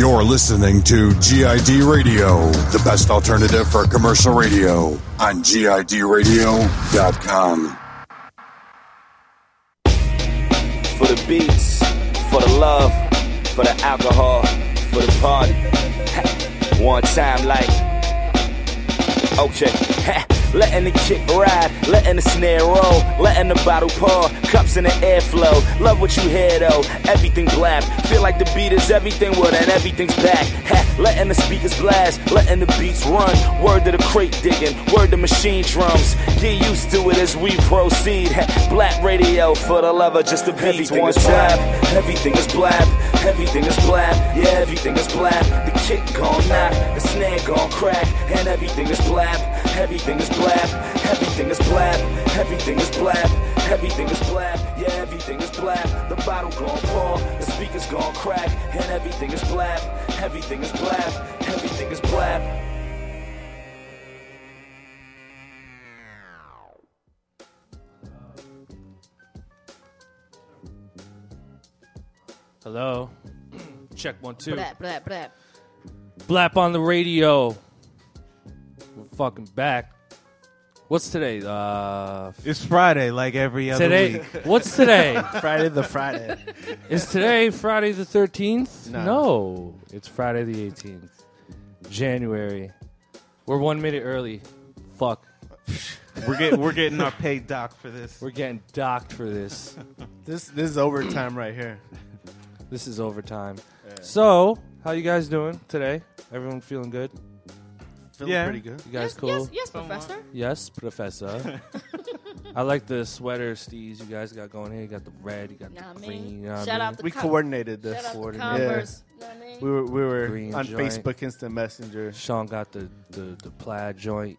You're listening to GID Radio, the best alternative for commercial radio on GIDradio.com. For the beats, for the love, for the alcohol, for the party. One time, like, okay. Letting the kick ride, letting the snare roll, letting the bottle pour, cups in the airflow. Love what you hear though, everything blab. Feel like the beat is everything, well then everything's back. Ha, letting the speakers blast, letting the beats run. Word to the crate digging, word to machine drums. Get used to it as we proceed. Ha, black radio for the lover, just the beats. One time, everything is blab, everything is blab, yeah, everything is blab. The kick gon' knock, the snare gon' crack, and everything is blab, everything is blab, everything is blab, everything is blab, everything is blab, yeah, everything is blab. The bottle gon' pour, the speakers gon' crack, and everything is blab, everything is blab, everything is blab. Hello. Check one, two. Blap, blap, blap. Blap on the radio. We're fucking back. What's today? Uh, It's Friday, like every other today. week. What's today? Friday the Friday. Is today Friday the 13th? No. No. It's Friday the 18th. January. We're one minute early. Fuck. We're getting we're getting our paid doc for this. We're getting docked for this. This this is overtime right here. This is overtime. So, how you guys doing today? Everyone feeling good? Feeling Yeah. pretty good. You guys Yes, cool? yes, yes, Professor. Yes, Professor. I like the sweater steez you guys got going here. You got the red, you got Know the I green. You know what I Shout mean? out to We Co- coordinated this. Shout out to Coordinated. Converse. Know what I mean? We were we were Green on joint. Facebook Instant Messenger. Sean got the, the, the plaid joint.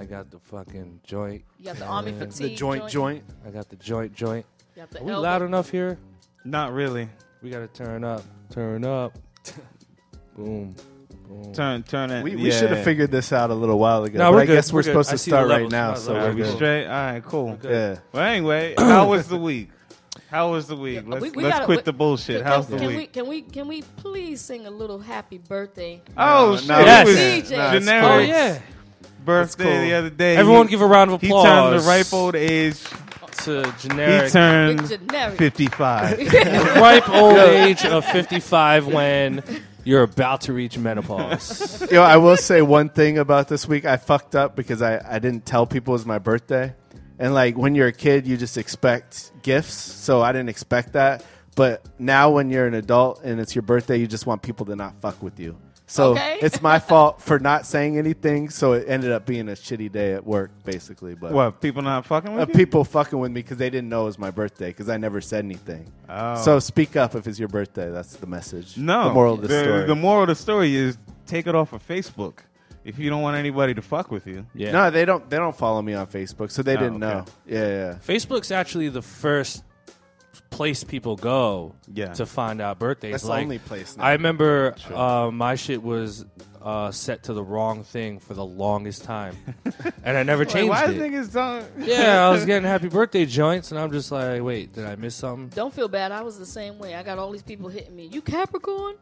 I got the fucking joint. You got the army The fatigue. The joint joint. I got the joint joint. You got the Are we elbow. loud enough here? Not really. We gotta turn up. Turn up. Boom. Boom. Turn turn it. We, we yeah. should have figured this out a little while ago. No, but we're I good. guess we're, We're supposed I to start right now, so we're we good. straight? All right, cool. Yeah. Well, anyway, how was the week? How was the week? Yeah, let's we- we let's gotta- quit we- the bullshit. Can, How's the can we week? can we can we please sing a little happy birthday? oh No, shit! no, Yes. was DJ. No, generic Oh yeah. birthday cool. the other day. Everyone he, give a round of applause. he applause. turned the ripe old age. to generic Big turned generic. fifty-five. ripe old age of 55 when you're about to reach menopause. Yo, I will say one thing about this week. I fucked up because I, I didn't tell people it was my birthday. And like when you're a kid, you just expect gifts. So I didn't expect that. But now when you're an adult and it's your birthday, you just want people to not fuck with you. So Okay. it's my fault for not saying anything. So it ended up being a shitty day at work, basically. But what? People not fucking uh, with you? people fucking with me because they didn't know it was my birthday because I never said anything. Oh. So speak up if it's your birthday. That's the message. No. the moral of the, story. The moral of the story is take it off of Facebook if you don't want anybody to fuck with you. Yeah. No, they don't. They don't follow me on Facebook, so they Oh, didn't okay. know. Yeah, yeah. Facebook's actually the first place people go Yeah. to find out birthdays. That's the only place. Now. I remember uh, my shit was uh, set to the wrong thing for the longest time, and I never Wait, changed why it. niggas don't? yeah, I was getting happy birthday joints, and I'm just like, wait, did I miss something? Don't feel bad. I was the same way. I got all these people hitting me. You Capricorn?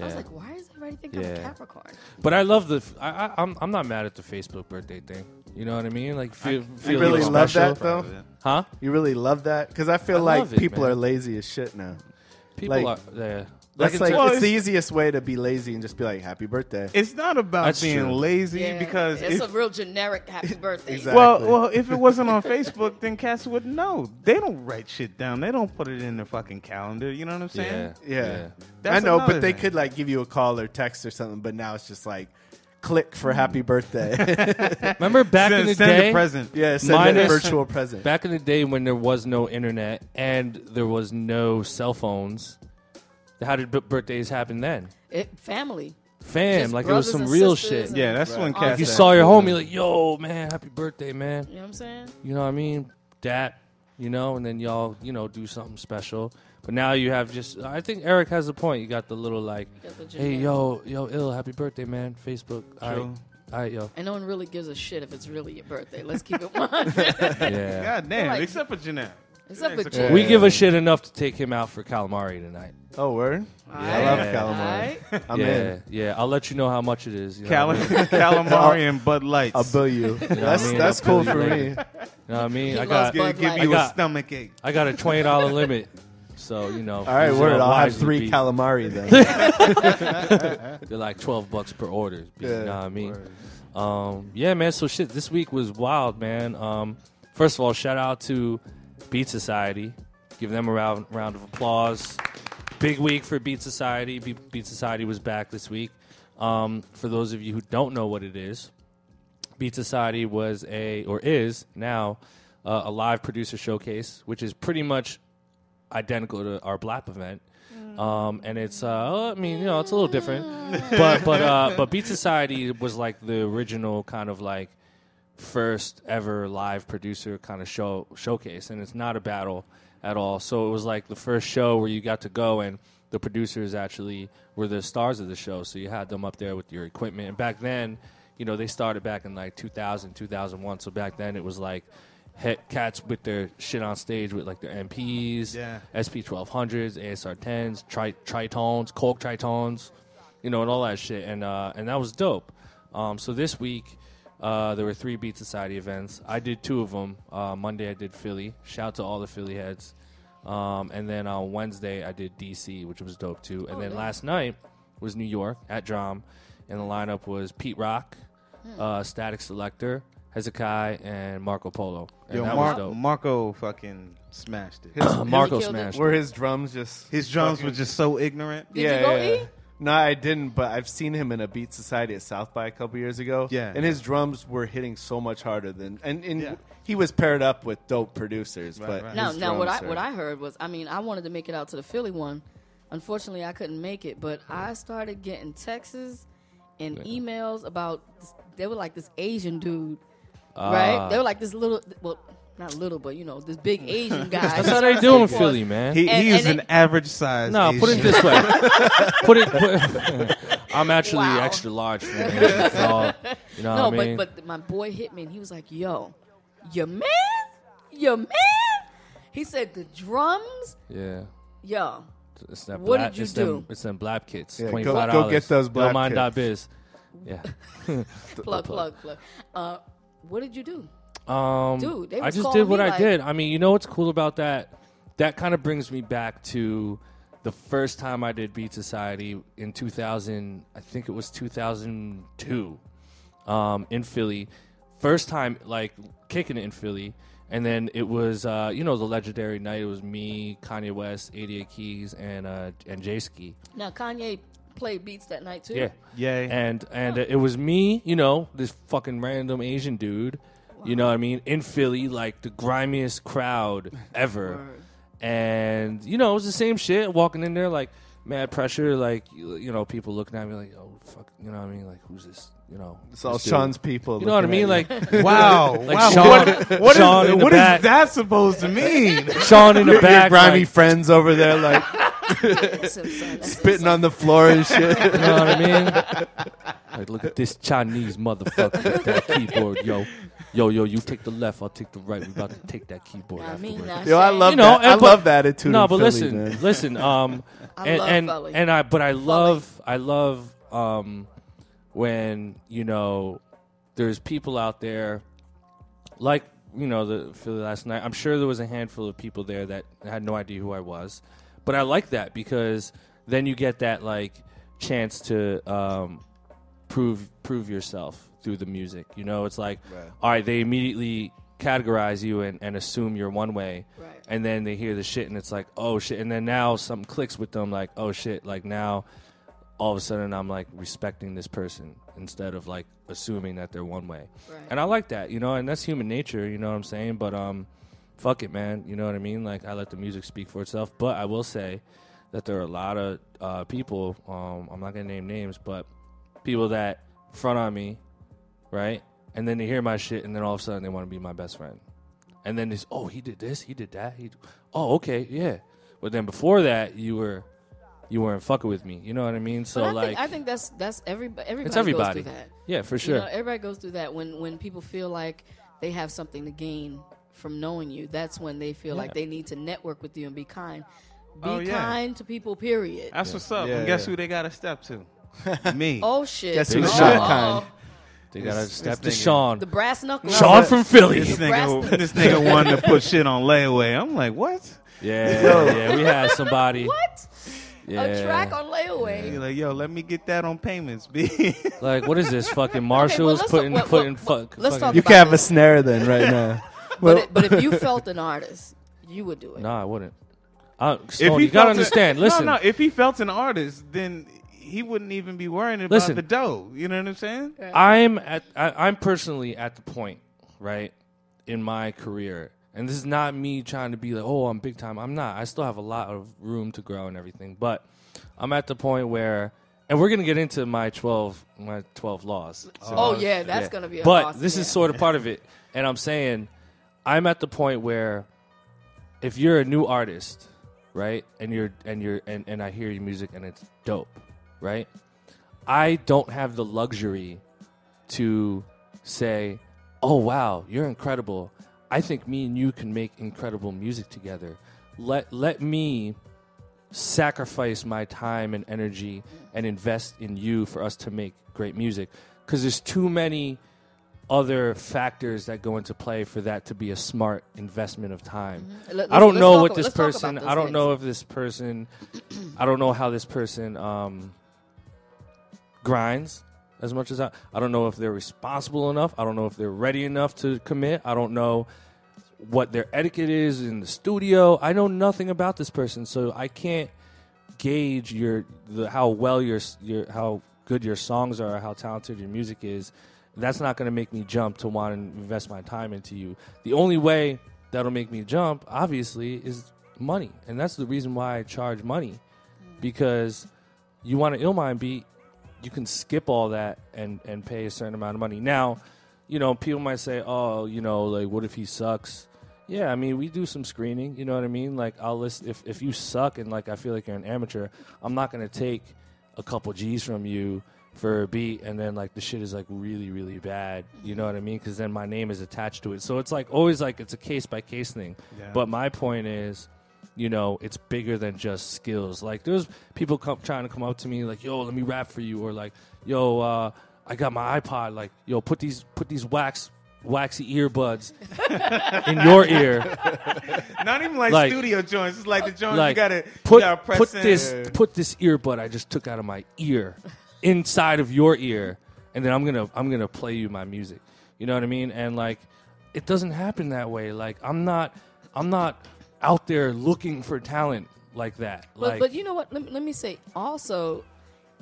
I was like, why is everybody think I'm Yeah. a Capricorn? But I love the. f- I, I, I'm I'm not mad at the Facebook birthday thing. You know what I mean? Like feel, feel you really little love special. that though. huh? You really love that because I feel I like love it, people man. are lazy as shit now. People Like- are yeah. That's in like ter- Well, it's the easiest way to be lazy and just be like, "Happy birthday." It's not about That's being true. lazy Yeah, because it's if, a real generic happy birthday. Exactly. well, well, if it wasn't on Facebook, then cats would know. They don't write shit down. They don't put it in their fucking calendar. You know what I'm saying? yeah, yeah, I That's know, another but they thing. could like give you a call or text or something. But now it's just like, click for happy mm. birthday. Remember back send, in the send day? a present. yeah, send a virtual present. Back in the day when there was no internet and there was no cell phones, how did b- birthdays happen then? It, family. Fam, Just like it was brothers some and real sisters shit. Yeah, that's Right. when Like cats. Like you saw your homie, like, yo, man, happy birthday, man. You know what I'm saying? You know what I mean? Dat, you know, and then y'all, you know, do something special. But now you have just, I think Eric has a point. You got the little like, got the hey, generic. yo, yo, ill, happy birthday, man. Facebook. All right, True. all right, yo. And no one really gives a shit if it's really your birthday. Let's keep it one. Yeah. God damn, Like- except for Jeanette. Except for Yeah. Jay. We give a shit enough to take him out for calamari tonight. Oh, word. Alright. love Yeah. calamari. I'm yeah, in. yeah. I'll let you know how much it is. You know Cal- what I mean? calamari and Bud Lights. I'll bill you. what I that's mean? that's I'll cool bill for you me. later. You know what I mean? He I loves got Gonna give Light. you I got- a stomach ache. I got a twenty dollar limit. So you know. All right, use it word. up I'll have wisely, three B. calamari then. They're like twelve bucks per order. B, Yeah, you know what I mean? Um, yeah, man. So shit, this week was wild, man. Um, first of all, shout out to Beat Society. Give them a round round of applause. Big week for Beat Society. Be- Beat Society was back this week. Um, for those of you who don't know what it is, Beat Society was a or is now uh, a live producer showcase, which is pretty much identical to our BLAP event. Um, and it's, uh, I mean, you know, it's a little different, but but uh, but Beat Society was like the original kind of like first ever live producer kind of show showcase, and it's not a battle at all. So it was like the first show where you got to go and the producers actually were the stars of the show. So you had them up there with your equipment. And back then, you know, they started back in like 2000, 2001. So back then it was like cats with their shit on stage with like their MPs, Yeah. SP 1200s, ASR 10s, tri- tritones, Korg tritones, you know, and all that shit. And, uh, and that was dope. Um, so this week, uh, there were three Beat Society events. I did two of them. Uh, Monday, I did Philly. Shout to all the Philly heads. Um, and then on Wednesday, I did DC, which was dope too. And Oh, then nice. last night was New York at Drum. And the lineup was Pete Rock, Hmm. uh, Statik Selektah, Hezekiah, and Marco Polo. And Yo, that Mar- was dope. Marco fucking smashed it. Marco killed it. smashed. Were his drums just His drums were just so ignorant. Did you go E? No, I didn't, but I've seen him in a Beat Society at South by a couple years ago. Yeah. and his drums were hitting so much harder than, and, and Yeah. he was paired up with dope producers. Right, but right. Now, his now what I what I heard was, I mean, I wanted to make it out to the Philly one. Unfortunately, I couldn't make it, but I started getting texts and emails about. This, they were like this Asian dude, right? Ah. They were like this little, well, not little, but you know, this big Asian guy. That's how they do in Philly, man. He, And- he is and an average size. No, put it this way. put it. Put, I'm actually Wow. extra large for me. So, you know No, what I mean? but but my boy hit me and he was like, "Yo, your man, your man." He said the drums, yeah. yo. It's that What blap, did you it's do? Them, it's them blap kits. Yeah, go- Twenty go five dollars. get those blap Mind kits. dot biz. Yeah. Plug, plug, plug. Uh, what did you do? Um, Dude, they I just did what I like- did. I mean, you know what's cool about that? That kind of brings me back to the first time I did Beat Society in 2000. I think it was 2002 um, in Philly. First time, like kicking it in Philly, and then it was uh, you know the legendary night. It was me, Kanye West, 88 Keys, and uh, and J Ski. Now Kanye played beats that night too. Yeah. Yay. And and uh, it was me, you know, this fucking random Asian dude, you know what I mean, in Philly, like the grimiest crowd ever. Word. And you know, it was the same shit. Walking in there, like mad pressure, like you, you know, people looking at me like, oh fuck, you know what I mean, like who's this, you know? It's all this dude? Sean's people. You know what I mean? Like wow. like wow. Sean, what what is, Sean in the what is that supposed to mean? Sean in the you. your back, grimy like, friends over there, like That's him, son. That's him, spitting on the floor and shit. you know what I mean? Like, look at this Chinese motherfucker with that keyboard, yo. Yo, yo, you take the left, I'll take the right. We're about to take that keyboard I mean, afterwards. I Yo, I love You know, that. I but- love that attitude. No, but Philly, listen, man. listen. Um, I and love and, Philly. and I, but I love, I love um, when you know there's people out there like you know the Philly last night. I'm sure there was a handful of people there that had no idea who I was, but I like that because then you get that like chance to um, prove prove yourself through the music. You know, it's like, Right. all right, they immediately categorize you and, and assume you're one way, Right. and then they hear the shit and it's like, oh shit, and then now something clicks with them, like, oh shit, like now all of a sudden I'm like respecting this person instead of like assuming that they're one way. Right. And I like that, you know, and that's human nature, you know what I'm saying? But um fuck it, man, you know what I mean? Like I let the music speak for itself, but I will say that there are a lot of uh, people, um, I'm not going to name names, but people that front on me, right? And then they hear my shit and then all of a sudden they want to be my best friend. And then it's, oh, he did this, he did that. He, oh, okay, yeah. But then before that, you were, you weren't fucking with me. You know what I mean? So I like, think I think that's that's everybody. Everybody, it's everybody. goes through that. Yeah, for You sure. know, everybody goes through that when when people feel like they have something to gain from knowing you, that's when they feel like they need to network with you and be kind. Be Oh, yeah. kind to people. Period. That's what's up. Yeah, and guess yeah. who they got to step to? Me. oh shit! Guess who's not oh, kind? They gotta This- step to this nigga- Sean. The brass knuckles. Sean from Philly. This Brass- nigga, this nigga wanted to put shit on layaway. I'm like, what? Yeah, yeah, we had somebody. What? Yeah. A track on layaway. You're like, yo, let me get that on payments, B. Like, what is this? Fucking Marshalls let's putting well, putting well, fuck. let's fucking- talk You about can have a this. snare then right now. But, it, but if you felt an artist, you would do it. Nah, I wouldn't. I, Stone, you gotta felt a- understand. Listen, No, no. If he felt an artist, then he wouldn't even be worrying about Listen. the dough. You know what I'm saying? I'm at I, I'm personally at the point, right, in my career, and this is not me trying to be like, oh, I'm big time. I'm not. I still have a lot of room to grow and everything, but I'm at the point where, and we're gonna get into my twelve my twelve laws. So- Oh yeah, that's yeah. gonna be. A But awesome, this yeah. is sort of part of it, and I'm saying, I'm at the point where, if you're a new artist, right, and you're and you're and, and I hear your music and it's dope, right, I don't have the luxury to say, "Oh wow, you're incredible. I think me and you can make incredible music together." Let let me sacrifice my time and energy and invest in you for us to make great music because there's too many other factors that go into play for that to be a smart investment of time. Let- I don't know talk what this person. I don't know if this person. I don't know how this person um, grinds as much as I. I don't know if they're responsible enough. I don't know if they're ready enough to commit. I don't know what their etiquette is in the studio. I know nothing about this person, so I can't gauge your the how well your your how good your songs are, how talented your music is. That's not going to make me jump to want to invest my time into you. The only way that'll make me jump, obviously, is money, and that's the reason why I charge money, mm. because you want an Illmind beat, you can skip all that and and pay a certain amount of money. Now, you know, people might say, "Oh, you know, like what if he sucks?" Yeah, I mean, we do some screening. You know what I mean? Like, I'll list if if you suck and like I feel like you're an amateur, I'm not gonna take a couple G's from you for a beat and then like the shit is like really really bad. You know what I mean? Because then my name is attached to it. So it's like always like it's a case by case thing. Yeah. But my point is, you know, it's bigger than just skills. Like there's people come, trying to come up to me like, "Yo, let me rap for you," or like, "Yo, uh, I got my iPod. Like, yo, put these put these wax waxy earbuds in your ear. Not even like, Like- studio joints. It's like the joints like you gotta put you gotta press put in. this put this earbud I just took out of my ear inside of your ear, and then I'm gonna I'm gonna play you my music. You know what I mean? And like, it doesn't happen that way. Like, I'm not I'm not out there looking for talent like that. But like, but you know what? Let, me- let me say also,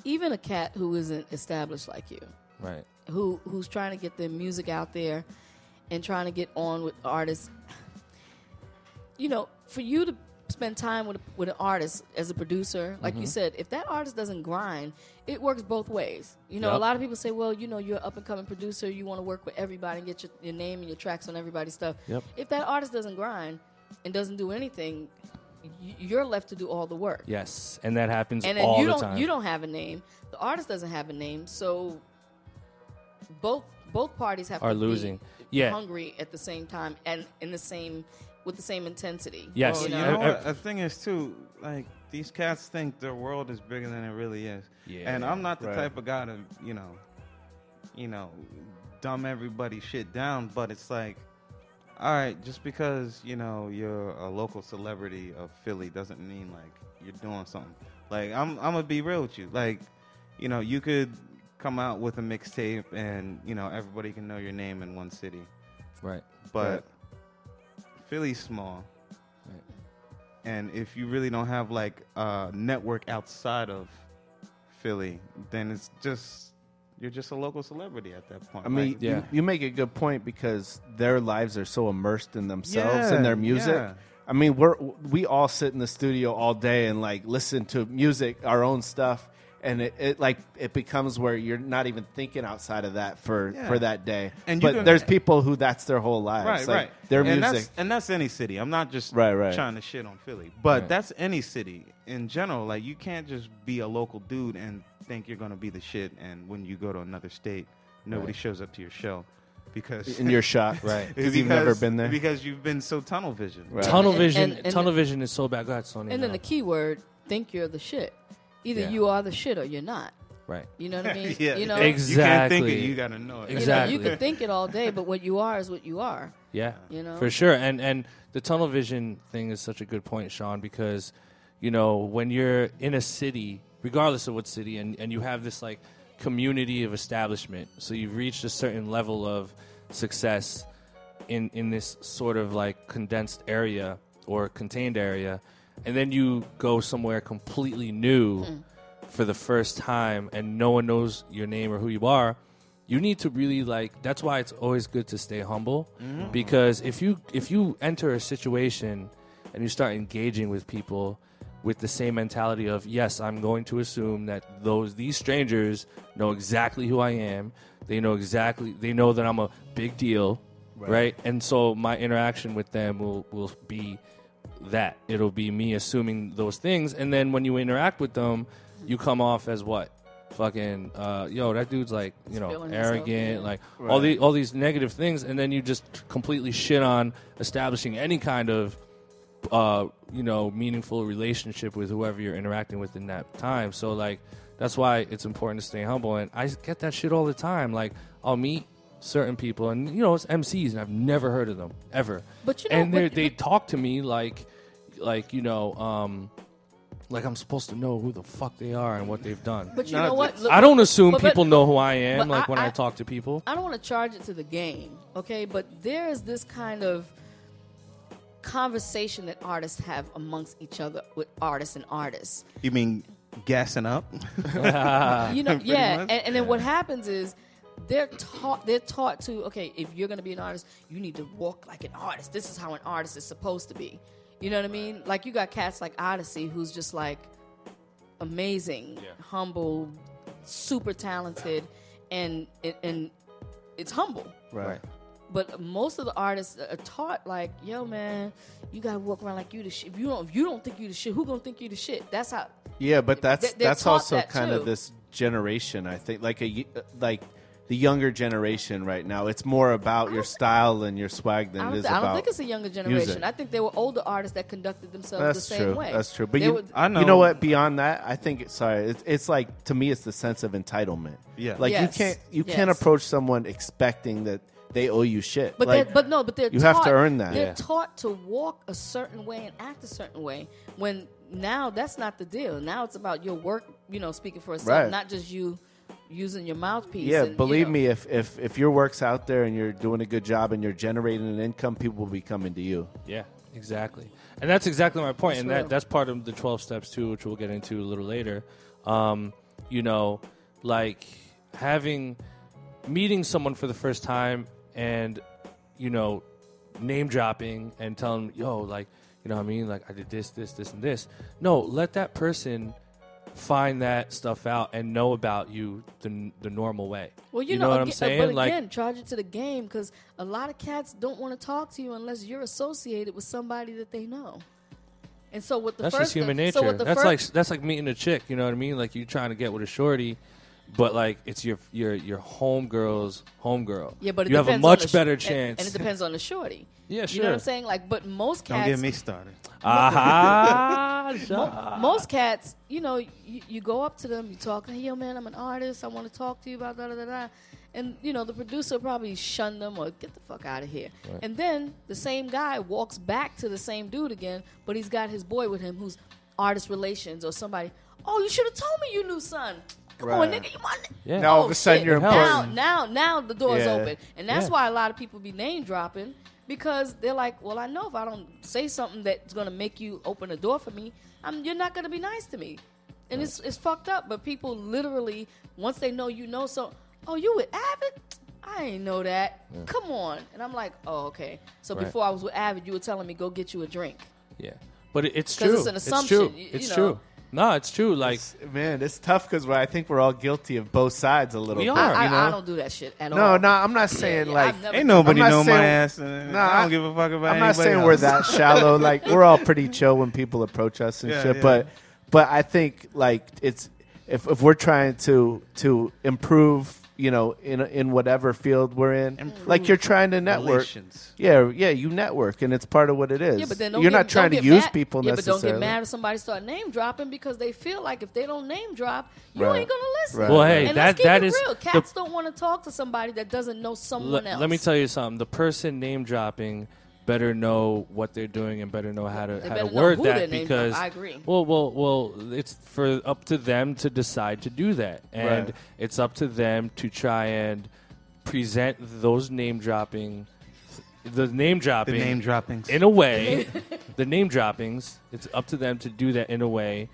even a cat who isn't established like you, right. who who's trying to get their music out there and trying to get on with artists. You know, for you to spend time with with an artist as a producer, like Mm-hmm. you said, if that artist doesn't grind, it works both ways. You know, a lot of people say, well, you know, you're an up and coming producer, you want to work with everybody and get your, your name and your tracks on everybody's stuff. Yep. If that artist doesn't grind and doesn't do anything, you're left to do all the work Yes, and that happens and then all you the don't time. you don't have a name the artist doesn't have a name so both both parties have Are to losing. be Yeah. hungry at the same time and in the same with the same intensity Yes. Well, you you know, know what? The thing is too, like these cats think their world is bigger than it really is. Yeah. And I'm not the Right. type of guy to, you know, you know, dumb everybody's shit down. But it's like, all right, just because you know you're a local celebrity of Philly doesn't mean like you're doing something. Like I'm, I'm gonna be real with you. Like, you know, you could come out with a mixtape and you know everybody can know your name in one city right. but Philly's small. Right. And if you really don't have like a network outside of Philly, then it's just you're just a local celebrity at that point. I mean, Like, Yeah. you, you make a good point because their lives are so immersed in themselves Yeah, and their music. yeah. I mean, we're we all sit in the studio all day and like listen to music, our own stuff, and it, it like it becomes where you're not even thinking outside of that for Yeah. for that day. And you but can- there's people who that's their whole lives. right, Like, right. Their and music. that's, and that's any city. I'm not just Right, right. trying to shit on Philly, but Right. that's any city in general. Like you can't just be a local dude and think you're gonna be the shit, and when you go to another state, nobody Right. shows up to your show. because And you're shocked, Right. Because you've never been there. Because you've been so tunnel vision. Right. tunnel vision. and- and- tunnel vision is so bad. Go ahead, Sonya. And then the key word, think you're the shit. Either Yeah. you are the shit or you're not. right. You know what I mean? yeah. You know, Ex- You can't think it. Exactly. You gotta know it. you know, Exactly. you can think it all day, but what you are is what you are. Yeah, You know? for sure. And and the tunnel vision thing is such a good point, Sean, because you know when you're in a city, regardless of what city, and and you have this like community of establishment, so you've reached a certain level of success in in this sort of like condensed area or contained area, and then you go somewhere completely new mm. for the first time, and no one knows your name or who you are you need to really like that's why it's always good to stay humble. Mm. Because if you if you enter a situation and you start engaging with people with the same mentality of yes i'm going to assume that those these strangers know exactly who i am. They know exactly they know that i'm a big deal right, and so my interaction with them will will be that. It'll be me assuming those things. And then when you interact with them you come off as what? Fucking uh, yo that dude's like you know Feeling himself, arrogant yeah. like all the all these negative things. And then you just completely shit on establishing any kind of uh, you know meaningful relationship with whoever you're interacting with in that time. So like that's why it's important to stay humble. And i get that shit all the time. Like i'll meet certain people and you know it's mcs and i've never heard of them ever. But you know, and they but- they but- talk to me like like you know um like i'm supposed to know who the fuck they are and what they've done. But you No, know what? Look- i don't assume but- but- people know who i am like I- when I, I- talk to people. I don't want to charge it to the game, okay? But there is this kind of conversation that artists have amongst each other with artists and artists. You mean gassing up? you know, yeah. And, and then what happens is they're taught they're taught to okay, if you're gonna be an artist, you need to walk like an artist. This is how an artist is supposed to be. You know what I mean? Like you got cats like Oddisee, who's just like amazing, humble, super talented, and and- and it's humble. right. But most of the artists uh, are taught like, yo, man, you gotta walk around like you the shit. If you don't, if you don't think you the shit, who gonna think you the shit? That's how. Yeah, but that's They- that's also that kind too. of this generation. I think like a y- like the younger generation right now. It's more about your style and your swag than I it don't, is thi- I don't think it's a younger generation. music. I think there were older artists that conducted themselves That's the same true. way. That's true. But They you, were- I know- you know what? Beyond that, I think it's sorry. It's, it's like to me, it's the sense of entitlement. Yeah. like Yes. you can't you can't approach someone expecting that they owe you shit. But like, they're, but no, but they're you have to earn that. They're Yeah. taught to walk a certain way and act a certain way. When now that's not the deal. Now it's about your work. You know, speaking for itself, Right. not just you using your mouthpiece. yeah, and, you believe know. me, if, if if your work's out there and you're doing a good job and you're generating an income, people will be coming to you. Yeah, exactly. And that's exactly my point. That's and real. that that's part of the 12 steps too, which we'll get into a little later. Um, you know, like having meeting someone for the first time and you know, name dropping and telling them, yo, like, you know what I mean? Like I did this, this, this and this. No, let that person find that stuff out and know about you the, the normal way. Well, you, know, what I'm uh, saying? But like again, charge it to the game because a lot of cats don't want to talk to you unless you're associated with somebody that they know. And so with the that's first, just human nature. the that's first, like that's like meeting a chick. You know what I mean? Like you're trying to get with a shorty, but like it's your your your homegirl's homegirl. yeah, but it you have a much sh- better chance. And, it depends on the shorty. Yeah, You know what I'm saying? Like, but most cats Don't get me started. Aha! Mo- most cats, you know, you, you go up to them, you talk, hey, yo, man, I'm an artist. I want to talk to you about da da da da. And, you know, the producer probably shun them or get the fuck out of here. And then the same guy walks back to the same dude again, but he's got his boy with him who's artist relations or somebody. Oh, you should have told me you knew son. Come on, nigga, you my Yeah. Now all oh, of Oh, a sudden shit. you're helps. now, now, now the door's Yeah. open, and that's Yeah. why a lot of people be name dropping because they're like, "Well, I know if I don't say something that's gonna make you open a door for me, I'm you're not gonna be nice to me," and it's it's fucked up. But people literally once they know you know so, oh, you with Avid? I ain't know that. Come on, and I'm like, oh, okay. So Right. before I was with Avid, you were telling me go get you a drink. yeah, but it, it's 'Cause true. it's an It's true. you- you it's know. true. No, it's true. Like Man, it's tough because I think we're all guilty of both sides a little We bit. are. I, you know? I, I don't do that shit at no, all. no, I'm not saying yeah, like I've never- Ain't nobody I'm not know my saying- ass. And No, I I- don't give a fuck about I'm not anybody saying else. we're that shallow. Like we're all pretty chill when people approach us and Yeah, shit. yeah. But but I think like it's if if we're trying to to improve, you know, in in whatever field we're in, Improve like you're trying to network. Relations. Yeah, yeah, you network, and it's part of what it is. Yeah, but then don't you're get, not trying don't to use mad- people Yeah, but don't get mad if somebody start name dropping because they feel like if they don't name drop, you Right. ain't gonna listen. Right. Well, hey, and that let's keep that it is real. the- Cats don't want to talk to somebody that doesn't know someone Le- else. let me tell you something. The person name dropping better know what they're doing and better know how to They how to better know word who that because. I agree. Well, well, well. It's for up to them to decide to do that, and Right. it's up to them to try and present those name dropping, the name dropping, The name droppings. in a way, the name droppings. It's up to them to do that in a way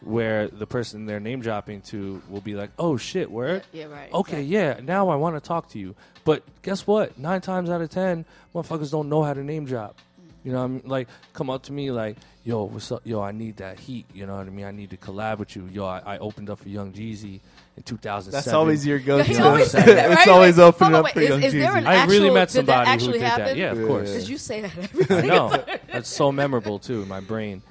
where the person they're name dropping to will be like, "Oh shit, word." Yeah, right. Okay, exactly. yeah, now I want to talk to you. But guess what? Nine times out of ten, motherfuckers don't know how to name drop. You know what I mean? Like, come up to me like, yo, what's up? Yo, I need that heat. You know what I mean? I need to collab with you. Yo, I, I opened up for Young Jeezy in 2007. That's always your go-to. he always It's that, right? it's always Like, opening hold on, up for wait, Young is, is there Jeezy. I actual, really met did somebody that actually who did happen? that. Yeah, of Yeah. course. Because you say that I everything. know. That's so memorable too in my brain.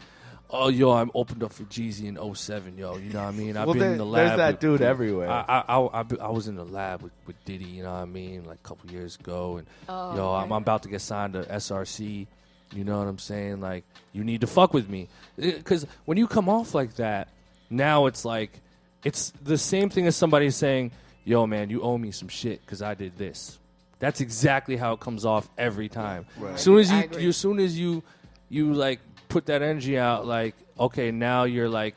Oh, yo, I'm opened up for Jeezy in 07, yo. You know what I mean? I've Well, been there- in the lab. there's that with- dude with- everywhere. I, I, I, I, I was in the lab with, with Diddy, you know what I mean, like a couple years ago. And, Oh, yo, I'm. I'm about to get signed to SRC. You know what I'm saying? Like, you need to fuck with me. Uh, because when you come off like that, now it's like, it's the same thing as somebody saying, yo, man, you owe me some shit because I did this. That's exactly how it comes off every time. Right. As soon as you, you, as soon as you, you like put that energy out, like okay, now you're like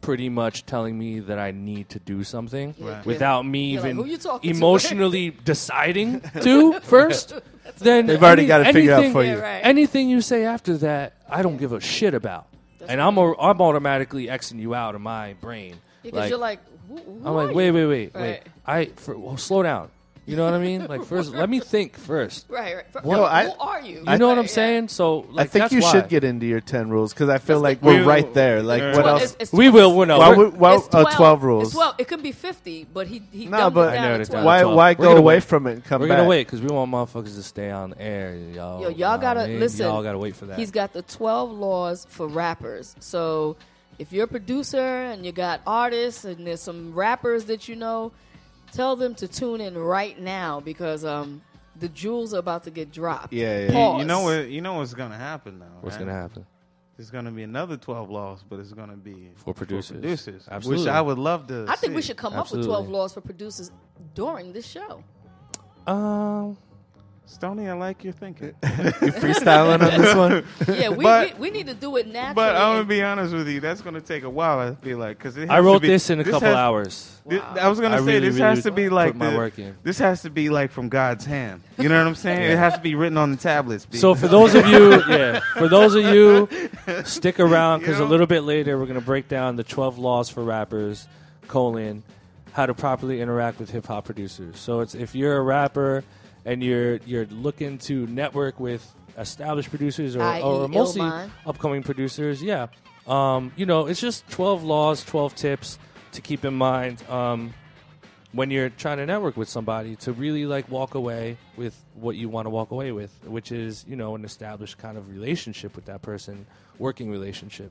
pretty much telling me that I need to do something Right. without me You're even "Who you talking to?" emotionally deciding to first. Then They've already any- got to figure out anything- for Yeah, you. right. Anything you say after that, I don't give a shit about, and I'm a, I'm automatically xing you out of my brain. Because you're like, who, who I'm are like, wait, you? wait, wait, wait. Right. I for, well, slow down. You know what I mean? Like first, let me think first. Right, right. Well, Yo, I- who are you? You know what I'm yeah. saying? So like, I think that's you why. should get into your ten rules because I feel Let's like we're We- right there. Like Yeah. what Well, else? it's- it's We 12 will. Well, no, Why we're- would- why- it's oh, 12, uh, 12 rules. Well, It could be 50, but he, he No, but it down narrowed to it down 12. to why why We're go away wait. from it and come We're back? gonna wait because we want motherfuckers to stay on air, y'all. Yo, y'all gotta listen. Y'all gotta wait for that. He's got the 12 laws for rappers. So if you're a producer and you got artists and there's some rappers that you know, tell them to tune in right now because um, the jewels are about to get dropped. Yeah, yeah. Pause. You know what? You know what's gonna happen now. What's man? gonna happen There's gonna be another twelve laws, but it's gonna be for producers? producers, Absolutely. which I would love to. I think we should come up with 12 laws for producers during this show. Um, Stony, I like your thinking. You freestyling on this one? Yeah, we, But- we, we need to do it naturally. but I'm gonna be honest with you. That's gonna take a while. I feel like because I wrote this in a couple has, hours. thi- Wow. I was gonna I say really, this really has to be like put my the- work in. This has to be like from God's hand. You know what I'm saying? It has to be written on the tablets. B. So for those of you, yeah, for those of you, stick around because You a little bit later we're gonna break down the 12 laws for rappers, colon, how to properly interact with hip hop producers. So it's if you're a rapper and you're you're looking to network with established producers or, or mostly Illmind. upcoming producers, yeah, um, you know, it's just 12 laws, 12 tips to keep in mind. Um, when you're trying to network with somebody to really like walk away with what you want to walk away with, which is you know an established kind of relationship with that person, working relationship.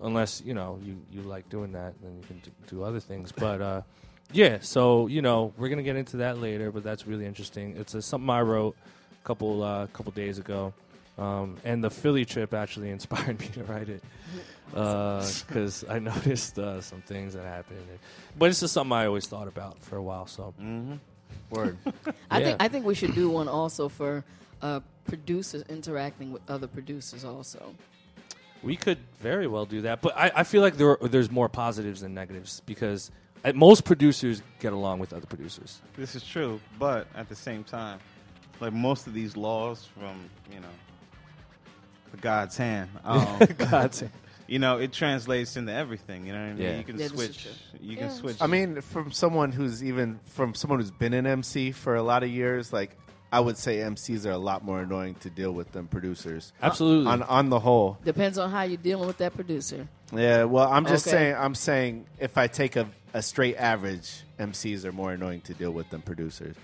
Unless you know you you like doing that, then you can d- do other things. But uh, yeah, so you know we're gonna get into that later, but that's really interesting. It's uh something I wrote a couple uh, couple days ago. Um, and the Philly trip actually inspired me to write it because I noticed uh, some things that happened. But it's just something I always thought about for a while. So Mhm. Word. I think I think we should do one also for uh, producers interacting with other producers also. we could very well do that. But I, I feel like there are, there's more positives than negatives because uh, most producers get along with other producers. This is true, but at the same time, like most of these laws from you know the God's hand, um, God's you know, it translates into everything. You know what I mean? Yeah. You can Yeah, switch. You Yeah. can switch. I mean, from someone who's even from someone who's been an MC for a lot of years, like I would say MCs are a lot more annoying to deal with than producers. Absolutely. On on the whole, Depends on how you're dealing with that producer. yeah. Well, I'm just Okay. saying. I'm saying if I take a, a straight average, MCs are more annoying to deal with than producers.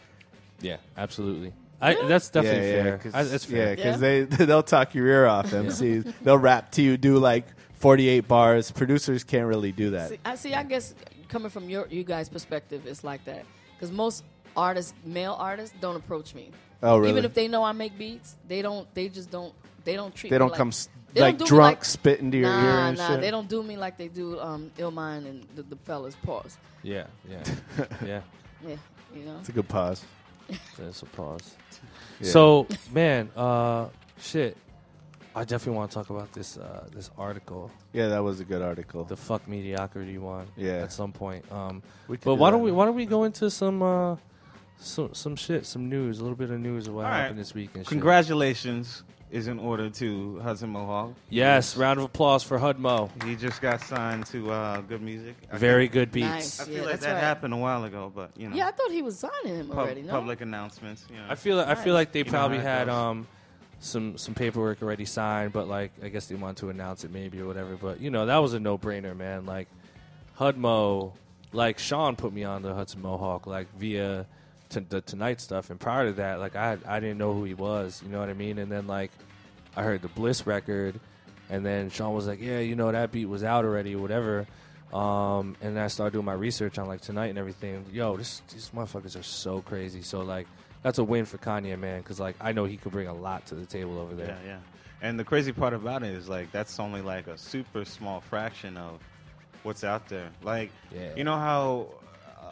yeah, absolutely. I, that's definitely yeah, fair. 'cause- I, that's Yeah, fair. because Yeah. they they'll talk your ear off. MCs they'll rap to you, do like 48 bars. Producers can't really do that. See, I see. I guess coming from your you guys' perspective, it's like that because most artists, male artists, don't approach me. Oh, really? Even if they know I make beats, they don't. They just don't. They don't treat. they don't like, come s they don't like do me drunk, like- spit into your nah, ear and nah, shit. they don't do me like they do um, Illmind and the, the fellas. Pause. Yeah, yeah, yeah. Yeah, you know. It's a good pause. That's a pause. Yeah. So, man, uh, shit. I definitely want to talk about this uh, this article, yeah, that was a good article. the fuck mediocrity one. Yeah. At some point. Um, We could but do why don't we why don't we go into some uh, some some shit, some news, a little bit of news of what All right. happened this week and shit. Congratulations is in order to Hudson Mohawke. Yes, round of applause for Hudmo. He just got signed to uh, Good Music. I Very think- good beats. Nice. I feel Yeah, like that right. happened a while ago, but you know, Yeah, I thought he was signing him pub- already. No. public announcements. You know. I feel I feel like they You probably had um some some paperwork already signed, but like I guess they want to announce it maybe or whatever. But you know that was a no brainer, man. Like Hudmo, like Sean put me on the Hudson Mohawke like via t- the TNGHT stuff, and prior to that, like I I didn't know who he was. You know what I mean? And then like I heard the Bliss record, and then Sean was like, yeah, you know that beat was out already or whatever. Um, and then I started doing my research on like TNGHT and everything. Yo, this, these motherfuckers are so crazy. So like, that's a win for Kanye, man, because like I know he could bring a lot to the table over there. Yeah, yeah. And the crazy part about it is like that's only like a super small fraction of what's out there. Like, Yeah. you know how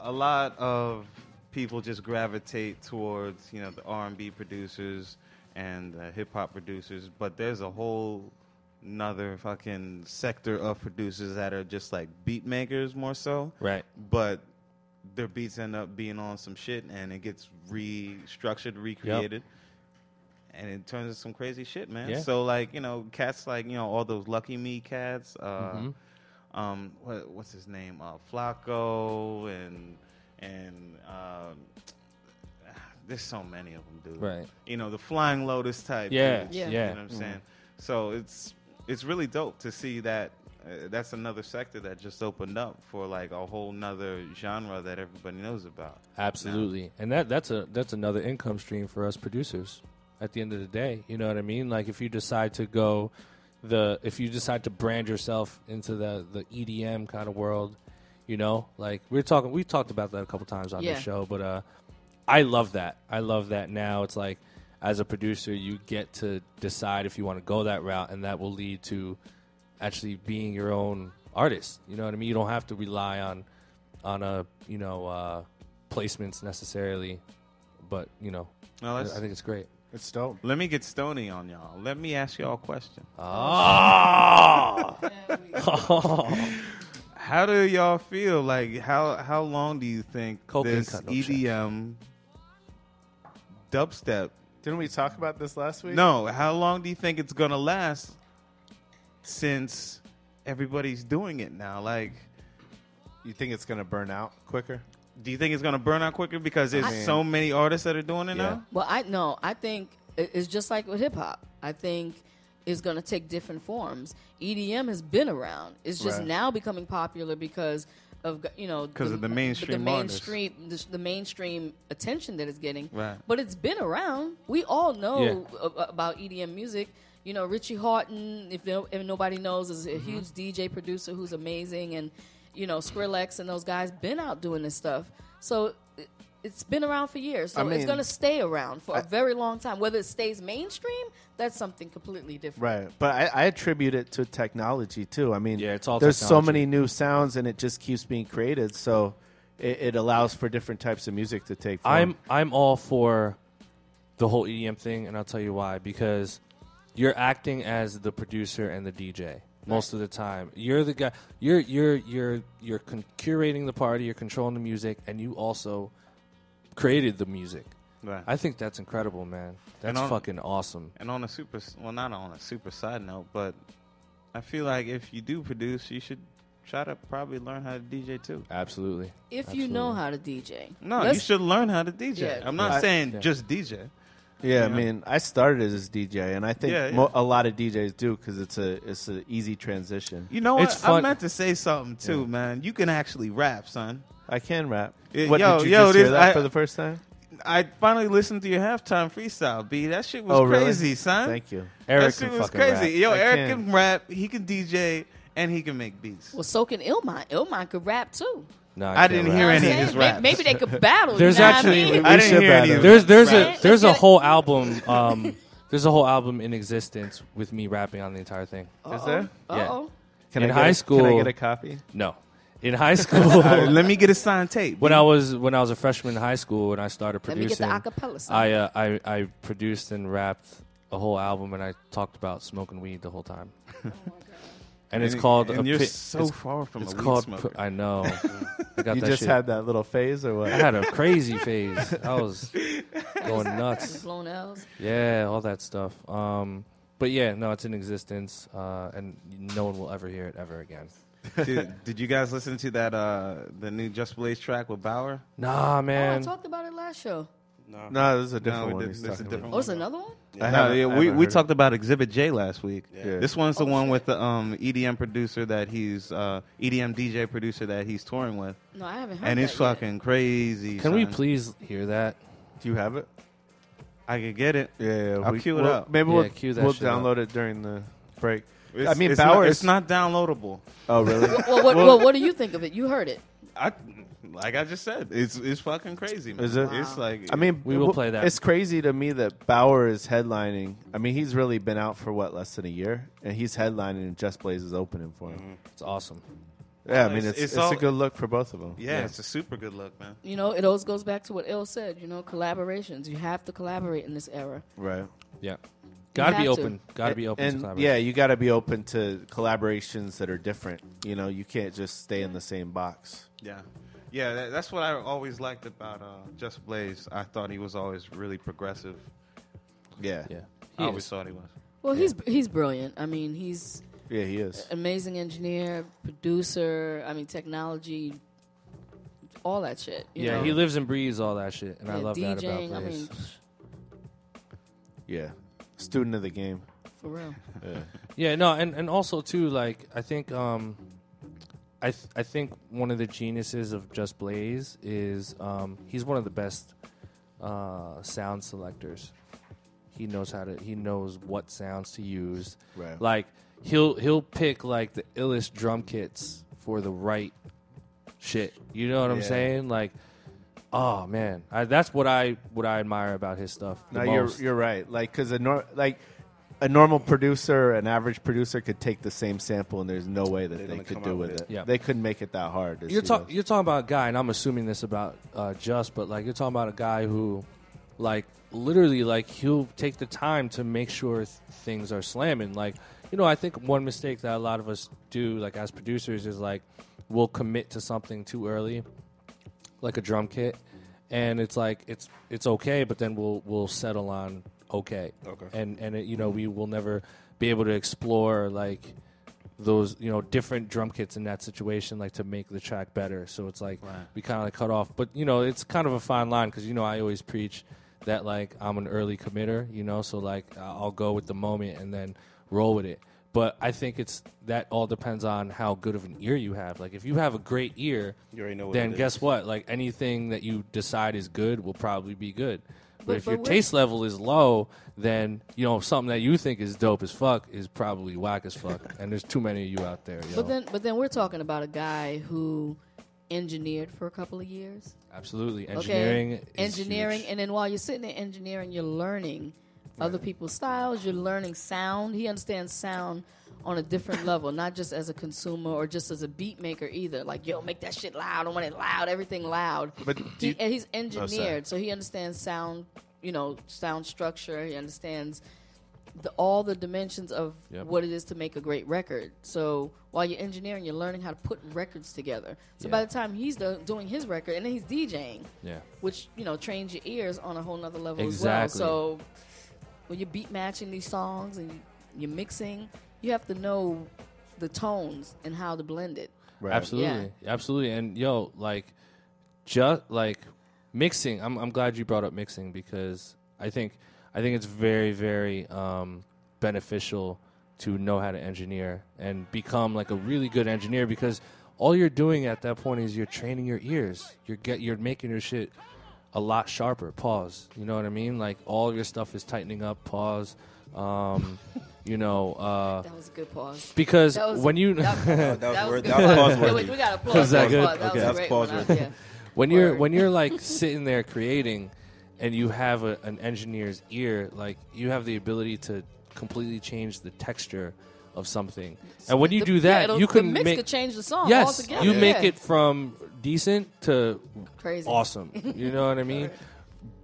a lot of people just gravitate towards you know the R and B producers and the hip hop producers, but there's a whole another fucking sector of producers that are just like beat makers more so Right. but their beats end up being on some shit and it gets restructured, recreated. And it turns into some crazy shit, man. Yeah. So like, you know, cats like, you know, all those LuckyMe cats, uh Mhm. um what, what's his name? Uh Flacco and and um there's so many of them, dude. Right. You know, the flying lotus type. Yeah, dudes, yeah. You know what I'm saying? So it's it's really dope to see that uh, that's another sector that just opened up for like a whole nother genre that everybody knows about. Absolutely, and that that's a that's another income stream for us producers. At the end of the day, you know what I mean. Like if you decide to go the if you decide to brand yourself into the the EDM kind of world, you know, like we're talking we talked about that a couple times on Yeah. the show, but uh, I love that. I love that now. It's like as a producer, you get to decide if you want to go that route, and that will lead to actually being your own artist. You know what I mean? You don't have to rely on on a you know uh, placements necessarily, but you know, Now I, I think it's great. It's dope. let me get stony on y'all. Let me ask y'all a question. Ah, How do y'all feel? Like how how long do you think Coke this cut no EDM dubstep? Didn't we talk about this last week? No, how long do you think it's gonna last? Since everybody's doing it now, like. You think it's gonna burn out quicker? Do you think it's gonna burn out quicker because there's I- so many artists that are doing it Yeah. now? Well, I no, I think it's just like with hip hop. I think it's going to take different forms. EDM has been around. It's just Right. now becoming popular because of you know because of the mainstream the mainstream the, the mainstream attention that it's getting. Right. But it's been around. We all know a- about EDM music. You know, Richie Hawtin, if, no, if nobody knows, is a Mm-hmm. huge DJ producer who's amazing, and you know Skrillex and those guys been out doing this stuff. So it's been around for years. So I it's going to stay around for a I- very long time. Whether it stays mainstream, that's something completely different. Right, but I, I attribute it to technology too. I mean, Yeah, it's all there's so many new sounds, and it just keeps being created. So it, it allows for different types of music to take. Form. I'm I'm all for the whole EDM thing, and I'll tell you why. Because you're acting as the producer and the DJ most of the time. You're the guy. You're you're you're you're con- curating the party. You're controlling the music, and you also created the music. Right. I think that's incredible, man. That's on- fucking awesome. And on a super, well, not on a super side note, but I feel like if you do produce, you should try to probably learn how to DJ too. Absolutely. If you know how to DJ, No, Let's- you should learn how to DJ. Yeah. I'm not I- saying yeah. just DJ. Yeah, I mean, I started as DJ, and I think Yeah, yeah. Mo- a lot of DJs do because it's a it's an easy transition. You know what? It's fun- I meant to say something too, Yeah. man. You can actually rap, son. I can rap. Yeah, what yo, did you yo, just hear this- that I- for the first time? I finally listened to your halftime freestyle, B. That shit was oh, really? crazy, son. Thank you. Eric that can shit was fucking crazy. rap. Yo, I Eric can. can rap. He can DJ and he can make beats. well, so can Illmind. Illmind could rap too. No, I can't didn't rap. hear You any of I'm his saying? May- raps. Maybe they could battle. There's you know what actually- I mean? I didn't hear any battle. of There's there's raps. a there's a whole album. Um, there's a whole album in existence with me rapping on the entire thing. Is there? Uh-oh. Can In I get high a- school- can I get a copy? No, in high school. Uh, let me get a signed tape. when I was when I was a freshman in high school and I started producing, Let me get the acapella song. I, uh, I I produced and rapped a whole album and I talked about smoking weed the whole time. and it's called. And a you're pi- so far from it's a weed called. smoker. I know. I got You that just shit. had that little phase or what? I had a crazy phase. I was going nuts. Blown L's. Yeah, all that stuff. Um, but yeah, no, it's in existence, uh, and no one will ever hear it ever again. Did, did you guys listen to that uh, the new Just Blaze track with Baauer? Nah, Oh, I man. talked about it last show. No, this is a different No, one. it- he's this is a talking different about. Oh, it's another one? I No, yeah, we haven't we heard talked about Exhibit J last week. Yeah. This one's the Oh, one shit. with the um, EDM producer that he's uh, EDM DJ producer that he's touring with, No, I haven't heard and it's that yet. fucking crazy. Can we son. please hear that? Do you have it? I could get it. Yeah, yeah. I'll we, cue it we'll- up. Maybe Yeah, we'll, cue that we'll shit up. download it during the break. It's, I mean, it's not, it's not downloadable. Oh, really? Well, what, well, what do you think of it? You heard it. I like I just said, it's it's fucking crazy. Man. Is it? It's like I mean, We will w- play that. It's crazy to me that Baauer is headlining. I mean, he's really been out for what less than a year, and he's headlining, and Just Blaze is opening for him. Mm-hmm. It's awesome. Yeah, I mean, it's- it's it's it's, all- a good look for both of them. yeah, it's a super good look, man. You know, it always goes back to what Il said. You know, collaborations. You have to collaborate in this era. Right. Yeah. Gotta be have to. open. Gotta be open to And collaboration. yeah, you got to be open to collaborations that are different. You know, you can't just stay in the same box. Yeah, yeah. That, that's what I always liked about uh, Just Blaze. I thought he was always really progressive. Yeah. Yeah. I always is. thought he was. Well, he's he's brilliant. I mean, he's Yeah, he is. amazing engineer, producer. I mean, technology, all that shit. You Yeah, know? he lives and breathes all that shit, and I Yeah, love that about DJing. I mean, Yeah. Student of the game. for real. Yeah. Yeah, no, and, and also too, like I think, um, I th- I think one of the geniuses of Just Blaze is um, he's one of the best uh, sound selectors. He knows how to. He knows what sounds to use. Right. Like he'll he'll pick like the illest drum kits for the right shit. You know what I'm saying? Like, oh man, I, that's what I what I admire about his stuff. the No, you're you're right. Like because a nor- like a normal producer, an average producer could take the same sample, and there's no way that They're they could do with with it. it. Yeah. They couldn't make it that hard. You're he talking. You're talking about a guy, and I'm assuming this about uh, just, but like you're talking about a guy who, like, literally, like he'll take the time to make sure th- things are slamming. Like, you know, I think one mistake that a lot of us do, like as producers, is like we'll commit to something too early, like a drum kit, and it's like it's it's okay, but then we'll we'll settle on okay, Okay. and and it, you know we will never be able to explore like those you know different drum kits in that situation like to make the track better so it's like Right. we kind of like cut off but you know it's kind of a fine line because you know i always preach that like i'm an early committer you know so like i'll go with the moment and then roll with it but i think it's that all depends on how good of an ear you have like if you have a great ear You already know what then it guess is. what like anything that you decide is good will probably be good but, But- if but your what- taste level is low then you know something that you think is dope as fuck is probably whack as fuck and there's too many of you out there yo. But then, but then we're talking about a guy who engineered for a couple of years. absolutely engineering okay, is engineering, huge. and then while you're sitting there engineering, you're learning other people's styles. You're learning sound. He understands sound on a different level, not just as a consumer or just as a beat maker either. Like, yo, make that shit loud. I want it loud. Everything loud. But He, you- and he's oh, sorry. engineered, so he understands sound. You know, sound structure. He understands the, all the dimensions of Yep. what it is to make a great record. So while you're engineering, you're learning how to put records together. So Yeah. by the time he's do- doing his record, and then he's DJing, yeah which you know trains your ears on a whole nother level Exactly. as well. So when you're beat matching these songs and you're mixing, you have to know the tones and how to blend it. Right. Absolutely, absolutely, and yo, like, just like mixing. I'm I'm glad you brought up mixing because I think I think it's very very um, beneficial to know how to engineer and become like a really good engineer because all you're doing at that point is you're training your ears. You're get you're making your shit a lot sharper. Pause. You know what I mean? Like all your stuff is tightening up. Pause. Um, You know, uh, That was a good pause. because That was, when you that, that was that worth- good. that was pause Yeah, worthy. we, we got applause. Was that for good? That Okay. was That's great pause one. worthy. Yeah. when you're when you're like sitting there creating and you have a, an engineer's ear like you have the ability to completely change the texture of something and when you The- do that it'll- you the can mix make could change the song yes altogether. you make it from decent to crazy. awesome you know what i mean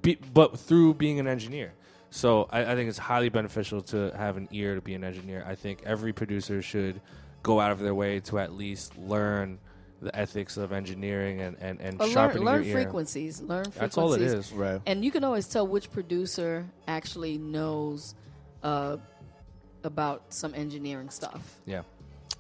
Be, but through being an engineer so I, I think it's highly beneficial to have an ear to be an engineer i think every producer should go out of their way to at least learn the ethics of engineering and, and, and Or learn, sharpening learn your ear. frequencies. Learn frequencies. That's all it is. Right. And you can always tell which producer actually knows uh, about some engineering stuff. Yeah.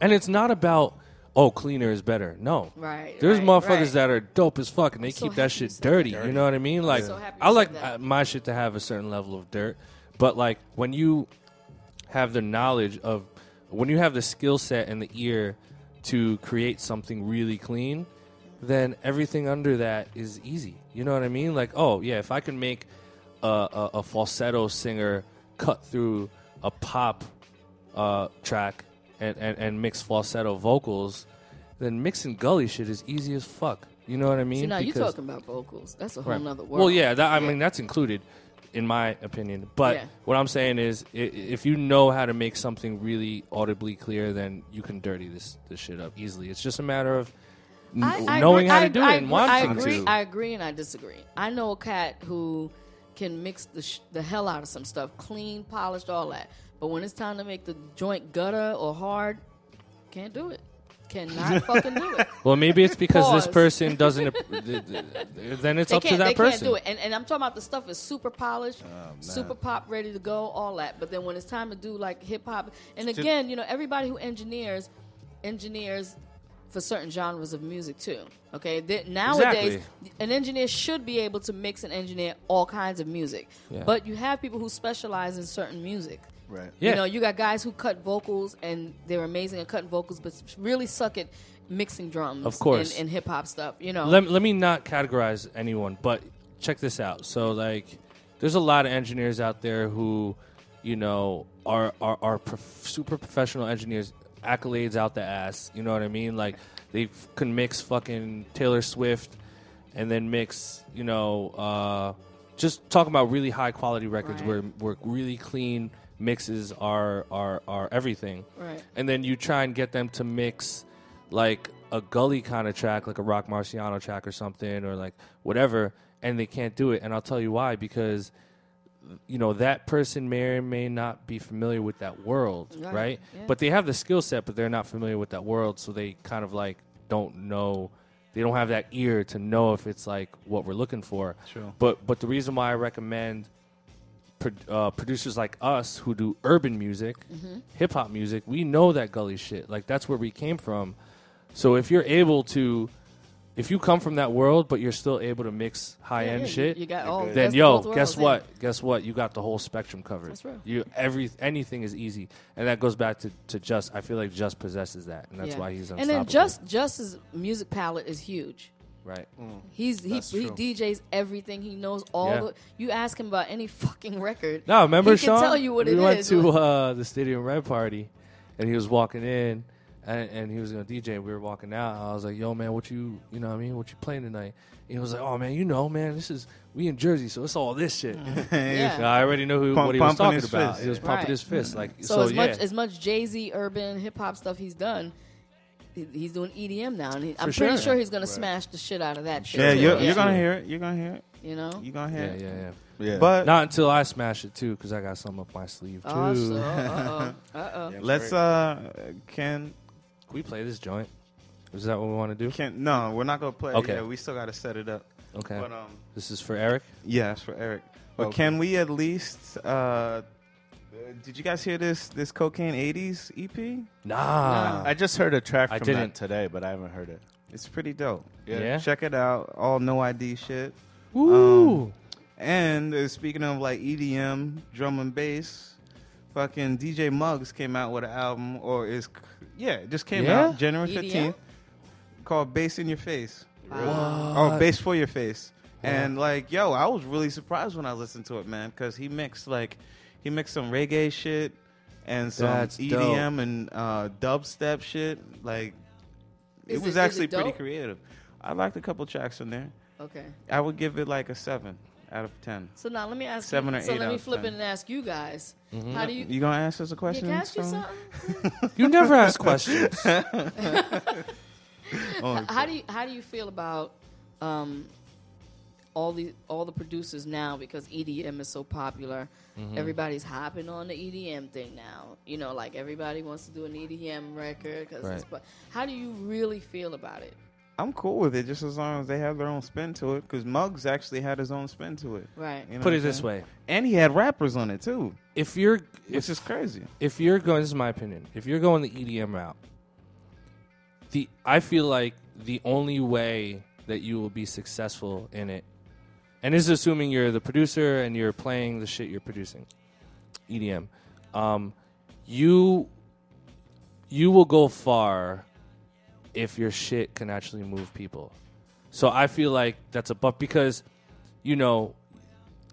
And it's not about oh cleaner is better. No. Right. There's right, motherfuckers right. that are dope as fuck and they I'm so keep that shit said dirty. You know what I mean? Like so I like my shit to have a certain level of dirt, but like when you have the knowledge of when you have the skill set and the ear to create something really clean, then everything under that is easy. You know what I mean? Like, oh yeah, if I can make a, a, a falsetto singer cut through a pop uh, track and, and, and mix falsetto vocals, then mixing gully shit is easy as fuck. You know what I mean? See, now you're Because- talking about vocals. That's a whole nother world. Well, yeah, that, I mean that's included, in my opinion. But Yeah. what I'm saying is, i- if you know how to make something really audibly clear, then you can dirty this this shit up easily. It's just a matter of n- I, I knowing agree, how to do I, it and wanting I agree, to. I agree, and I disagree. I know a cat who can mix the sh- the hell out of some stuff, clean, polished, all that. But when it's time to make the joint gutter or hard, can't do it. Cannot fucking do it. well, maybe it's because this person doesn't. ap- th- th- then it's They up to can't. that they person. can't do it. And, and I'm talking about the stuff is super polished, Oh, super pop, ready to go, all that. But then when it's time to do like hip hop, and again, you know, everybody who engineers, engineers for certain genres of music too. Okay, They- nowadays Exactly. an engineer should be able to mix and engineer all kinds of music. Yeah. But you have people who specialize in certain music. Right. Yeah. You know, you got guys who cut vocals and they're amazing at cutting vocals, but really suck at mixing drums. Of course. and, and hip hop stuff. You know, let, let me not categorize anyone, but check this out. So, like, there's a lot of engineers out there who, you know, are are, are prof- super professional engineers, accolades out the ass. You know what I mean? Like, they f- can mix fucking Taylor Swift, and then mix, you know, uh, just talking about really high quality records Right. where where really clean mixes are are are everything Right. and then you try and get them to mix like a gully kind of track, like a Rock Marciano track or something, or like whatever, and they can't do it. And I'll tell you why because you know that person may or may not be familiar with that world, Right, right? yeah. But they have the skill set, but they're not familiar with that world, so they kind of like don't know. They don't have that ear to know if it's like what we're looking for. True. But but the reason why I recommend pro- uh, producers like us who do urban music, Mm-hmm. hip hop music, we know that gully shit. Like that's where we came from. So if you're able to, if you come from that world, but you're still able to mix high Yeah, end yeah, shit, You, got all. then yo, both guess worlds, yeah. what? Guess what? You got the whole spectrum covered. That's real. You every anything is easy, and that goes back to, to just. I feel like just possesses that, and that's Yeah. why he's on And then just Just's music palette is huge. Right. He's he, That's he true. DJs everything. He knows all Yeah. the. You ask him about any fucking record. No, remember he Sean? can tell you what we it went is. to uh, the Stadium Red party, and he was walking in, and, and he was gonna DJ. We were walking out. I was like, "Yo, man, what you, you know, what I mean, what you playing tonight?" And he was like, "Oh, man, you know, man, this is we in Jersey, so it's all this shit." Yeah. I already know who, Pump- what he was talking about. fist. He was pumping Right. his fist, like so, so. as yeah, much as much Jay Z urban hip hop stuff he's done, he- he's doing EDM now, and he, I'm For pretty sure. sure he's gonna smash the shit out of that shit. Yeah, you're, you're gonna hear it. You're gonna hear it. You know. You're gonna hear yeah, it. yeah, yeah. Yeah. But Not until I smash it too, because I got something up my sleeve too. Oh, so, uh oh, uh oh. let's uh, can Can we play this joint? Is that what we want to do? Can't. no, we're not gonna play. Okay. it yet. we still gotta set it up. Okay. But um, This is for Eric. yeah, it's for Eric. But Okay. can we at least? Uh, did you guys hear this this cocaine '80s EP? Nah. I just heard a track I from didn't. that today, but I haven't heard it. It's pretty dope. Yeah. Check it out. All No I.D. shit. Woo. Um, and uh, speaking of like EDM, drum and bass, fucking DJ Muggs came out with an album, or is yeah, it just came Yeah? out January EDM? fifteenth, called "Bass in Your Face" Wow. or "Bass for Your Face." And like, yo, I was really surprised when I listened to it, man, because he mixed like he mixed some reggae shit and some That's EDM and uh, dubstep shit. Like Is it it- was it actually pretty creative. I liked a couple tracks in there. Okay. I would give it like a seven out of ten. So now let me ask Seven you. or so eight let me flip 10. it and ask you guys. How do you? You gonna ask us a Yeah, question? can I ask you something? You never ask questions. Oh, How do you how do you feel about um, all the all the producers now because EDM is so popular? Mm-hmm. Everybody's hopping on the EDM thing now. You know, like everybody wants to do an EDM record. Cause Right. but how do you really feel about it? I'm cool with it, just as long as they have their own spin to it. Because Muggs actually had his own spin to it. Right. You know Put it this way: and he had rappers on it too, if you're it's just crazy. if you're going, this is my opinion. If you're going the EDM route, the I feel like the only way that you will be successful in it, and this is assuming you're the producer and you're playing the shit you're producing, EDM, um, you you will go far if your shit can actually move people. So I feel like that's a buff because you know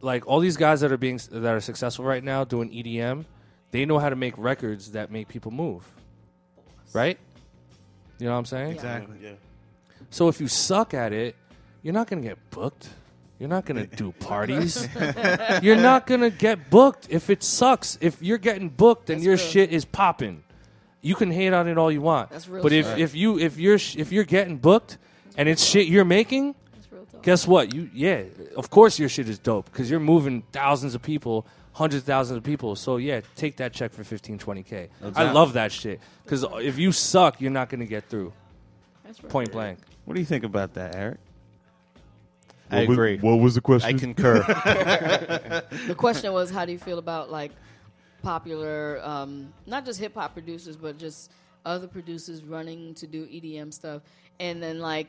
like all these guys that are being that are successful right now doing EDM, they know how to make records that make people move. Right? You know what I'm saying? Exactly. Yeah. So if you suck at it, you're not going to get booked. You're not going to do parties. you're not going to get booked if it sucks. If you're getting booked and That's your real. shit is popping, you can hate on it all you want. That's real but if, shit. if you if you're sh- if you're getting booked and it's shit you're making, That's real talk. guess what? You yeah, of course your shit is dope because you're moving thousands of people, hundreds of thousands of people. So yeah, take that check for 15, 20 k. I love that shit because if you suck, you're not gonna get through. That's real. Point blank. What do you think about that, Eric? I agree. What was the question? I concur. The question was, how do you feel about like popular, um, not just hip hop producers, but just other producers running to do EDM stuff, and then like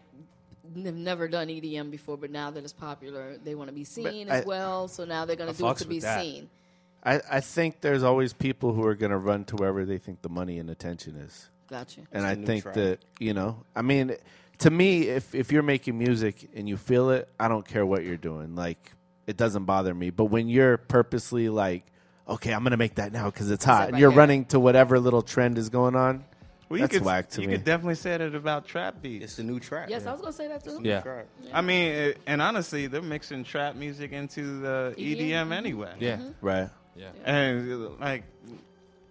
they've never done EDM before, but now that it's popular, they want to be seen as I- well. So now they're going to do it to be that. seen. I, I think there's always people who are going to run to wherever they think the money and attention is. Gotcha. and the I think trend. that you know, I mean, to me, if if you're making music and you feel it, I don't care what you're doing. Like, it doesn't bother me. But when you're purposely like, okay, I'm gonna make that now because it's hot, and you're here. running to whatever little trend is going on, Well, That's you could, whack to you me. could definitely say that about trap beats. It's the new trap. Yes, I was going to say that too. Yeah. Track. I mean, it, and honestly, they're mixing trap music into the EDM? EDM, anyway. Yeah. right? Yeah. and like,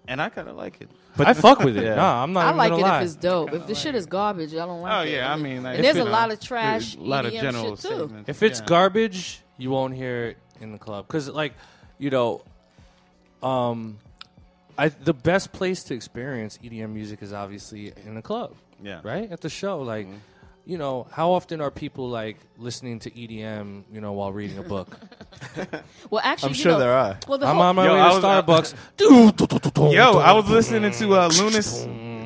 and I kind of like it. But I fuck with it. Yeah. Nah, I'm not I even like it lie. if it's dope. If the shit is garbage, I don't like it. Oh it. yeah, I mean, like, and there's a lot of trash, a lot of general shit too. If it's Yeah. garbage, you won't hear it in the club because, like, you know, um, I the best place to experience EDM music is obviously in the club, yeah, right at the show. Like, Mm-hmm. You know, how often are people like listening to EDM, you know, while reading a book? Well, actually, I'm you sure know, there are. Well, the I'm whole, on my Yo, way I to was- Starbucks. Yo, I was listening to uh, Lunice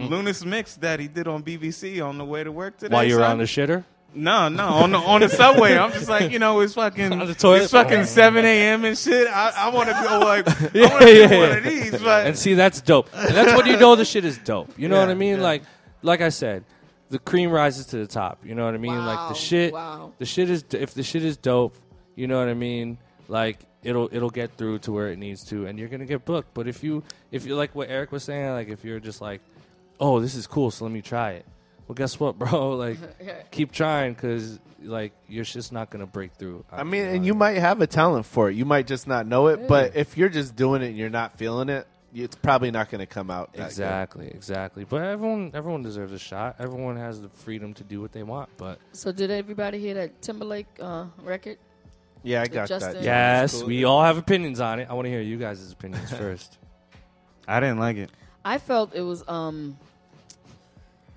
Lunice mix that he did on BBC on the way to work today. while you're son. on the shitter. No, no, on the on the subway. I'm just like, you know, it's fucking, On the toilet. it's fucking 7 a.m. and shit. I, I want to go like, I want to yeah, do one of these, but and see that's dope and that's when you know the shit is dope you know Yeah, what i mean yeah. like like i said the cream rises to the top you know what i mean like the shit wow. the shit is if the shit is dope you know what i mean like it'll it'll get through to where it needs to and you're gonna get booked but if you if you like what eric was saying like if you're just like oh this is cool so let me try it well guess what bro like keep trying because like you're just not gonna break through I mean, and you might have a talent for it. You might just not know it. But if you're just doing it and you're not feeling it, it's probably not going to come out. that good. Exactly, exactly. But everyone, everyone deserves a shot. Everyone has the freedom to do what they want. But So did everybody hear that Timberlake uh, record? Yeah, I The got Justin- that. yes, we all have opinions on it. I want to hear you guys' opinions first. I didn't like it. I felt it was um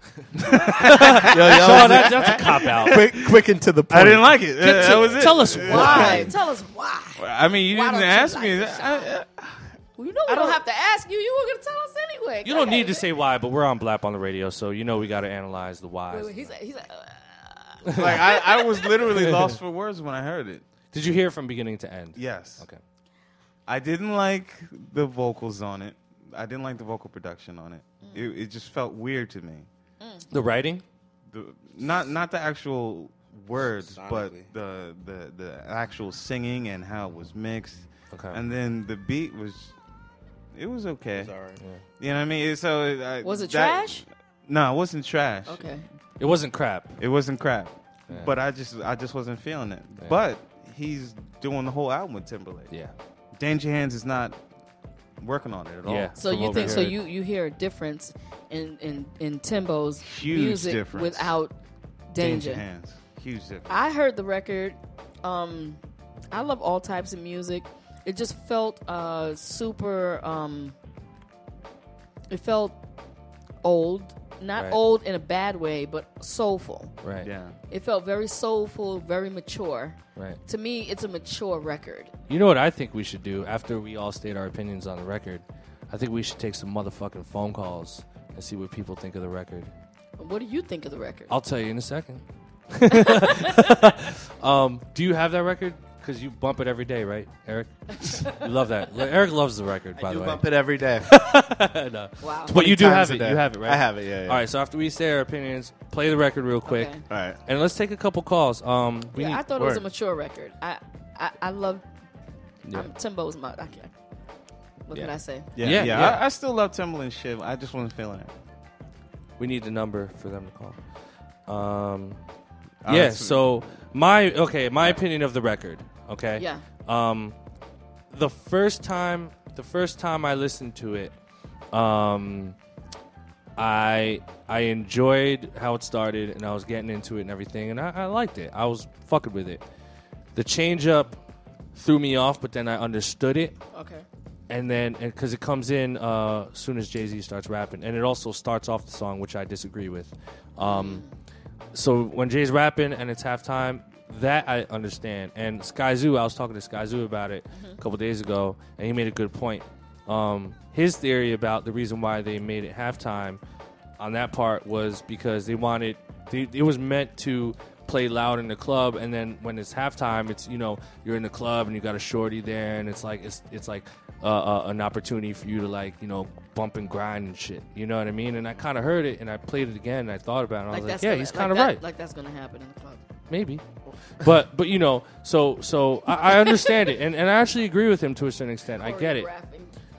Yo, Sean, yo, that, that's a cop out. quick, quick and to the point. I didn't like it. Uh, that was it. Tell us why. why. Tell us why. I mean, you Why didn't don't you ask like me. It, that. I- I- Well, you know we don't, have to ask you. You were gonna tell us anyway. You don't need to say why, but we're on Blap on the radio, so you know we got to analyze the Wait, whys. wait, he's he's uh, like I, I was literally lost for words when I heard it. Did you hear it from beginning to end? Yes. Okay. I didn't like the vocals on it. I didn't like the vocal production on it. It, it just felt weird to me. The writing? The, not not the actual words, but the, the the actual singing and how it was mixed. Okay. And then the beat was It was okay. all right. You know what I mean? So uh, Was it that- trash? No, it wasn't trash. Okay. It wasn't crap. It wasn't crap. Yeah. But I just I just wasn't feeling it. Yeah. But he's doing the whole album with Timberlake. Yeah. Danja Handz is not working on it at all. Yeah. So From you what think so heard. you you hear a difference in in in Timbo's Huge music difference. without Danja. Hands. Huge difference. I heard the record. Um, I love all types of music. It just felt uh, super. Um, it felt old, not Right. old in a bad way, but soulful. Right. yeah. It felt very soulful, very mature. Right. To me, it's a mature record. You know what I think we should do after we all state our opinions on the record? I think we should take some motherfucking phone calls and see what people think of the record. What do you think of the record? I'll tell you in a second. um, do you have that record? Because you bump it every day, right, Eric? you love that. Eric loves the record, by I do the way. bump it every day. No. wow. But you do 20 have a it. day. You have it, right? I have it. Yeah. yeah. All right. So after we say our opinions, play the record real quick, Okay. All right. and let's take a couple calls. Um, we Yeah, need, I thought it was a word. mature record. I I, I love Yeah. um, Timbo's my. I can't. What Yeah. can I say? Yeah, Yeah, yeah. yeah. I, I still love Timbaland shit. I just wasn't feeling it. We need the number for them to call. Um, Uh, yeah. So my okay, my opinion of the record. Okay. Yeah. Um, the first time, the first time I listened to it, um, I I enjoyed how it started, and I was getting into it and everything, and I, I liked it. I was fucking with it. The change up threw me off, but then I understood it, Okay. and then and because it comes in uh, as soon as Jay Z starts rapping, and it also starts off the song, which I disagree with. Um, so when Jay's rapping and it's halftime, that I understand. And Skyzoo, I was talking to Skyzoo about it a couple days ago, and he made a good point. Um, his theory about the reason why they made it halftime on that part was because they wanted they, it was meant to play loud in the club, and then when it's halftime, it's you know you're in the club and you got a shorty there, and it's like it's it's like uh, uh, an opportunity for you to like you know bump and grind and shit. You know what I mean? And I kind of heard it, and I played it again, and I thought about it. And I was like, yeah, gonna- he's kind of that- right Like that's gonna happen in the club. maybe but but you know so so i, I understand it and, and i actually agree with him to a certain extent i get it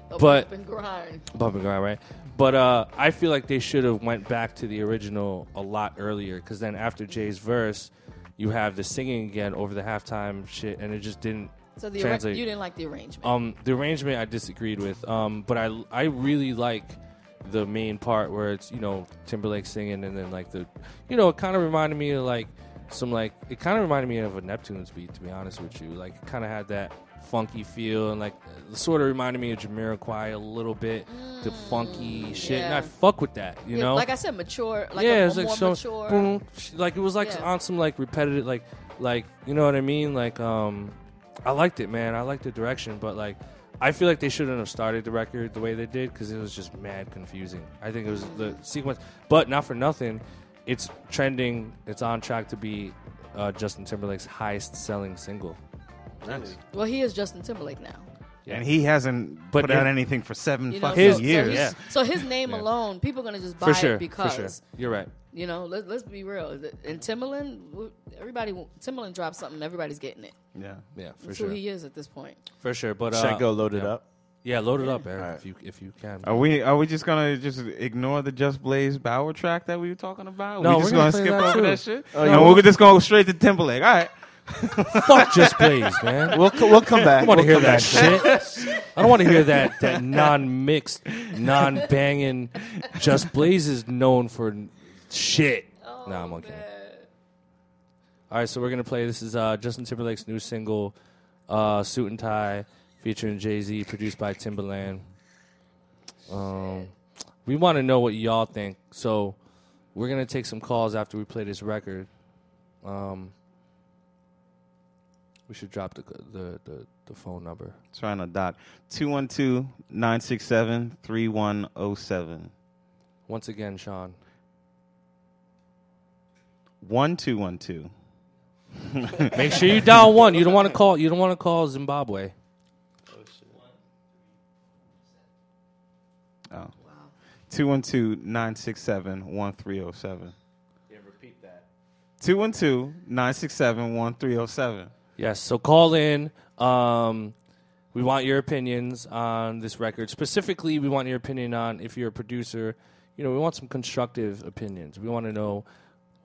But- bump and grind. bump and grind right but uh, i feel like they should have went back to the original a lot earlier because then after jay's verse you have the singing again over the halftime shit and it just didn't So the arra- you didn't like the arrangement. um, the arrangement I disagreed with, um, but I I really like the main part where it's you know Timberlake singing and then like the you know it kind of reminded me of like some like it kind of reminded me of a Neptune's beat to be honest with you like it kind of had that funky feel and like sort of reminded me of Jamiroquai a little bit the funky shit and I fuck with that you Yeah, know like I said, mature. Like yeah, a, it's like more so mature. boom, like it was like Yeah. on some like repetitive, like like you know what I mean. Like um, I liked it, man. I liked the direction, but like I feel like they shouldn't have started the record the way they did because it was just mad confusing. I think it was the sequence, but not for nothing. It's trending. It's on track to be uh, Justin Timberlake's highest selling single. Nice. Well, he is Justin Timberlake now. Yeah. And he hasn't But put out anything for seven You know, fucking so, years. So, Yeah. so his name Yeah. alone, people are gonna just buy For sure, it because for sure. You're right. You know. Let, let's be real. And Timbaland, everybody, Timbaland drops something, everybody's getting it. yeah. Yeah, for That's sure. who he is at this point. For sure. But Should uh, I go load it yeah. up? Yeah, load it up, Eric, Alright. if you if you can. Are we are we just gonna just ignore the Just Blaze Baauer track that we were talking about? No, we we're gonna, gonna play skip that over too. that shit. Oh, and yeah. we're just gonna go straight to Timberlake. All right. Fuck just Blaze, man. We'll co- we'll come back. I want to We'll hear come that back. shit. I don't want to hear that that non-mixed, non-banging. Just Blaze is known for shit. no, I'm okay. All right, so we're gonna play. This is uh, Justin Timberlake's new single, uh, "Suit and Tie," featuring Jay Z, produced by Timbaland. Um, we want to know what y'all think, so we're gonna take some calls after we play this record. Um, we should drop the the the, the phone number. Trying to doc 212-967-3107. Once again, Sean. 1212. Make sure you dial one. You don't want to call. You don't want to call Zimbabwe. Oh. Wow. 212-967-1307. Yeah, repeat that. 212-967-1307. Yes. So call in. Um, we want your opinions on this record. Specifically, we want your opinion on if you're a producer. You know, we want some constructive opinions. We want to know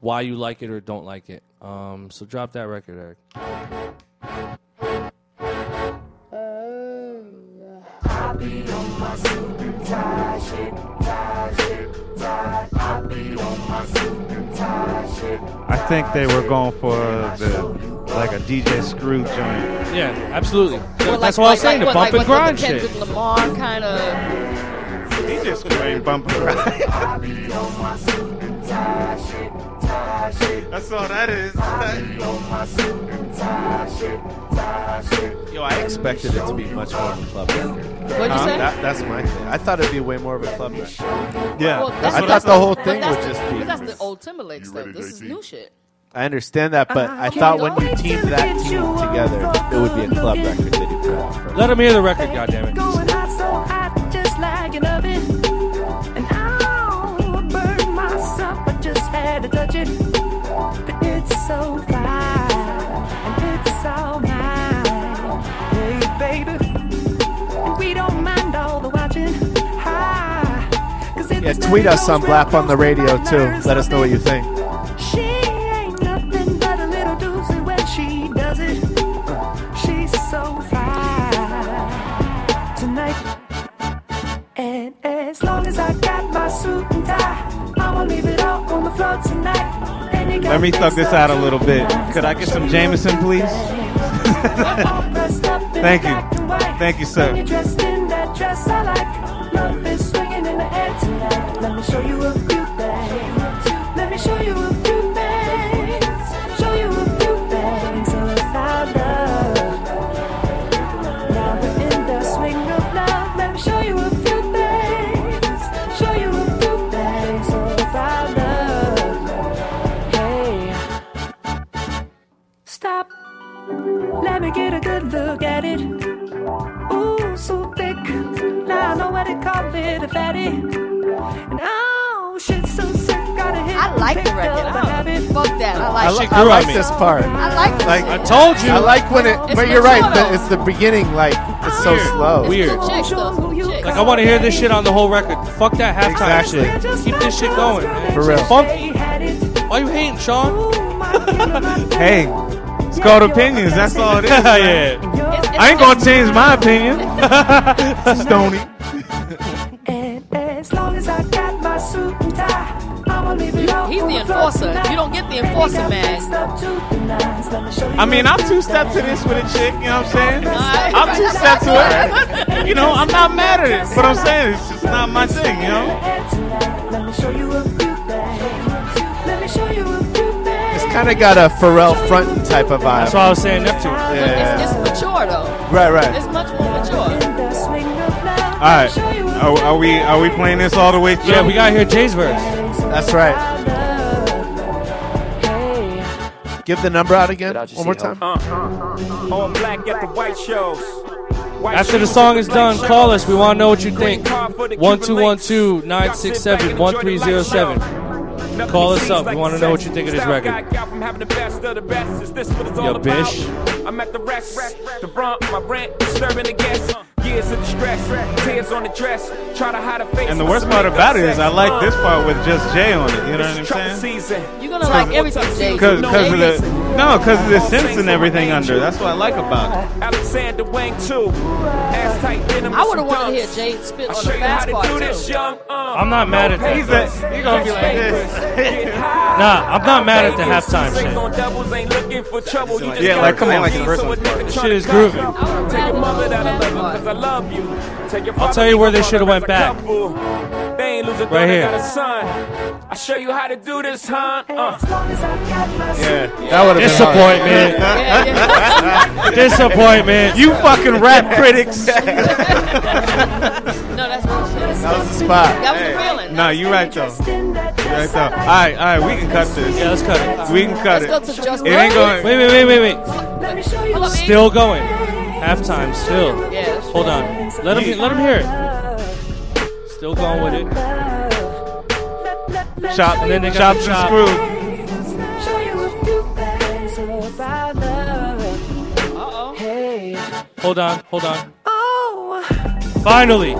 why you like it or don't like it. Um, so drop that record, Eric. I think they were going for the like a DJ Screw joint. Yeah, absolutely. Or That's like- what I was saying. like the what- bump and like what grind the shit. Kendrick Lamar kind of. DJ Screw ain't bumping right. That's all that is. Yo, I expected it to be much more of a club record. What'd you say? That, that's my thing. I thought it'd be way more of a club record. Yeah. Well, I thought the whole thing would just be- But that's the old Timberlake stuff. This is new shit. I understand that, but uh-huh. I thought when you teamed that team together, it would be a club record that you put out first. Let them hear the record, goddammit. Going hot so hot, just like an oven. And I'll burn myself, I just had to touch it. So fine, and it's all mine. Hey, baby. We don't mind all the watching. Hi. 'Cause Yeah, tweet us on goes Blap on the radio too. Let us know what you think. she ain't nothing but a little doozy when she does it. She's so fine tonight. And as long as I got my suit and tie, I'ma leave it all on the floor tonight. Let me thug this out a little bit. Could I get some Jameson, please? Thank you. Thank you, sir. Let me show you a few things. Let me show you Now I know what they call it a fatty. And oh, shit, so sick. Gotta hit. I like the record. up a I don't, fuck that. I I, like. li- shit I like this part. I like this Like shit. I told you. I like when it, It's but you're right. mature, The, it's the beginning. Like it's so Weird. slow. It's Weird. two chicks, though. It's two chicks. Like I want to hear this shit on the whole record. Fuck that halftime Exactly. shit. Keep this shit going, man. For real. Funky. Had. Why you hating, Sean? Ooh, my killer, my Hey, it's called opinions. That's all it is. yeah. It's- it's- I ain't gonna change my opinion. Stony. He's the enforcer. You don't get the enforcer, got man. fixed up to the nines. Let me show you I mean, I'm few two steps to this with a chick. You know what I'm saying? Alright. I'm two steps to it. You know, I'm not mad at it, but I'm saying it's just not my thing. You know? Let me show you a few things. Let me show you a few things. It's kind of got a Pharrell Frontin type of vibe. That's what I was saying Neptune. Yeah. It's, it's mature though. Right, right. It's much more mature. In the swing of love. All right. Are, are we are we playing this all the way through? Yeah, we got to hear Jay's verse. That's right. Give the number out again one more time. On uh, uh, uh, black at the white shows. After the song is done, call us. We want to know what you think. Card for the 1212 Cuban links. 967 1307. Nothing Call us up. We like wanna know what you think of this record. guy got from having the best of the best. Is this what it's Yo, all bish. I'm at the rest, the brunt, my rent, disturbing the guests. Years of distress, tears on the dress, try to hide a face. And the worst part about it is. I like Uh, this part with just Jay on it. You know what I'm saying? season. You're gonna like everything, Jay. Because No, of the no, because of the sense and everything under. That's what I like about it. Alexander Wang too. Ass tight denim. I would have wanted to hear Jay spit on the fast part too. This, young, um, I'm not mad at that. He's a, he gonna be like this. Nah, I'm not mad at the halftime shit. shit. Yeah, like, come on, like the first one. Shit is groovy. Tell your mother that I love you because I love you. Tell your I'll tell you where gon' they shoulda went back. couple. They ain't lose a daughter, Right here. got a son. I show you how to do this, huh? Uh. As long as I got my suit Yeah, that would have been Disappointment. Yeah, yeah. Disappointment. You fucking rap critics. no, that's real shit. That was the spot. That was the feeling. no, you right though. dressed in that You right though. I All like. right, all right, we can cut this. Yeah, let's cut it. We can cut Let's go it. to just It ain't going. Wait, wait, wait, wait, wait. Let me show you Hold a up. Still going. Halftime, still. Yeah. That's Hold on. Let him, let him hear it. Still going with it. Shop And then they got shop the screw. Show you a few things about love. Uh-oh. Hold on, hold on. Oh, Finally.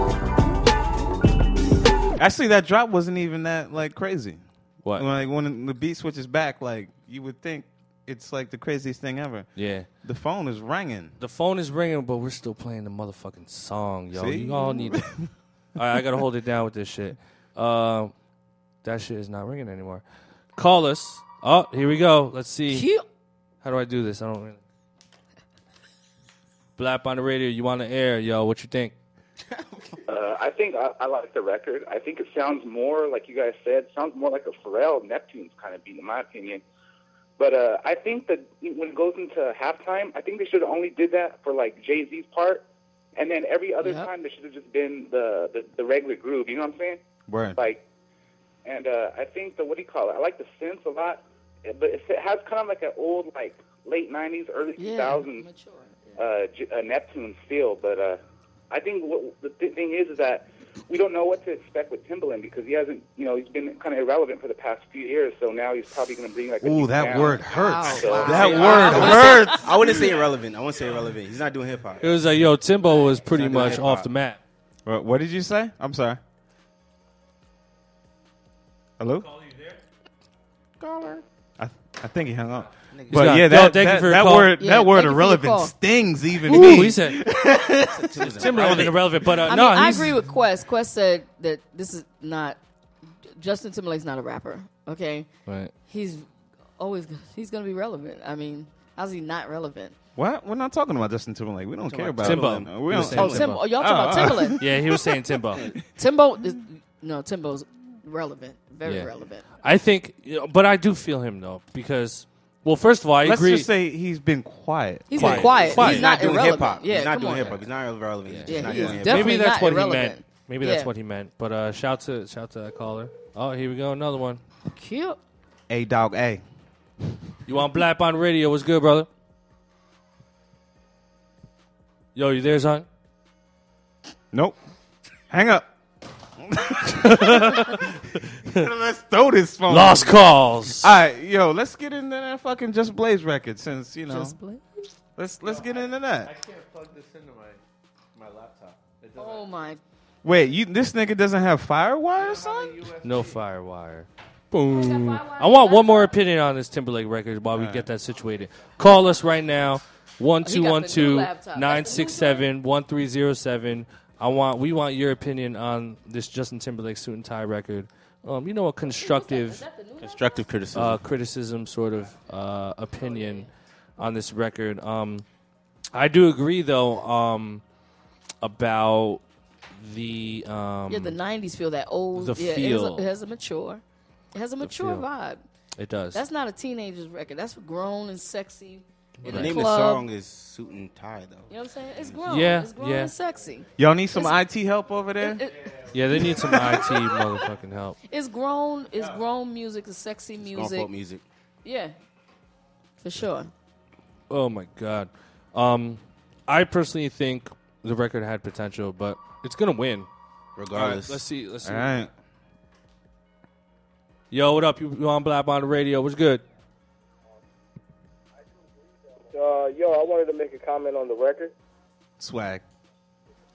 Actually, that drop wasn't even that like crazy. What? Like when the beat switches back, like you would think it's like the craziest thing ever. Yeah. The phone is ringing. The phone is ringing, but we're still playing the motherfucking song, yo. See? You all need to. all right, I gotta hold it down with this shit. Um, that shit is not ringing anymore. Call us. Oh, here we go. Let's see. Cute. How do I do this? I don't really. Blap on the radio. You on the air, yo? What you think? Uh, I think I, I like the record. I think it sounds more like you guys said, sounds more like a Pharrell Neptune's kind of beat, in my opinion. But uh, I think that when it goes into halftime, I think they should have only did that for like Jay Z's part, and then every other Yep. time they should have just been the, the the regular groove. You know what I'm saying? Right. Like, and uh, I think the what do you call it? I like the synths a lot, but it has kind of like an old like late '90s, early Yeah. 2000s Mature. uh, J- uh, Neptune feel. But uh, I think what the th- thing is is that we don't know what to expect with Timbaland because he hasn't, you know, he's been kind of irrelevant for the past few years. So now he's probably going to bring like. Ooh, new that sound. word hurts. So- That I- word I wouldn't hurts. Say, I wouldn't say irrelevant. I wouldn't say irrelevant. He's not doing hip hop. It was like, yo, Timbo was pretty much hip-hop. off the map. What, what did you say? I'm sorry. Hello. Caller. I I think he hung up. But got- yeah, Yo, that, thank you for your that call. word Yeah, that word thank you for your irrelevant call. stings even Ooh, me. he said Timbaland irrelevant, but uh, I no, mean, I he's- agree with Quest. Quest said that this is not Justin Timberlake's not a rapper. Okay, Right. he's always he's gonna be relevant. I mean, how's he not relevant? What? We're not talking about Justin Timberlake. We don't care about Timbo. Timbo. We He was don't. Oh, Timbo. Timbo. Oh, y'all talking about Oh, oh. Timbaland? Yeah, he was saying Timbo. Timbo is no Timbo's relevant, very Yeah. relevant. I think, but I do feel him though because, well, first of all, I Let's agree. just say he's been quiet. He's Quiet. been quiet. Quiet. He's not doing hip irrelevant. hop. Yeah, he's not come doing on. hip hop. He's not irrelevant. He's Yeah, just not he doing is hip hop. definitely Maybe that's not what he irrelevant. meant. Maybe that's Yeah. what he meant. But uh, shout to shout to that caller. Oh, here we go, another one. Cute. A dog A. You on Blap on the radio? What's good, brother? Yo, you there, son? Nope. Hang up. Let's throw this phone. Lost calls. All right, yo, let's get into that fucking Just Blaze record since you know. Just play. let's let's get into that. I can't plug this into my my laptop. It doesn't Oh my. Wait, you this nigga doesn't have FireWire, son? No firewire. Boom. I want one more opinion on this Timberlake record while we get that situated. Call us right now. One two one two nine six seven one three zero seven. I want we want your opinion on this Justin Timberlake suit and tie record. Um, you know, a constructive Constructive criticism. uh, criticism sort of uh, opinion on this record. Um, I do agree though um, about the um, Yeah, the '90s feel that old. the yeah, it, feel. has a, it has a mature. It has a mature vibe. it does. That's not a teenager's record. That's grown and sexy. In the the name of the song is Suit and Tie, though. You know what I'm saying? It's grown. Yeah, it's grown yeah. and sexy. Y'all need some It's- IT help over there? It- it- yeah, they need some IT motherfucking help. it's grown. It's grown music. It's sexy Grown music. folk music. Yeah, for sure. Oh my god. Um, I personally think the record had potential, but it's gonna win. All right, Regardless. let's see. Let's see. All right. Yo, what up? You, you on Blap on the radio? What's good? Uh, yo, I wanted to make a comment on the record. Swag.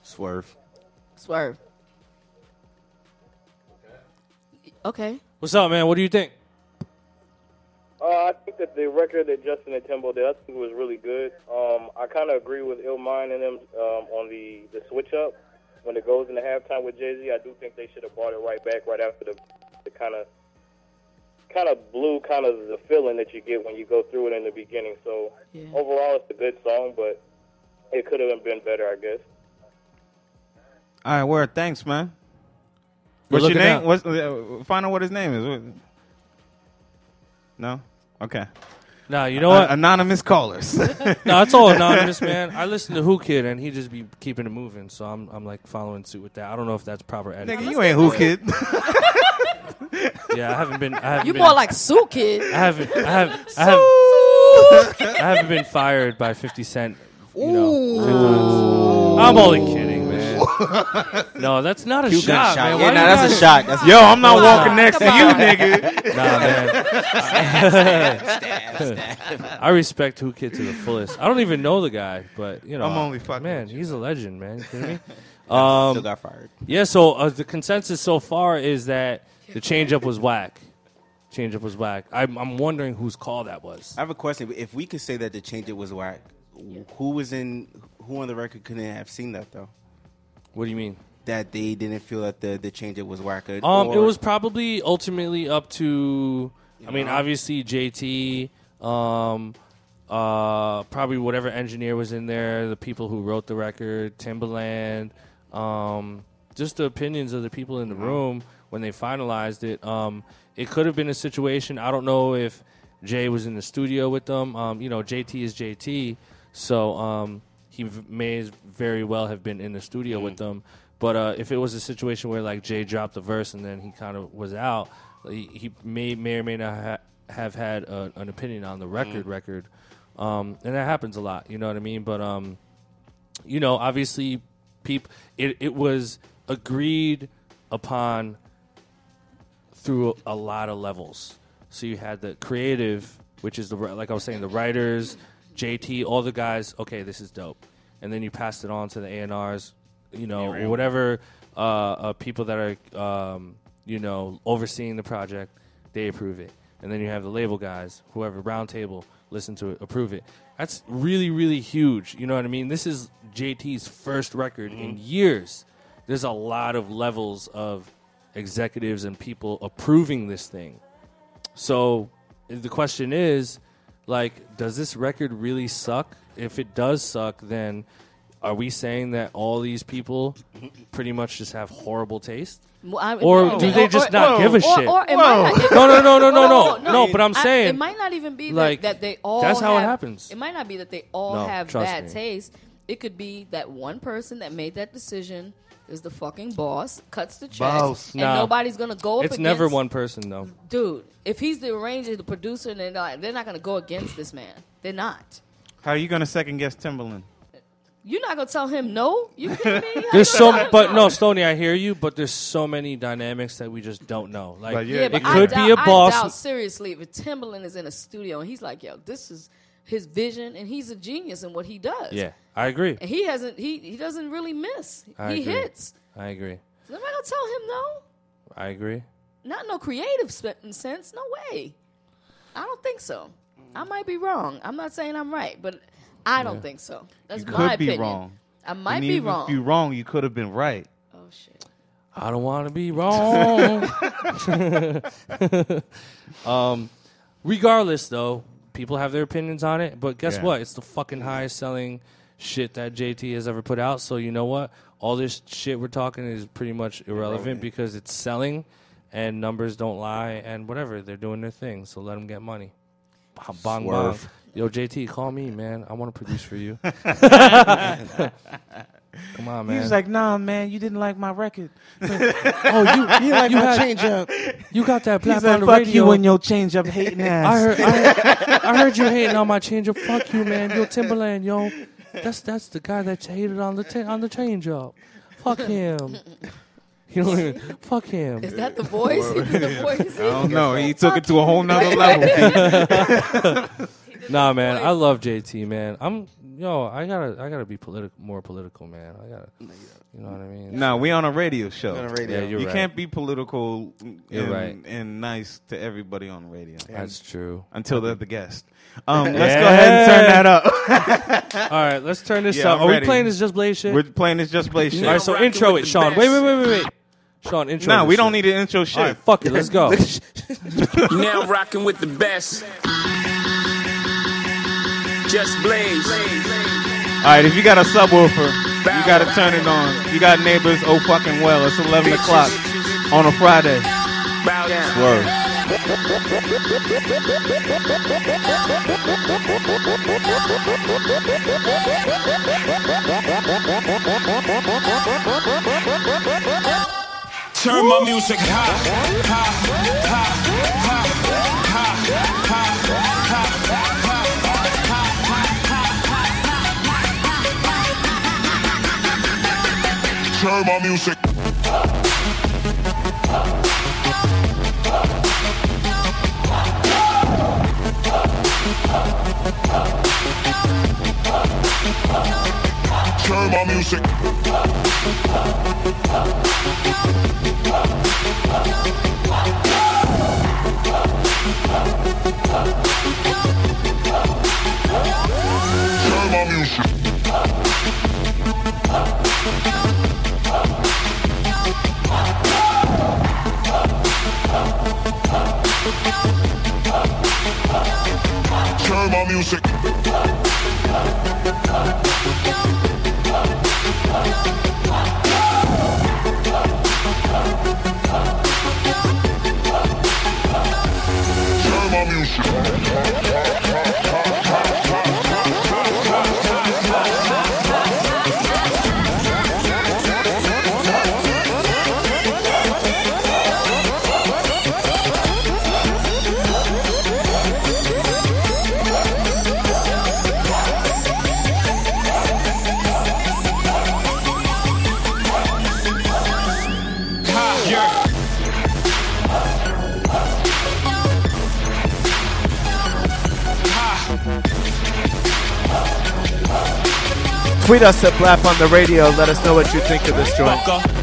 Swerve. Swerve. Okay. What's up, man? What do you think? Uh, I think that the record that Justin and Timbo did, I think was really good. Um, I kind of agree with Illmind and them um, on the, the switch up when it goes into halftime with Jay Z. I do think they should have brought it right back right after the the kind of kind of blew kind of the feeling that you get when you go through it in the beginning. So Yeah. overall, it's a good song, but it could have been better, I guess. All right, word. Thanks, man. Good What's your name? out. What's, uh, find out what his name is. No? Okay. Nah, you know Uh, what? anonymous callers. no, it's all anonymous, man. I listen to Whoo Kid, and he just be keeping it moving. So I'm, I'm like following suit with that. I don't know if that's proper editing. Nigga, you ain't Whoo Kid. Yeah, I haven't been. I haven't You been, more like Sue Kid. I haven't. I have. I have. I haven't been fired by Fifty Cent. You know, 10. I'm only kidding, man. man. No, that's not a Q gun shot, shot. man. Yeah, Why nah, that's a shot. That's Yo. I'm not Come walking on, next to come you, nigga. Nah, man. I respect Whoo Kid to the fullest. I don't even know the guy, but you know, I'm only fucking man. He's a legend, man. You kidding me? Still Um, got fired. yeah. So uh, the consensus so far is that the changeup was whack. Changeup was whack. I'm, I'm wondering whose call that was. I have a question. If we could say that the change it was whack, who was in who on the record couldn't have seen that though? What do you mean? That they didn't feel that the the change it was whack. or- Um, it was probably ultimately up to. I mean, know? obviously JT, um, uh, probably whatever engineer was in there, the people who wrote the record, Timbaland, um, just the opinions of the people in the room when they finalized it. Um, it could have been a situation. I don't know if Jay was in the studio with them. Um, you know, JT is JT, so um, he v- may very well have been in the studio with them. But uh, if it was a situation where like Jay dropped a verse and then he kind of was out, he, he may may or may not ha- have had a, an opinion on the record. Record, um, and that happens a lot. You know what I mean? But um, you know, obviously, peop it, it was agreed upon through a lot of levels. So you had the creative, which is the like I was saying, the writers, JT, all the guys. Okay, this is dope, and then you passed it on to the A&Rs, you know, or whatever uh, uh, people that are um, you know overseeing the project. They approve it, and then you have the label guys, whoever roundtable, listen to it, approve it. That's really really huge. You know what I mean? This is JT's first record in years. There's a lot of levels of executives and people approving this thing. So the question is, like, does this record really suck? If it does suck, then are we saying that all these people pretty much just have horrible taste? Well, I- Or it- do they just or- not give a or- shit? or it might not- it- No, no, no, no, no, Whoa, no, no. But I'm I- saying it might not even be like, that, that they all. that's how it happens. It might not be that they all No, have bad me. taste. It could be that one person that made that decision is the fucking boss, cuts the checks, Boss. and Nah. nobody's gonna go up. it's against, never one person though. dude. If he's the arranger, the producer, and they're not, uh, they're not gonna go against this man. They're not. How are you gonna second guess Timbaland? You're not gonna tell him no. You kidding me? How There's you so, gonna tell him but no, Stoney, I hear you. But there's so many dynamics that we just don't know. Like, But yeah, Yeah, but it I could doubt, be a I boss. doubt seriously if Timbaland is in a studio and he's like, "Yo, this is his vision, and he's a genius in what he does." yeah, I agree. and he hasn't. He he doesn't really miss. I he agree. hits. I agree. So am I gonna tell him no? I agree. Not no creative spe- sense. No way. I don't think so. I might be wrong. I'm not saying I'm right, but I don't think so. That's You my could be opinion. wrong. I might and be even wrong. If you're wrong, you could have been right. oh shit. I don't want to be wrong. um, regardless, though, people have their opinions on it. But guess Yeah. what? It's the fucking highest selling shit that JT has ever put out. So you know what? All this shit we're talking is pretty much irrelevant because it's selling, and numbers don't lie, and whatever they're doing their thing. So let them get money. Bong bong. bong. Swerve. Yo, JT, call me, man. I want to produce for you. Come on, man. He's like, nah, man, you didn't like my record. Oh, oh, you, You like you my had- change up? you got that black He's like, on the fuck radio. you and your change up hating ass. I heard, I heard, I heard you hating on my change up. Fuck you, man. Yo, Timbaland, yo. That's that's the guy that hated on the ta- on the change up. Fuck him. You don't even, fuck him. Is that the voice? Is the voice? I don't know. He took it to a whole nother level. Nah, man. I love JT, man. I'm yo. I gotta I gotta be political, more political, man. I gotta. You know what I mean? no, we on a radio show. On a radio. Yeah, you're you right. can't be political You're and, right. and nice to everybody on the radio That's true. until they're the guest. Um, let's go ahead and turn that up. All right, let's turn this Yeah, up. I'm Are we playing this Just Blaze shit? We're playing this just play shit. All right, so Rocking intro with it, the Sean. best. Wait, wait, wait, wait, wait. Sean, intro. Nah, this we shit. don't need an intro shit. All right, fuck it. Let's go. Now rocking with the best. Just Blaze. All right, if you got a subwoofer, you got to turn it on. You got neighbors, oh fucking well. It's 11 o'clock on a Friday. Bow down. Word. Turn my music high, high, high, high, high, high, high, high. Turn my music. Turn my music. Turn my music. Turn my music. Tweet us at Blap on the radio. Let us know what you think of this joint.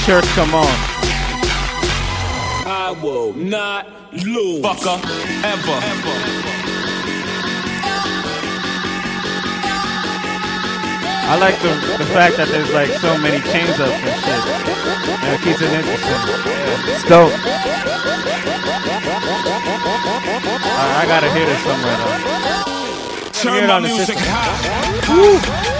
This is when the shirts come on. I will not lose. Fucker. Ever. I like the the fact that there's like so many chains up and shit. Yeah, it keeps it interesting. It's dope. I, I gotta hear this somewhere though. Turn Hear my on the music high.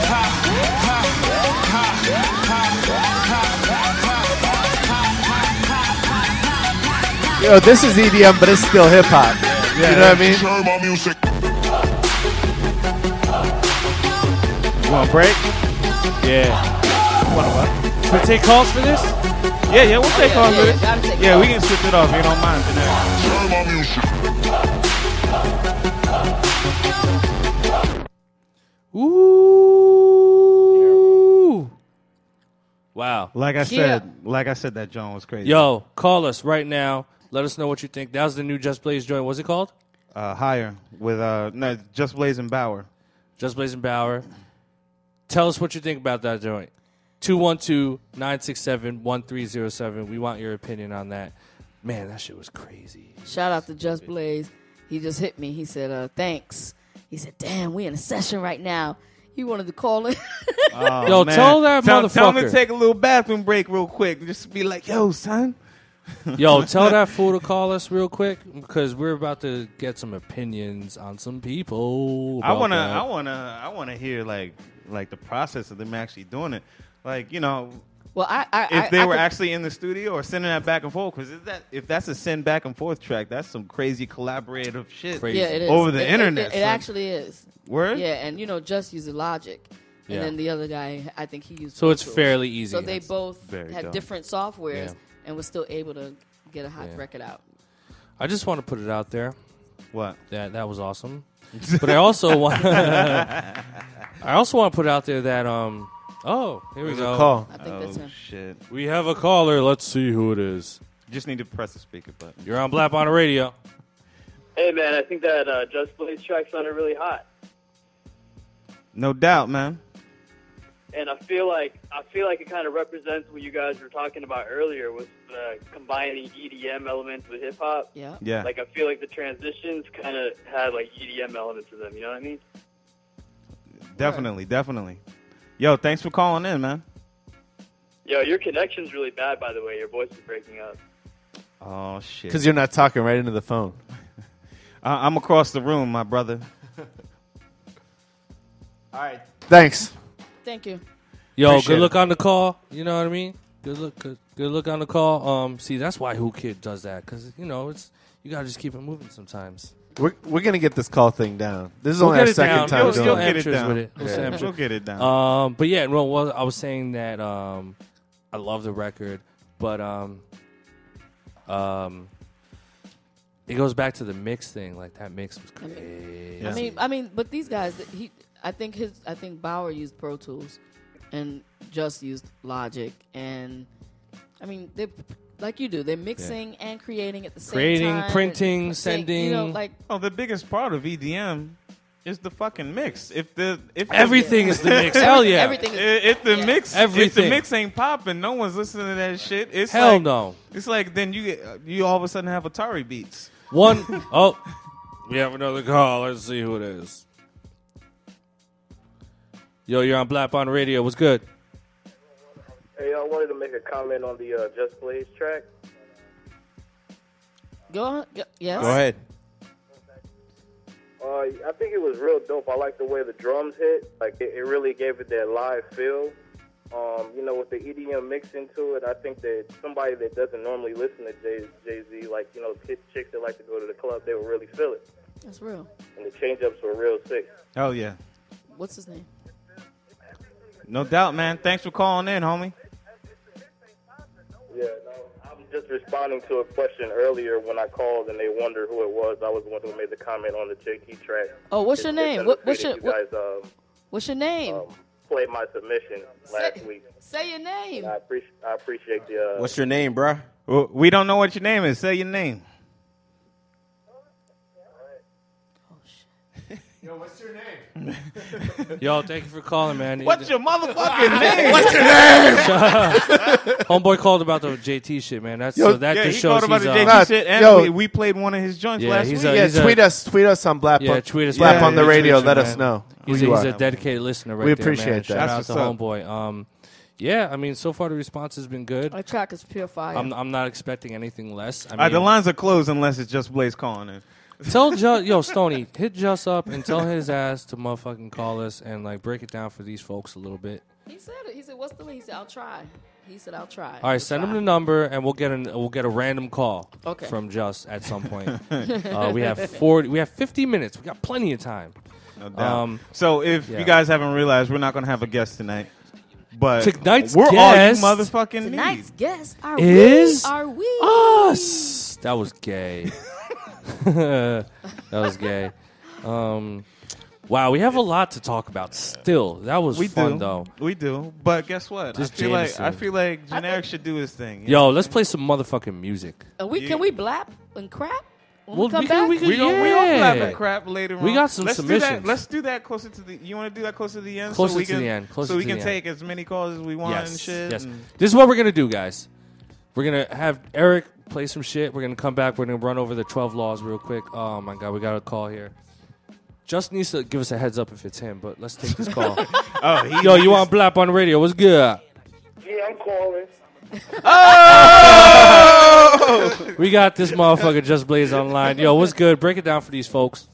Yo, this is EDM, but it's still hip hop. you know what I mean? Turn my music. You want a break? Yeah. What what? Should we take calls for this? Yeah, yeah, we'll take yeah, for yeah, this. Yeah, we can switch it off you don't mind tonight. Turn. Ooh. Wow. Like I Yeah. said, like I said, that John was crazy. Yo, call us right now. Let us know what you think. That was the new Just Blaze joint. What's it called? uh, higher with uh, no, Just Blaze and Baauer. Just Blaze and Baauer. Tell us what you think about that joint. 212-967-1307. We want your opinion on that. Man, that shit was crazy. Shout out to Just Blaze. He just hit me. He said, uh, thanks. He said, damn, we in a session right now. He wanted to call in. Oh, Yo, man. tell that tell, Tell him to take a little bathroom break real quick. Just be like, yo, son. Yo, tell that fool to call us real quick because we're about to get some opinions on some people. I wanna, that. I wanna, I wanna hear like, like the process of them actually doing it. Like, you know, well, I, I if they I were could- actually in the studio or sending that back and forth, because that if that's a send back and forth track, that's some crazy collaborative shit Crazy. yeah, it is over the It- it- internet. It, it son. actually is. Word? Yeah, and you know, just uses Logic, and Yeah. then the other guy, I think he used. So Pro it's Tools. fairly easy. So they both Very had dope. different softwares Yeah. And was still able to get a hot Yeah. record out. I just want to put it out there What? that that was awesome, but I also want I also want to put out there that um oh here we There's a go call. I think Oh that's him. shit! we have a caller. Let's see who it is. Just need to press the speaker button. You're on Blap on the radio. Hey man, I think that uh, Just Blaze track sounded really hot, No doubt, man. And I feel like I feel like it kind of represents what you guys were talking about earlier with uh, combining EDM elements with hip hop. Yeah. Yeah. Like I feel like the transitions kind of had like EDM elements to them. You know what I mean? Definitely, definitely. Yo, thanks for calling in, man. Yo, your connection's really bad, by the way. Your voice is breaking up. Oh shit! Because you're not talking right into the phone. I- I'm across the room, my brother. All right. Thanks. Thank you. Yo, Appreciate good look it. on the call. You know what I mean? Good look, good, good look on the call. Um, see, that's why Whoo Kid does that because you know it's you gotta just keep it moving sometimes. We're, we're gonna get this call thing down. This is We'll only get our it second down. time We'll doing still it. get it down. With it. We'll Yeah. say I'm. We'll get it down. Um, but yeah, no, well, I was saying that um, I love the record, but um, um, it goes back to the mix thing. Like that mix was crazy. I mean, I mean, but these guys, he, I think his, I think Baauer used Pro Tools, and just used Logic, and I mean, they, like you do, they're mixing and creating at the same Creating, time. Creating, printing, and saying, You know, sending. like Oh, the biggest part of EDM is the fucking mix. If the if the- Everything is the mix. Hell yeah. Everything is- if the yeah. mix if the mix ain't popping, no one's listening to that shit. It's Hell like, no. It's like then you get, you all of a sudden have Atari beats. One oh, we have another call. Let's see who it is. Yo, you're on Blap on Radio. What's good? Hey, I wanted to make a comment on the uh, Just Blaze track. go on, go, yes. Go ahead. Uh, I think it was real dope. I like the way the drums hit. Like it, it really gave it that live feel. Um, you know, with the EDM mix into it, I think that somebody that doesn't normally listen to Jay Jay Z, like you know, kids, chicks that like to go to the club, they will really feel it. That's real. And the change ups were real sick. Hell yeah, What's his name? No doubt, man. Thanks for calling in, homie. Yeah, no, I'm just responding to a question earlier when I called and they wondered who it was. I was the one who made the comment on the JT track. Oh, what's your name? What, what's your you guys um, What's your name? um, played my submission last Say- week. Say your name. I appreciate I appreciate the. Uh, What's your name, bruh? We don't know what your name is. Say your name. Yo, what's your name? Yo, thank you for calling, man. What's your motherfucking name? What's your name? Homeboy called about the JT shit, man. That's Yo, so that yeah, just he shows called about he's the uh, JT Nah, shit, and yo. we, we played one of his joints Yeah, last he's week. a- Yeah, he's tweet us, tweet us on Blap. Yeah, tweet us. Blap Yeah, on the yeah, radio. tweet Let you, us man. know who He's a, you he's are. a dedicated listener, right We there, man. appreciate that. Shout That's out what's to up. homeboy. Um, yeah, I mean, so far the response has been good. Our track is pure fire. I'm I'm not expecting anything less. I All right, mean, the lines are closed unless it's Just Blaze calling in. Tell Ju- yo Stony hit Just up and tell his ass to motherfucking call us and like break it down for these folks a little bit. he said it. He said, "What's the link?" He said, "I'll try." He said, "I'll try." All right, send him the number and we'll get an we'll get a random call Okay. from Just at some point. uh, we have forty. We have 50 minutes. We got plenty of time. No doubt. Um, so if yeah. you guys haven't realized, we're not going to have a guest tonight. But Tonight's we're guest all you motherfucking Tonight's need. guest are Is we? Are we? Us. That was gay. that was gay. Um, wow, we have a lot to talk about. Still, that was We fun do, though. we do. But guess what? Just I feel like I feel like generic should do his thing. Yo, let's play some motherfucking music. Uh, we can we blap and crap when Well, we come we can- back? we can- We gonna we Yeah. gonna clap and crap later on. We on. got some let's Do submissions. that, let's do that closer to the. You want to do that closer to the end? Closer so we to can, the end, closer so we to can the take as many calls as we want and shit. Yes. and- This is what we're gonna do, guys. We're gonna have Eric play some shit. We're gonna come back. We're gonna run over the twelve laws real quick. Oh my god, we got a call here. Just needs to give us a heads up if it's him, but let's take this call. oh, he, Yo, you on Blap on the radio? What's good? Yeah, I'm calling. Oh! we got this motherfucker Just Blaze online. Yo, what's good? Break it down for these folks.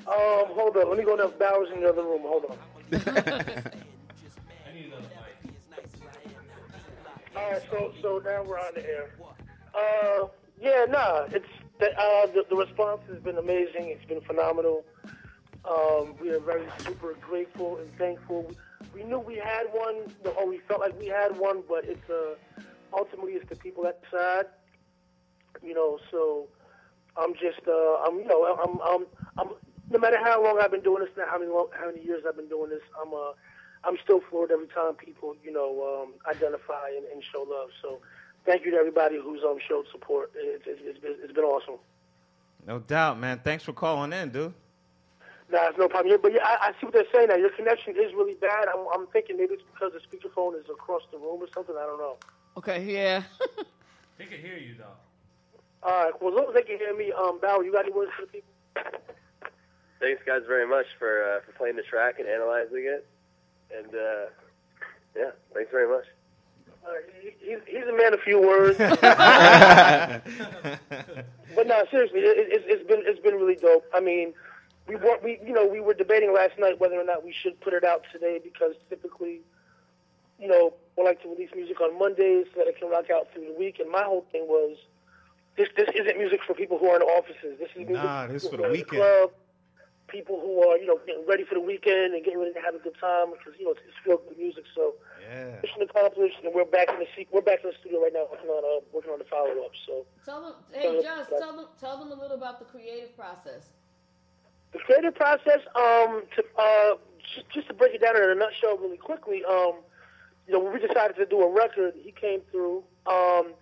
Um, hold up. Let me go to Baauer's in the other room. Hold on. All right, so so now we're on the air. Uh, yeah, nah, it's the, uh, the the response has been amazing. It's been phenomenal. Um, we are very super grateful and thankful. We knew we had one, or we felt like we had one, but it's uh, ultimately it's the people that decide. You know, so I'm just, uh, I'm, you know, I'm, I'm, I'm. No matter how long I've been doing this, now how many, long, how many years I've been doing this, I'm, uh, I'm still floored every time people, you know, um, identify and, and show love. So, thank you to everybody who's um showed support. It's, it's, it's, been, it's been awesome. No doubt, man. Thanks for calling in, dude. Nah, it's no problem. Yeah, But yeah, I, I see what they're saying. Now your connection is really bad. I'm, I'm thinking maybe it's because the speakerphone is across the room or something. I don't know. Okay, yeah. They can hear you though. All right. Well, as long as they can hear me, um, Bow, you got any words for the people? Thanks, guys, very much for uh, for playing the track and analyzing it. And uh, yeah, thanks very much. He, he's, he's a man of few words. but no, seriously, it, it, it's been it's been really dope. I mean, we wa- we you know we were debating last night whether or not we should put it out today because typically, you know, we like to release music on Mondays so that it can rock out through the week. And my whole thing was, this this isn't music for people who are in offices. This is music Nah, this for the who are in weekend. club, people who are you know getting ready for the weekend and getting ready to have a good time because you know it's, it's feel good music. So Yeah. mission accomplished, and we're back in the se- we're back in the studio right now working on uh, working on the follow up. So Tell them, hey, Just, tell them, tell them a little about the creative process. the creative process, um, to uh, just, just to break it down in a nutshell, really quickly, um, you know, when we decided to do a record, he came through. Um,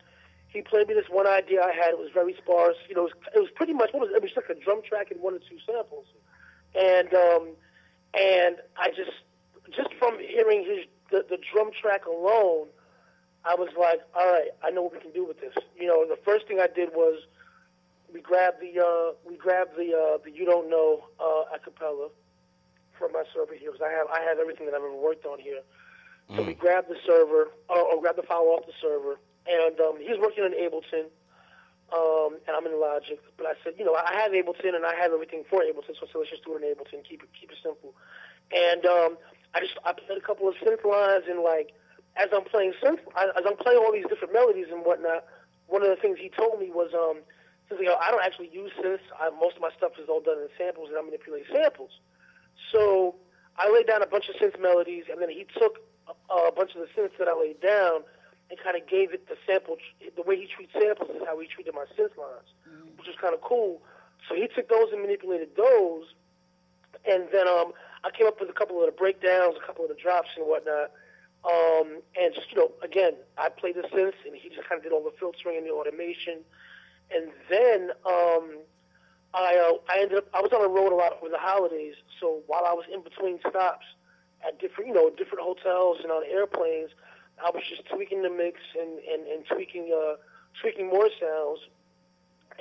he played me this one idea I had. It was very sparse. You know, it was, it was pretty much what was it? it was like a drum track and one or two samples, and um, and I just just from hearing his the, the drum track alone, I was like, all right, I know what we can do with this. You know, the first thing I did was we grabbed the uh, we grabbed the uh, the you don't know uh, acapella from my server here because I have I have everything that I've ever worked on here. So we grabbed the server or, or grabbed the file off the server, and um, he's working in Ableton, um, and I'm in Logic. But I said, you know, I have Ableton and I have everything for Ableton, so I let's just do it in Ableton, keep it keep it simple. And um, I just I played a couple of synth lines and like as I'm playing synth, as I'm playing all these different melodies and whatnot, one of the things he told me was, um, says, you know, I don't actually use synths. I, most of my stuff is all done in samples, and I manipulate samples. So I laid down a bunch of synth melodies, and then he took a, a bunch of the synths that I laid down and kind of gave it the sample. The way he treats samples is how he treated my synth lines, which is kind of cool. So he took those and manipulated those, and then um, I came up with a couple of the breakdowns, a couple of the drops and whatnot. Um, and just, you know, again, I played the synths, and he just kind of did all the filtering and the automation. And then um, I, uh, I ended up, I was on the road a lot over the holidays. So while I was in between stops at different, you know, different hotels and on airplanes, I was just tweaking the mix and, and, and tweaking, uh, tweaking more sounds.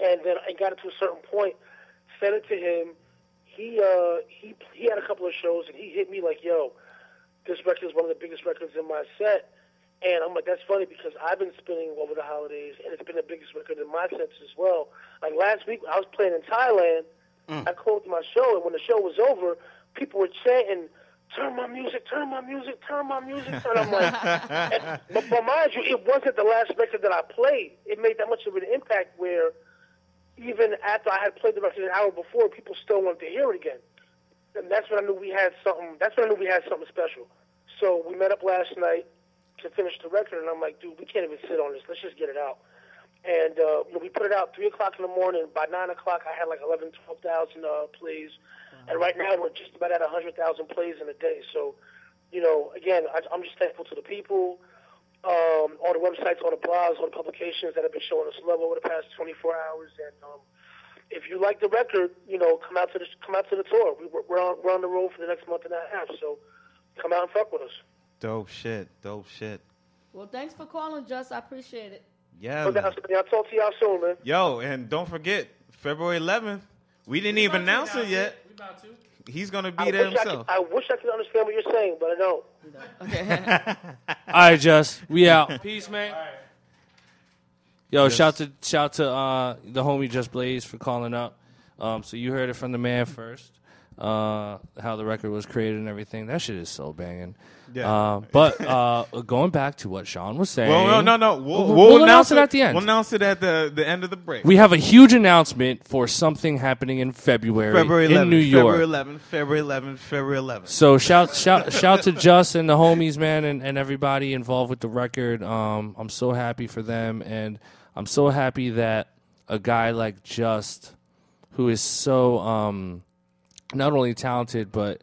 And then I got it to a certain point, sent it to him. He, uh, he, he had a couple of shows, and he hit me like, yo, this record is one of the biggest records in my set. And I'm like, that's funny because I've been spinning over the holidays, and it's been the biggest record in my sets as well. Like last week, I was playing in Thailand. I closed my show, and when the show was over, people were chanting, "Turn my music, turn my music, turn my music." And I'm like, and, but, but mind you, it wasn't the last record that I played. It made that much of an impact where even after I had played the record an hour before, people still wanted to hear it again. And that's when I knew we had something. That's when I knew we had something special. So we met up last night to finish the record, and I'm like, dude, we can't even sit on this. Let's just get it out. And uh, you know, we put it out three o'clock in the morning. By nine o'clock, I had like 11, 12,000 uh, plays, and right now we're just about at hundred thousand plays in a day. So, you know, again, I, I'm just thankful to the people, um, all the websites, all the blogs, all the publications that have been showing us love over the past 24 hours. And um, if you like the record, you know, come out to the come out to the tour. We, we're we're on we're on the road for the next month and a half. So, come out and fuck with us. Dope shit. Dope shit. Well, thanks for calling, Just. I appreciate it. Yeah. Okay, man. I'll, I'll talk to y'all soon, man. Yo, and don't forget February 11th. We didn't even announce it yet. We about to. He's gonna I be there wish I, could, himself. I wish I could understand what you're saying, but I don't. Okay. All right, Just. We out. Peace, man. Yo, Yes. shout to shout to uh, the homie Just Blaze for calling up. Um, so you heard it from the man first. Uh, how the record was created and everything. That shit is so banging. Yeah. Uh, but uh, going back to what Sean was saying. Well, no, no, no. We'll, We'll- we'll announce it at the end. We'll announce it at the, the end of the break. We have a huge announcement for something happening in February, February 11th. in New York. February 11th. February 11th. February 11th. So shout shout shout to Just and the homies, man, and, and everybody involved with the record. Um, I'm so happy for them, and I'm so happy that a guy like Just, who is so um, not only talented but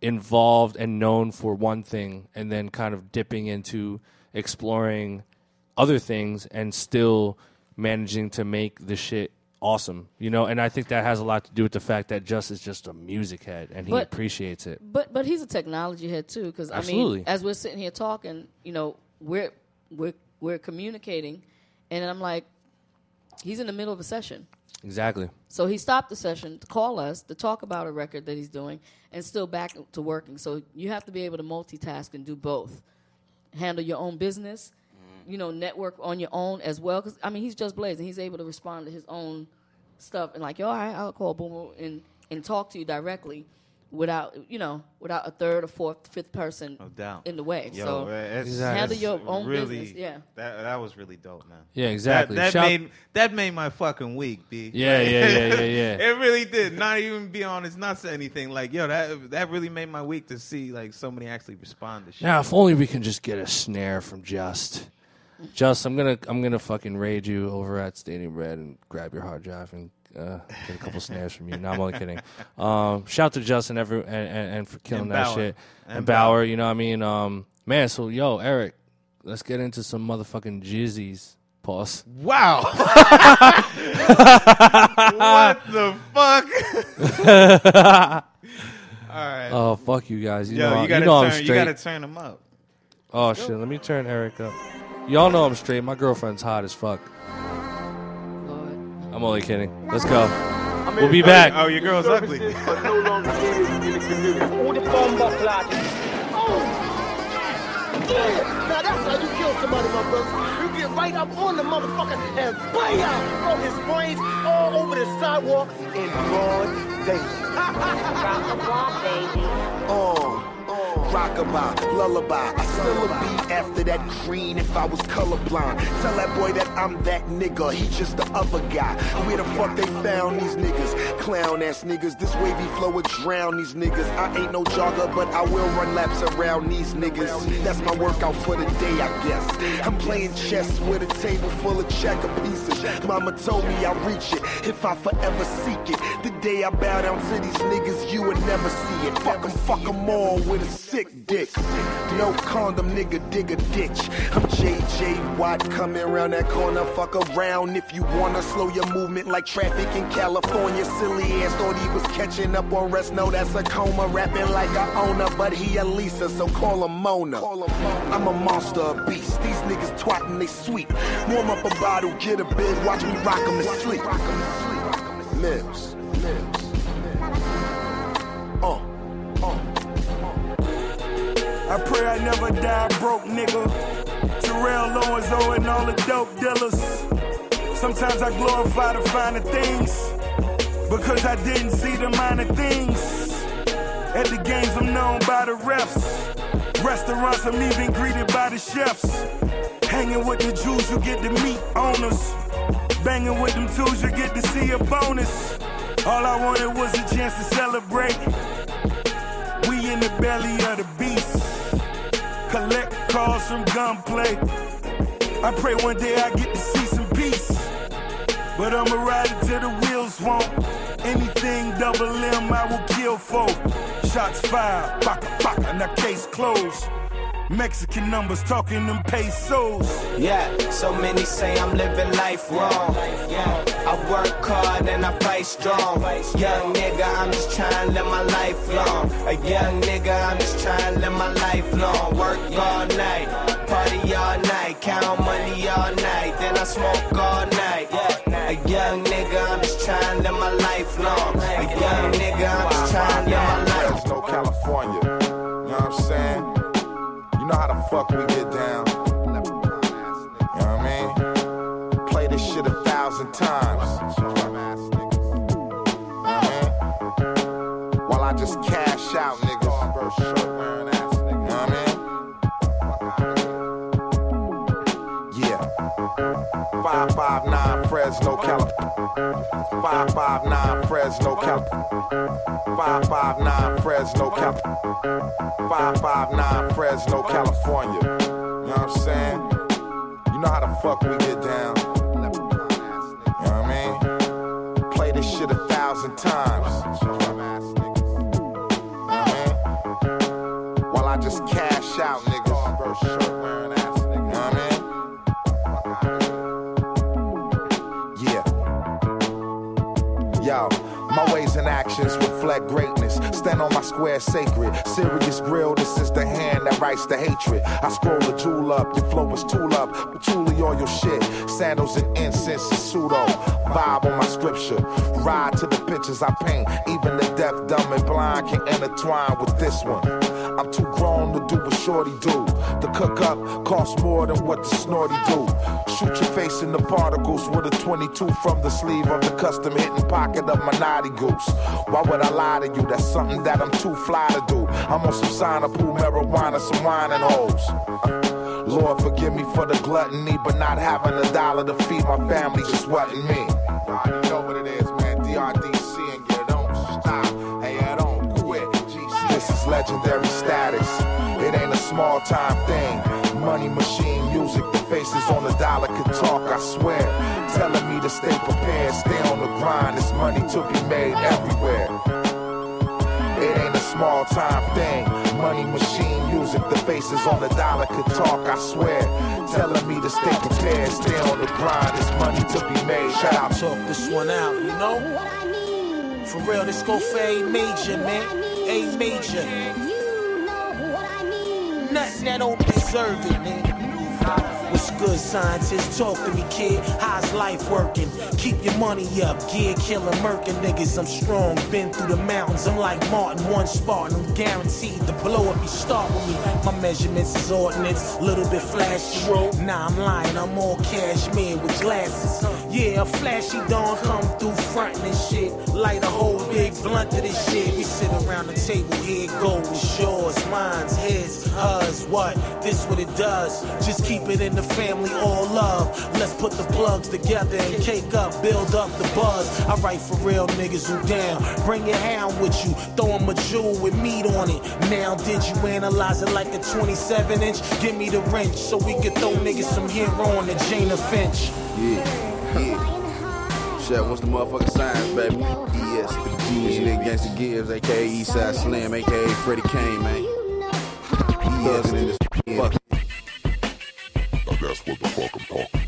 involved and known for one thing, and then kind of dipping into exploring other things, and still managing to make the shit awesome, you know. And I think that has a lot to do with the fact that Just is just a music head, and he But- appreciates it. But but he's a technology head too, because I mean, as we're sitting here talking, you know, we're we're we're communicating, and I'm like, he's in the middle of a session. Exactly. So he stopped the session to call us to talk about a record that he's doing and still back to working. So you have to be able to multitask and do both. Handle your own business, mm-hmm. you know, network on your own as well. Because I mean, he's just blazing. He's able to respond to his own stuff and like, yo, all right, I'll call Boom Boom, and and talk to you directly without you know without a third or fourth fifth person No doubt. in the way. Yo, so it's- Exactly. handle your own really, business. Yeah. That that was really dope, man. Yeah, exactly. That, that Shout- made that made my fucking week, b. Yeah, yeah, yeah, yeah, yeah. it really did. Not even be honest, not say anything. Like, yo, that that really made my week to see like somebody actually respond to shit. Now, if only we can just get a snare from Just. Just, I'm gonna, I'm gonna fucking raid you over at Stadium Red and grab your hard drive and uh, get a couple snares from you. No, I'm only kidding. Um, shout to Justin every and, and, and for killing And that Baauer. shit. And And, Baauer, Baauer. you know what I mean? Um, man, so yo, Eric, let's get into some motherfucking jizzies. Pause. Wow. what the fuck? All right. Oh fuck you guys! You Yo, know, you gotta know I'm turn- you gotta turn 'em up. Oh shit! Let me turn Eric up. Y'all know I'm straight. My girlfriend's hot as fuck. I'm only kidding. Let's go. We'll be oh, back. Oh, your girl's ugly. But no longer needed in the community. Who the bomber clot? Oh! Yeah! Now that's how you kill somebody, my brother. You get right up on the motherfucker and bam! Throw his brains all over the sidewalk in broad daylight. Oh, rockabye, lullaby. I still a beat after that green if I was colorblind. Tell that boy that I'm that nigga, he just the other guy. Where the fuck they found these niggas? Clown ass niggas, this wavy flow would drown these niggas. I ain't no jogger, but I will run laps around these niggas. That's my workout for the day, I guess. I'm playing chess with a table full of checker pieces. Mama told me I'll reach it if I forever seek it. The day I bow down to these niggas, you would never see it. Fuck 'em, fuck 'em all with a sick dick. No condom, nigga, dig a ditch. I'm JJ Watt coming around that corner. Fuck around if you wanna slow your movement like traffic in California. Silly ass thought he was catching up on rest. No, that's a coma. Rapping like a owner, but he a Lisa, so call him Mona. I'm a monster, a beast. These niggas twatting, they sweet. Warm up a bottle, get a bed, watch me rock 'em to sleep. Mills. Uh, uh. I pray I never die broke, nigga. Terrell Owens owing all the dope dealers. Sometimes I glorify the finer things because I didn't see the minor things. At the games, I'm known by the refs. Restaurants, I'm even greeted by the chefs. Hanging with the Jews, you get to meet owners. Banging with them tools, you get to see a bonus. All I wanted was a chance to celebrate. We in the belly of the beast. Collect calls from gunplay. I pray one day I get to see some peace. But I'ma ride it till the wheels won't. Anything double M, I will kill for. Shots fired, baka baka, now case closed. Mexican numbers talking them pesos. Yeah, so many say I'm living life wrong. Yeah, I work hard and I fight strong. Young nigga, I'm just trying to live my life long. A young nigga, I'm just trying to live my life long. Work all night, party all night, count money all night, then I smoke all night. Yeah, a young nigga, I'm just trying to live my life long. A young nigga, I'm fuck we get Fresno, California. 559 Fresno, California. 559 Fresno, California. 559 Fresno, California. You know what I'm saying? You know how the fuck we get down. Square sacred. Serious grill, this is the hand that writes the hatred. I scroll the jewel up, your flow is tool up. Patchouli all your shit. Sandals and incense and pseudo. Vibe on my scripture. Ride to the pictures I paint. Even the deaf, dumb, and blind can intertwine with this one. I'm too grown to do what shorty do. The cook up costs more than what the snorty do. Shoot your face in the particles with a 22 from the sleeve of the custom hitting pocket of my naughty goose. Why would I lie to you? That's something that I'm too fly to do. I'm on some sign of pool marijuana, some wine and hoes. Lord, forgive me for the gluttony, but not having a dollar to feed my family just wasn't me. Already know what it is, GC. Legendary status. It ain't a small time thing. Money machine music, the faces on the dollar can talk, I swear. Telling me to stay prepared, stay on the grind. It's money to be made everywhere. It ain't a small time thing. Money machine music, the faces on the dollar could talk, I swear. Telling me to stay prepared, stay on the grind. It's money to be made. Shout out. Talk this one out, you know? For real, this go fade A major, man. A major. Nothing that don't deserve it, man. What's good, scientists? Talk to me, kid. How's life working? Keep your money up. Gear killing, murking niggas. I'm strong. Been through the mountains. I'm like Martin, one Spartan. I'm guaranteed to blow up. you start with me. My measurements is ordnance. Little bit flashy. Nah, I'm lying. I'm all cashmere with glasses. Yeah, a flashy dawn come through frontin' and shit. Light a whole big blunt to this shit. We sit around the table. Here goes. Yours, mine's, his, hers. What? This what it does. Just keep it in the family, all love. Let's put the plugs together and cake up, build up the buzz. I write for real niggas who down. Bring your hound with you, throw 'em a jewel with meat on it. Now, did you analyze it like a 27 inch? Give me the wrench so we can throw niggas some hero on the Jana Finch. Yeah, yeah. Chef, what's the motherfucking signs, baby? ES, the G, nigga Gangsta Gibbs, aka Eastside Slim, aka Freddie Kane, man. Thugs in this fuck. Now that's what the fuck I'm talking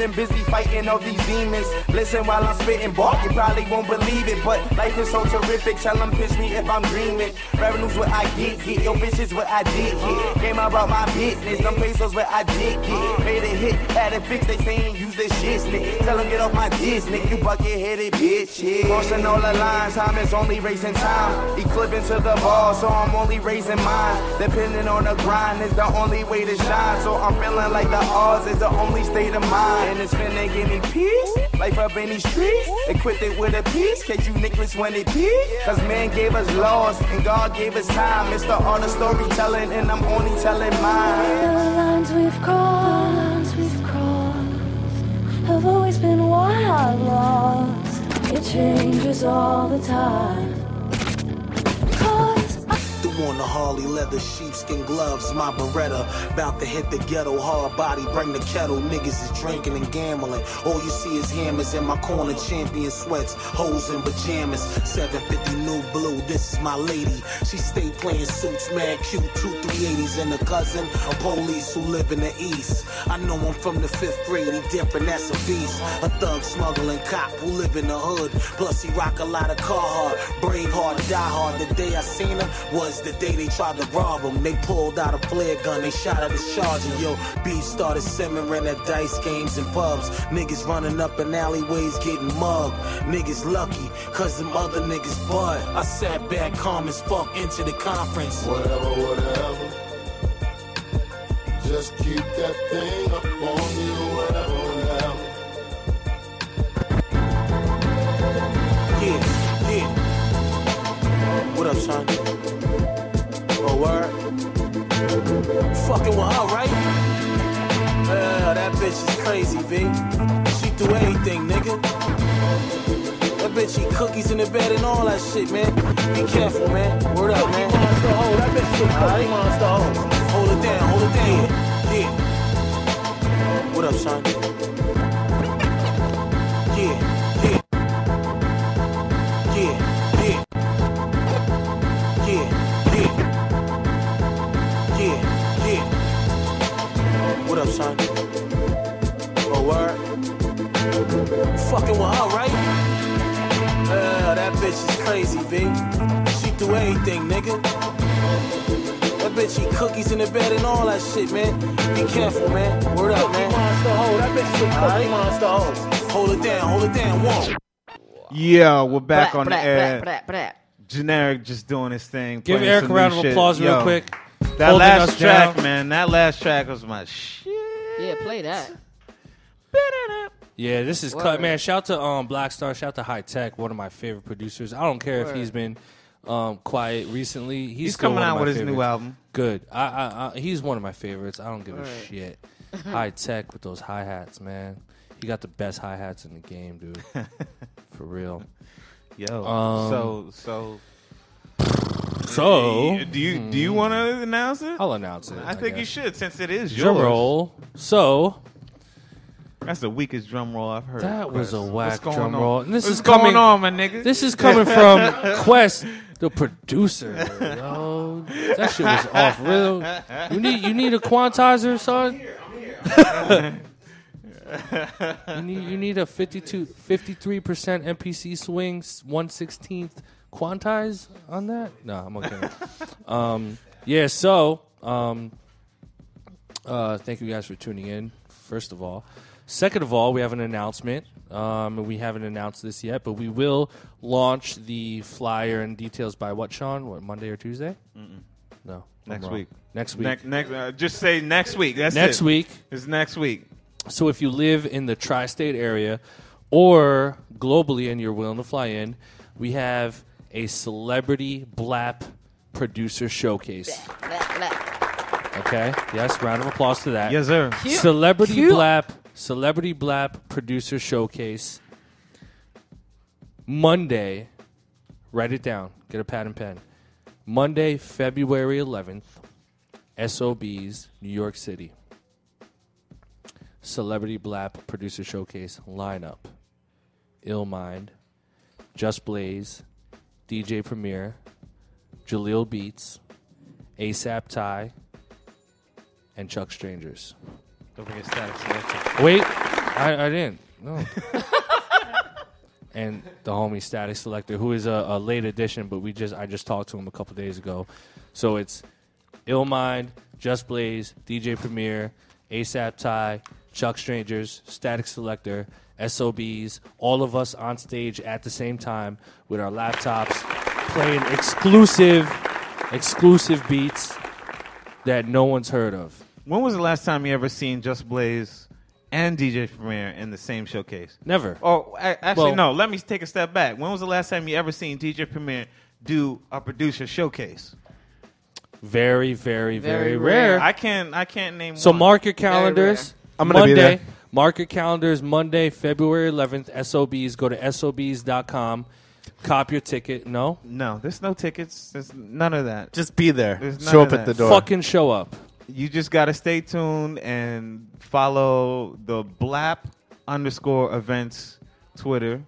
slipping, busy fighting all these demons. Listen while I'm spitting, bark, you probably won't believe it. But life is so terrific, tell them me if I'm dreaming. Revenue's what I get, get. Your bitch is what I did get. Came about my business, them pesos what I did get. Made a hit, had it fixed, they saying use this shit, nigga. Tell them get off my diss, nigga, you bucket headed bitch. Crossing all the lines, time is only racing time. Eclipsing to the ball, so I'm only raising mine. Depending on the grind is the only way to shine. So I'm feeling like the odds is the only state of mind. And it's finna give me peace, life up in these streets. Equipped it with a piece, case you Nicholas when it peak. Cause man gave us laws and God gave us time. It's the art of storytelling, and I'm only telling The lines we've crossed, we've crossed, have always been wild lost. It changes all the time. On the Harley leather sheepskin gloves, my Beretta. About to hit the ghetto hard body, bring the kettle. Niggas is drinking and gambling. All you see is hammers in my corner, champion sweats, hoes in pajamas. 750 new blue, this is my lady. She stay playing suits, mad cute, two 380s and a cousin, a police who live in the east. I know I'm from the fifth grade, he different, that's a beast. A thug smuggling cop who live in the hood. Plus he rock a lot of Carhartt, brave hard, die hard. The day I seen him was the day they tried to rob him. They pulled out a flare gun, they shot at his charger. Yo, beef started simmering at dice games and pubs. Niggas running up in alleyways getting mugged. Niggas lucky, cause them other niggas bud. I sat back calm as fuck into the conference. Whatever, whatever. Just keep that thing up on you, whatever, whatever. Yeah, yeah. What up, son? Word? Fucking with her, right? Uh, that bitch is crazy, B. She do anything, nigga. That bitch eat cookies in the bed and all that shit, man. Be careful, man. Word up, man. Monster hoe. That bitch is cookie monster hoe. Hold it down, hold it down. Yeah. What up, son? Right? Uh, that bitch is crazy, B. She do anything, nigga. That bitch eat cookies in the bed and all that shit, man. Be careful, man. Word up, man. Monster hoe. That bitch is a cookie monster hoe. Hold it down, hold it down. One. Yeah, we're back Blah, on blah, the air. blah, blah, blah. Generic just doing his thing. Give Eric a round new of shit. applause real Yo, quick. That last track, down. man. That last track was my shit. Yeah, play that. Yeah, this is cut, man. Shout to um Black Star. Shout to Hi-Tek, one of my favorite producers. I don't care if Word. he's been um quiet recently. He's, He's still coming one of out my with his new favorites. album. Good. I, I, I he's one of my favorites. I don't give a Word. shit. Hi-Tek with those hi hats, man. He got the best hi hats in the game, dude. For real. Yo, Um, so so So do you do you want to announce it? I'll announce it. I think you guess. should since it is Drum yours. roll. So That's the weakest drum roll I've heard. That was a Quest. whack What's going drum on? roll. And this What's is going coming, on, my nigga? This is coming from Quest, the producer. Yo, that shit was off. Real. You need you need a quantizer, son. you need you need a 52 53 percent MPC swing, one sixteenth quantize on that. No, I'm okay. um, yeah. So, um, uh, thank you guys for tuning in. First of all, second of all, we have an announcement. Um, we haven't announced this yet, but we will launch the flyer and details by what, Sean? What Monday or Tuesday? Mm-mm. No, Next week. Next week. Next, next uh, just say next week. That's next it. week. It's next week. So if you live in the tri-state area or globally and you're willing to fly in, we have a celebrity blap producer showcase. Okay. Yes. Round of applause to that. Yes, sir. Cute. Celebrity Cute. blap. Celebrity blap producer showcase. Monday. Write it down. Get a pad and pen. Monday, February 11th. SOBs, New York City. Celebrity Blap Producer Showcase lineup. Illmind, Just Blaze, DJ Premier, Jaleel Beats, ASAP Ty, and Chuck Strangers. Don't forget Statik Selektah. Wait, I, I didn't. No. and the homie Statik Selektah, who is a, a late addition, but we just I just talked to him a couple days ago. So it's Illmind, Just Blaze, DJ Premier, ASAP Ty, Chuck Strangers, Statik Selektah, SOBs, all of us on stage at the same time with our laptops playing exclusive exclusive beats that no one's heard of. When was the last time you ever seen Just Blaze and DJ Premier in the same showcase? Never. Oh, a- actually, Well- no. Let me take a step back. When was the last time you ever seen DJ Premier do a producer showcase? Very, very, very, Very rare. rare. I can't. I can't name. So one. mark your calendars. I'm gonna be Monday, there. Mark your calendars. Monday, February 11th. SOBs. Go to sobs.com. Cop your ticket. No, No, there's no tickets. There's none of that. Just be there. There's none Show of up at that. the door. fucking show up. You just gotta stay tuned and follow the Blap underscore events Twitter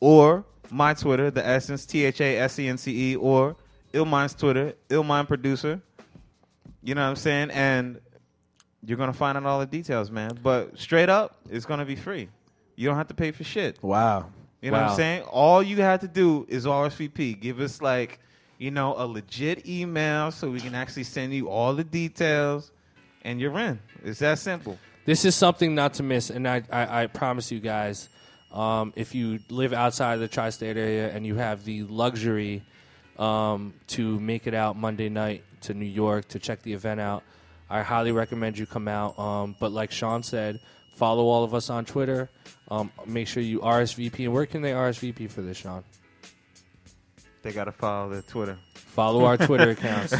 or my Twitter, the Essence T H A S E N C E, or Illmind's Twitter, Illmind Producer. You know what I'm saying? And you're gonna find out all the details, man. But straight up, it's gonna be free. You don't have to pay for shit. Wow. You know what I'm saying? All you have to do is RSVP. Give us like, you know, a legit email so we can actually send you all the details, and you're in. It's that simple. This is something not to miss, and I, I, I promise you guys, um, if you live outside of the tri-state area and you have the luxury um, to make it out Monday night to New York to check the event out, I highly recommend you come out. Um, but like Sean said, follow all of us on Twitter. Um, make sure you RSVP. And where can they RSVP for this, Sean? They gotta follow the Twitter. Follow our Twitter accounts.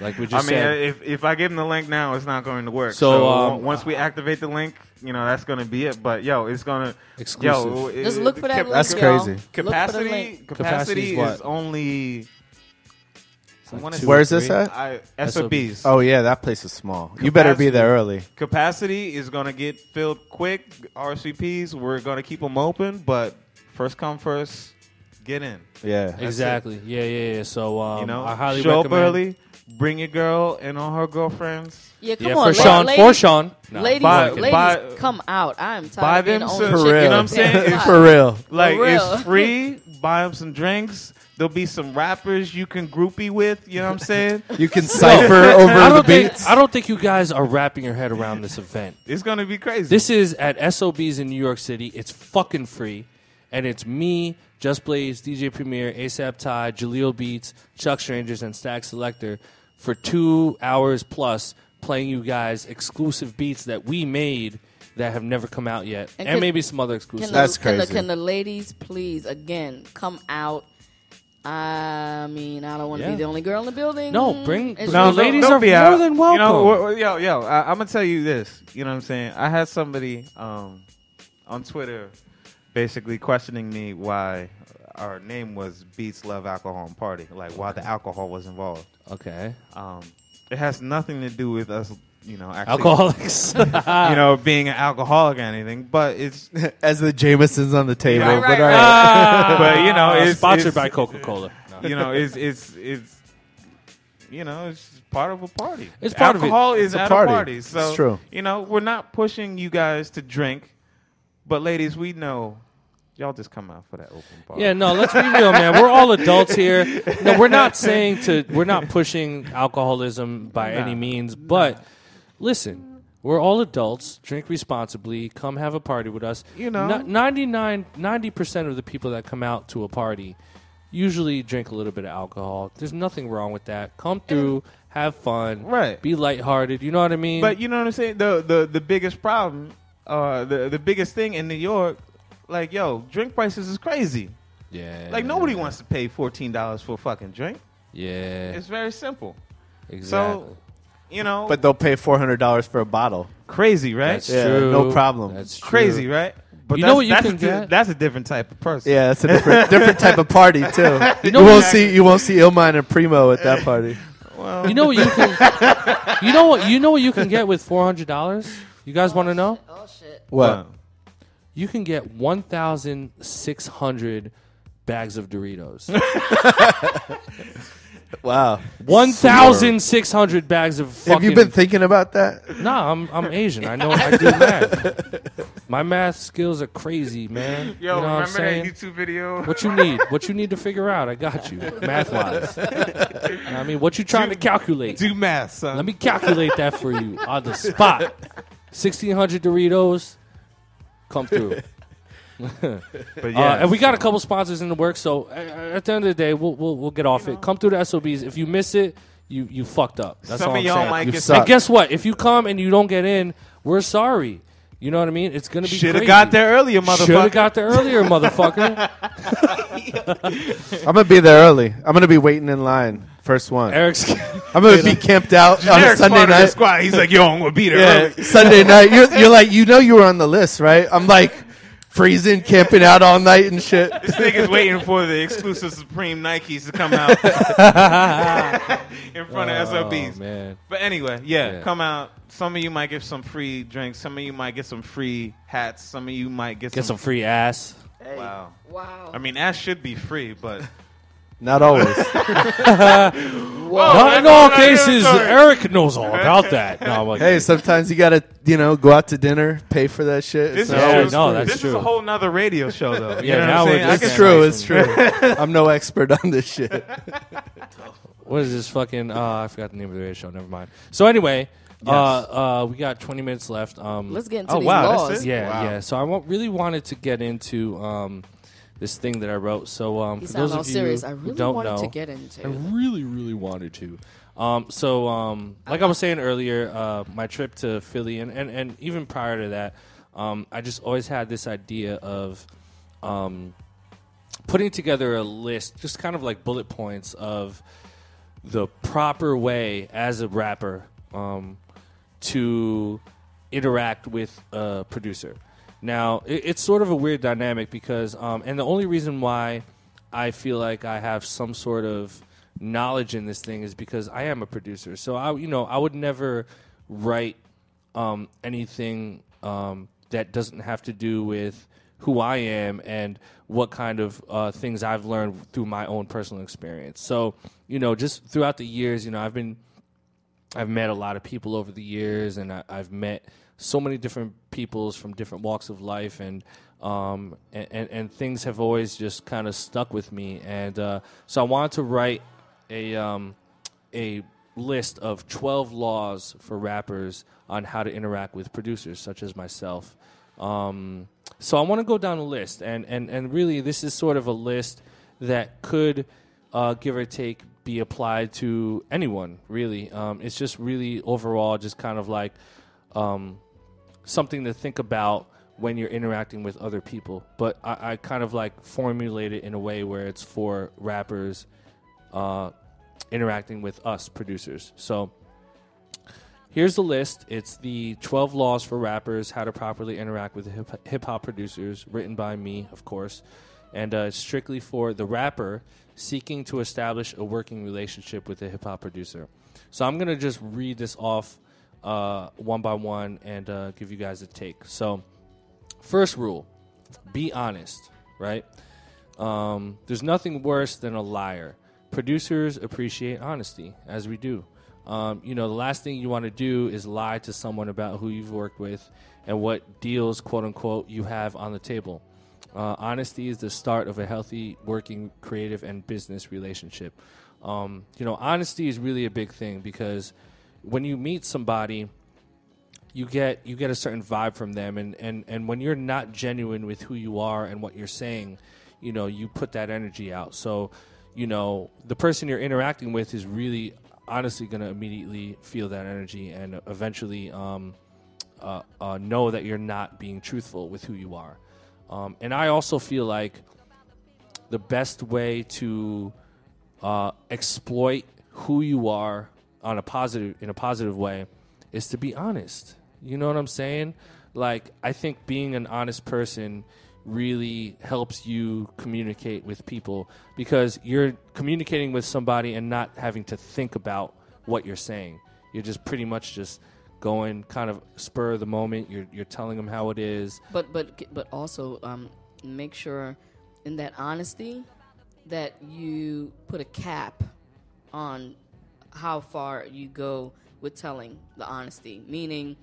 Like we just I mean, said. if if I give them the link now, it's not going to work. So, So, um, once we activate the link, you know that's going to be it. But yo, it's going to Exclusive. Yo, it- Just look for that cap- link, That's y'all. crazy. Look for the Capacity link. capacity Capacity is is what? only. I wanna two say- or Where's this three? at? I, SOBs. SOBs. Oh yeah, that place is small. You better be there early. Capacity is going to get filled quick. RSVPs, we're going to keep them open, but first come, first get in. Yeah. That's it. exactly. Yeah, yeah, yeah. So um, you know, I highly show recommend. up early. Bring your girl and all her girlfriends. Yeah, come Yeah, on, for la- Sean- ladies, for Sean. No. ladies, Buy- ladies, buy- come out. I am tired Buy of being them the some. only For chick real. You know what I'm saying? It's- For real. Like real. it's free. Buy them some drinks. There'll be some rappers you can groupie with. You know what I'm saying? You can cipher over I the don't think beats. I don't think you guys are wrapping your head around this event. It's gonna be crazy. This is at SOBs in New York City. It's fucking free. And it's me, Just Blaze, DJ Premier, ASAP Ty, Jaleel Beats, Chuck Strangers, and Statik Selektah for two hours plus playing you guys exclusive beats that we made that have never come out yet. And, And can- maybe some other Can exclusives. the, Can the, can the ladies please again come out? I mean, I don't want to Yeah. be the only girl in the building. No, bring- It's No, just- the ladies don't are be more out. than You know, welcome. wh- wh- yo, yo, I, I'm gonna tell you this. You know what I'm saying? I had somebody um, on Twitter basically questioning me why our name was Beats Love Alcohol and Party, like why the alcohol was involved. Okay. Um, it has nothing to do with us, you know, actually, Alcoholics. you know, being an alcoholic or anything. But it's As the Jameson's on the table. Right, but uh, right, all right. right. but you know, ah. it's Sponsored it's- by Coca-Cola. You know, it's it's it's you know, it's part of a party. It's part of. Alcohol is It's a at party. a party. So It's true. you know, we're not pushing you guys to drink, but ladies, we know y'all just come out for that open bar. Yeah, no, let's be real, man. We're all adults here. No, we're not saying to we're not pushing alcoholism by Nah, any means, but listen, we're all adults. Drink responsibly. Come have a party with us. You know. N- 99 90% of the people that come out to a party usually drink a little bit of alcohol. There's nothing wrong with that. Come through, have fun, Right. Be lighthearted. You know what I mean? But you know what I'm saying? The the the biggest problem, uh, the the biggest thing in New York, like yo, drink prices is crazy. yeah. Like nobody wants to pay fourteen dollars for a fucking drink. Yeah. It's very simple. Exactly. So, you know, But they'll pay four hundred dollars for a bottle. crazy, right? That's Yeah, true. no problem. That's true. crazy, right? But You that's, know what you that's can a, get? That's a different type of person. Yeah, that's a different different type of party too. You, know won't see you won't see Illmind and Primo at that party. Well, You know what you can. you know what you know what you can get with four hundred dollars. You guys want to know? Oh shit! What? You can get one thousand six hundred bags of Doritos. Wow. one thousand six hundred bags of. Fucking, Have you been thinking about that? Nah, I'm I'm Asian. I know I do math. My math skills are crazy, man. Yo, you know what I'm remember that saying? YouTube video? What you need? What you need to figure out? I got you, math wise. I mean, what you trying to calculate? Do math, son. Let me calculate that for you on the spot. Sixteen hundred Doritos, come through. But Uh, and we got a couple sponsors in the works, so uh, at the end of the day, we'll we'll, we'll get off it. Come through the SOBs. If you miss it, you you fucked up. That's Some all of I'm y'all saying. might You get suck. and guess what? If you come and you don't get in, we're sorry. You know what I mean? It's gonna be. Should have got there earlier, motherfucker. Should have got there earlier, motherfucker. I'm gonna be there early. I'm gonna be waiting in line. First one. Eric's. I'm gonna be camped out on a Eric's Sunday part of the night. squad. He's like, yo, I'm gonna be there. Yeah, early. Sunday night. You're, you're like, you know, you were on the list, right? I'm like freezing, camping out all night and shit. This nigga's waiting for the exclusive Supreme Nikes to come out in front of SOBs. Oh, man. But anyway, yeah, Yeah. come out. Some of you might get some free drinks. Some of you might get some free hats. Some of you might get, Get some free ass. Wow. Wow. I mean, ass should be free, but Not always. Not in all cases. Eric knows all about that. No, I'm like, hey, sometimes you gotta, you know, go out to dinner, pay for that shit. this, It's is, not Yeah, always no, free. that's this is true. a whole nother radio show, though. You Yeah, know now what I'm we're saying? I just It's can- true. It's true. I'm no expert on this shit. what is this fucking? Uh, I forgot the name of the radio show. Never mind. So anyway, uh, uh, we got 20 minutes left. Um, Let's get into Oh, these wow, that's laws. it? Yeah, Wow. yeah. So I wa- really wanted to get into um, this thing that I wrote. So um, You for those of you serious. I who really don't wanted know, to get into. I really, really wanted to. Um, so, um, like I was saying earlier, uh, my trip to Philly, and, and, and even prior to that, um, I just always had this idea of um, putting together a list, just kind of like bullet points of the proper way as a rapper um, to interact with a producer. Now, it, it's sort of a weird dynamic because, um, and the only reason why I feel like I have some sort of knowledge in this thing is because I am a producer. So I, you know, I would never write um, anything um, that doesn't have to do with who I am and what kind of uh, things I've learned through my own personal experience. So, you know, just throughout the years, you know, I've been I've met a lot of people over the years, and I, I've met so many different peoples from different walks of life, and um, and, and, and things have always just kind of stuck with me. And uh, so I wanted to write a um, a list of 12 laws for rappers on how to interact with producers, such as myself. Um, so I want to go down a list, and, and, and really, this is sort of a list that could, uh, give or take, be applied to anyone. Really, um, it's just really overall, just kind of like um, something to think about when you're interacting with other people. But I, I kind of like formulate it in a way where it's for rappers uh, interacting with us producers. So here's the list. It's the 12 laws for rappers, how to properly interact with hip hop producers, written by me, of course. And uh, strictly for the rapper seeking to establish a working relationship with a hip hop producer. So I'm going to just read this off uh, one by one and uh, give you guys a take. So, first rule be honest, right? Um, there's nothing worse than a liar. Producers appreciate honesty, as we do. Um, you know, the last thing you want to do is lie to someone about who you've worked with and what deals, quote unquote, you have on the table. Uh, honesty is the start of a healthy, working, creative, and business relationship. Um, you know, honesty is really a big thing because when you meet somebody, you get you get a certain vibe from them, and, and, and when you're not genuine with who you are and what you're saying, you know, you put that energy out. So, you know, the person you're interacting with is really honestly going to immediately feel that energy and eventually um, uh, uh, know that you're not being truthful with who you are. Um, and I also feel like the best way to uh, exploit who you are on a positive in a positive way is to be honest. You know what I'm saying? Like I think being an honest person really helps you communicate with people because you're communicating with somebody and not having to think about what you're saying. You're just pretty much just going kind of spur of the moment. You're you're telling them how it is. But but but also um, make sure in that honesty that you put a cap on how far you go with telling the honesty. Meaning,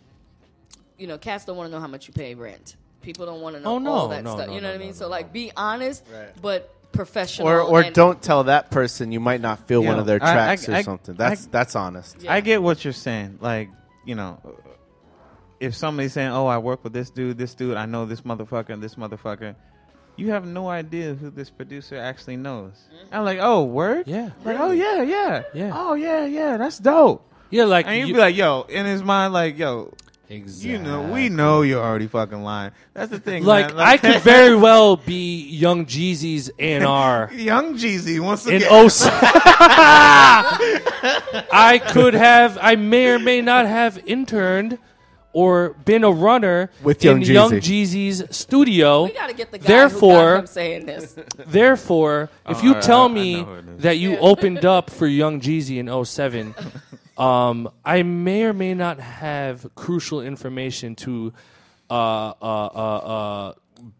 you know, cats don't want to know how much you pay rent. People don't want to know Oh, no, all that no, stuff. no, you know no, what I mean? no, so like, be honest, but professional. Or or and- don't tell that person you might not feel one Yo, of their I- I- tracks I- or something. That's I- that's honest. I get what you're saying. Like, you know, if somebody's saying, "Oh, I work with this dude, this dude, I know this motherfucker, and this motherfucker," you have no idea who this producer actually knows. Mm-hmm. I'm like, "Oh, word? Yeah. Like, oh yeah, yeah, Yeah. Oh yeah, yeah. That's dope." Yeah, like and you'd you- be like, "Yo," in his mind, like, "Yo." Exactly. You know, we know you're already fucking lying. That's the thing. Like man. I could very well be Young Jeezy's A and R. Young Jeezy once again. in again. oh I could have. I may or may not have interned or been a runner With in Young Young Jeezy's studio. We gotta get the guy who therefore, got saying this. Therefore, if Oh, you I- tell I- I me know who it is. that you opened up for Young Jeezy in 07, um, I may or may not have crucial information to uh, uh, uh, uh,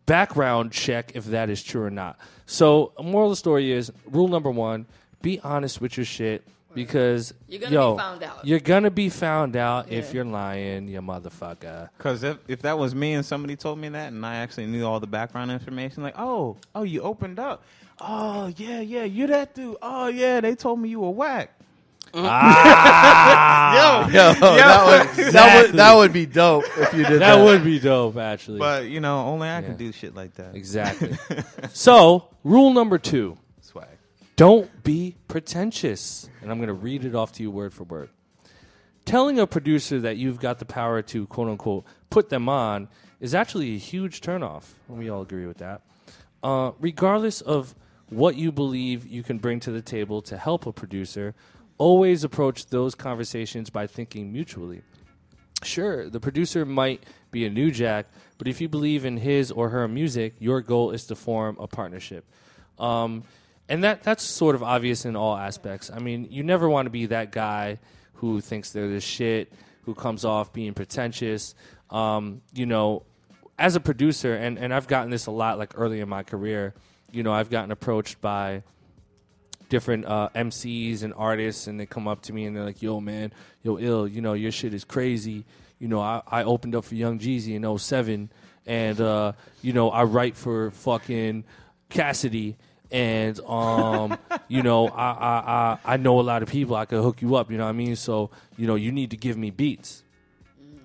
background check if that is true or not. So, moral of the story is rule number one: be honest with your shit. Because You're gonna yo, be found out. You're gonna be found out if you're lying, you motherfucker. Because if, if that was me and somebody told me that and I actually knew all the background information, like, oh, oh, you opened up. Oh, yeah, yeah, you that dude. Oh, yeah, they told me you were whack. Ah. yo, Yo, that would- that would- that would be dope if you did that. would be dope, actually. But, you know, only I Yeah. can do shit like that. Exactly. so, rule number two Swag. don't be pretentious. And I'm going to read it off to you word for word. Telling a producer that you've got the power to, quote unquote, put them on is actually a huge turnoff. And we all agree with that. Uh, regardless of what you believe you can bring to the table to help a producer, always approach those conversations by thinking mutually. Sure, the producer might be a new jack, but if you believe in his or her music, your goal is to form a partnership. Um, and that that's sort of obvious in all aspects. I mean, you never want to be that guy who thinks they're the shit, who comes off being pretentious. Um, you know, as a producer, and and I've gotten this a lot, like early in my career. You know, I've gotten approached by different uh, MCs and artists, and they come up to me and they're like, "Yo, man, yo, ill, you know, your shit is crazy. You know, I, I opened up for Young Jeezy in 07, and uh, you know, I write for fucking Cassidy." And um, you know, I, I I I know a lot of people. I could hook you up. You know what I mean? So you know, you need to give me beats.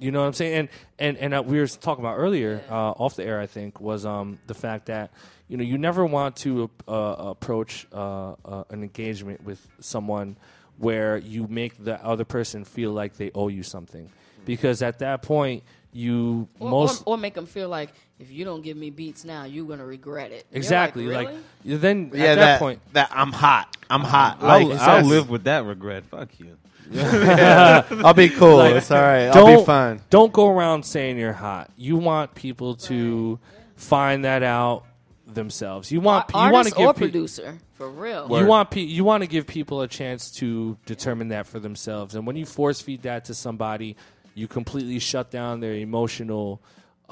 You know what I'm saying? And and and we were talking about earlier uh, off the air. I think was um, the fact that you know you never want to uh, approach uh, uh, an engagement with someone where you make the other person feel like they owe you something, because at that point you Or, most or, or make them feel like if you don't give me beats now, you're gonna regret it. You're exactly like, like, then Yeah, at that, that- point that I'm hot. I'm hot. I'll, I'll live with that regret. Fuck you. I'll be cool. it's all right. I'll don't- be fine. Don't go around saying you're hot. You want people to find that out themselves. You want you want to give or pe- producer, for real. You want pe- you want to give people a chance to determine that for themselves. And when you force feed that to somebody, you completely shut down their emotional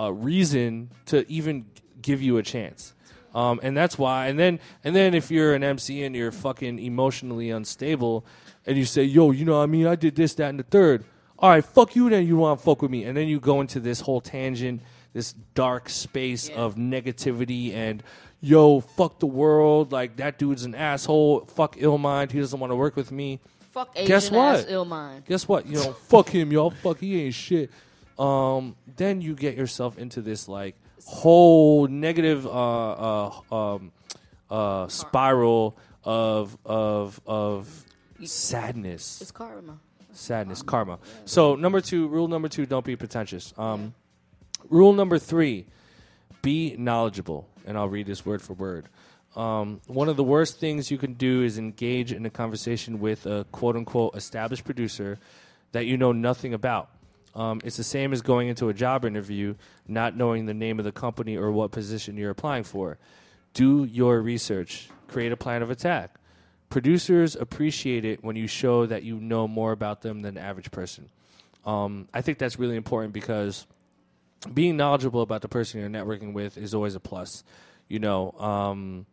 uh, reason to even give you a chance. Um, and that's why. And then and then if you're an MC and you're fucking emotionally unstable, and you say, "Yo, you know, what I mean, I did this, that, and the third. All right, fuck you. Then you want to fuck with me, and then you go into this whole tangent, this dark space of negativity and. Yo, fuck the world! Like that dude's an asshole. Fuck Illmind. He doesn't want to work with me. Fuck Guess what? Guess what? You know, fuck him, y'all. Fuck he ain't shit. Um, then you get yourself into this like whole negative uh, uh, um, uh, spiral of of of sadness. It's karma. Sadness, karma. So number two, rule number two, don't be pretentious. Um, Rule number three, be knowledgeable. And I'll read this word for word. Um, one of the worst things you can do is engage in a conversation with a quote unquote established producer that you know nothing about. Um, it's the same as going into a job interview not knowing the name of the company or what position you're applying for. Do your research, create a plan of attack. Producers appreciate it when you show that you know more about them than the average person. Um, I think that's really important because being knowledgeable about the person you're networking with is always a plus. You know, um,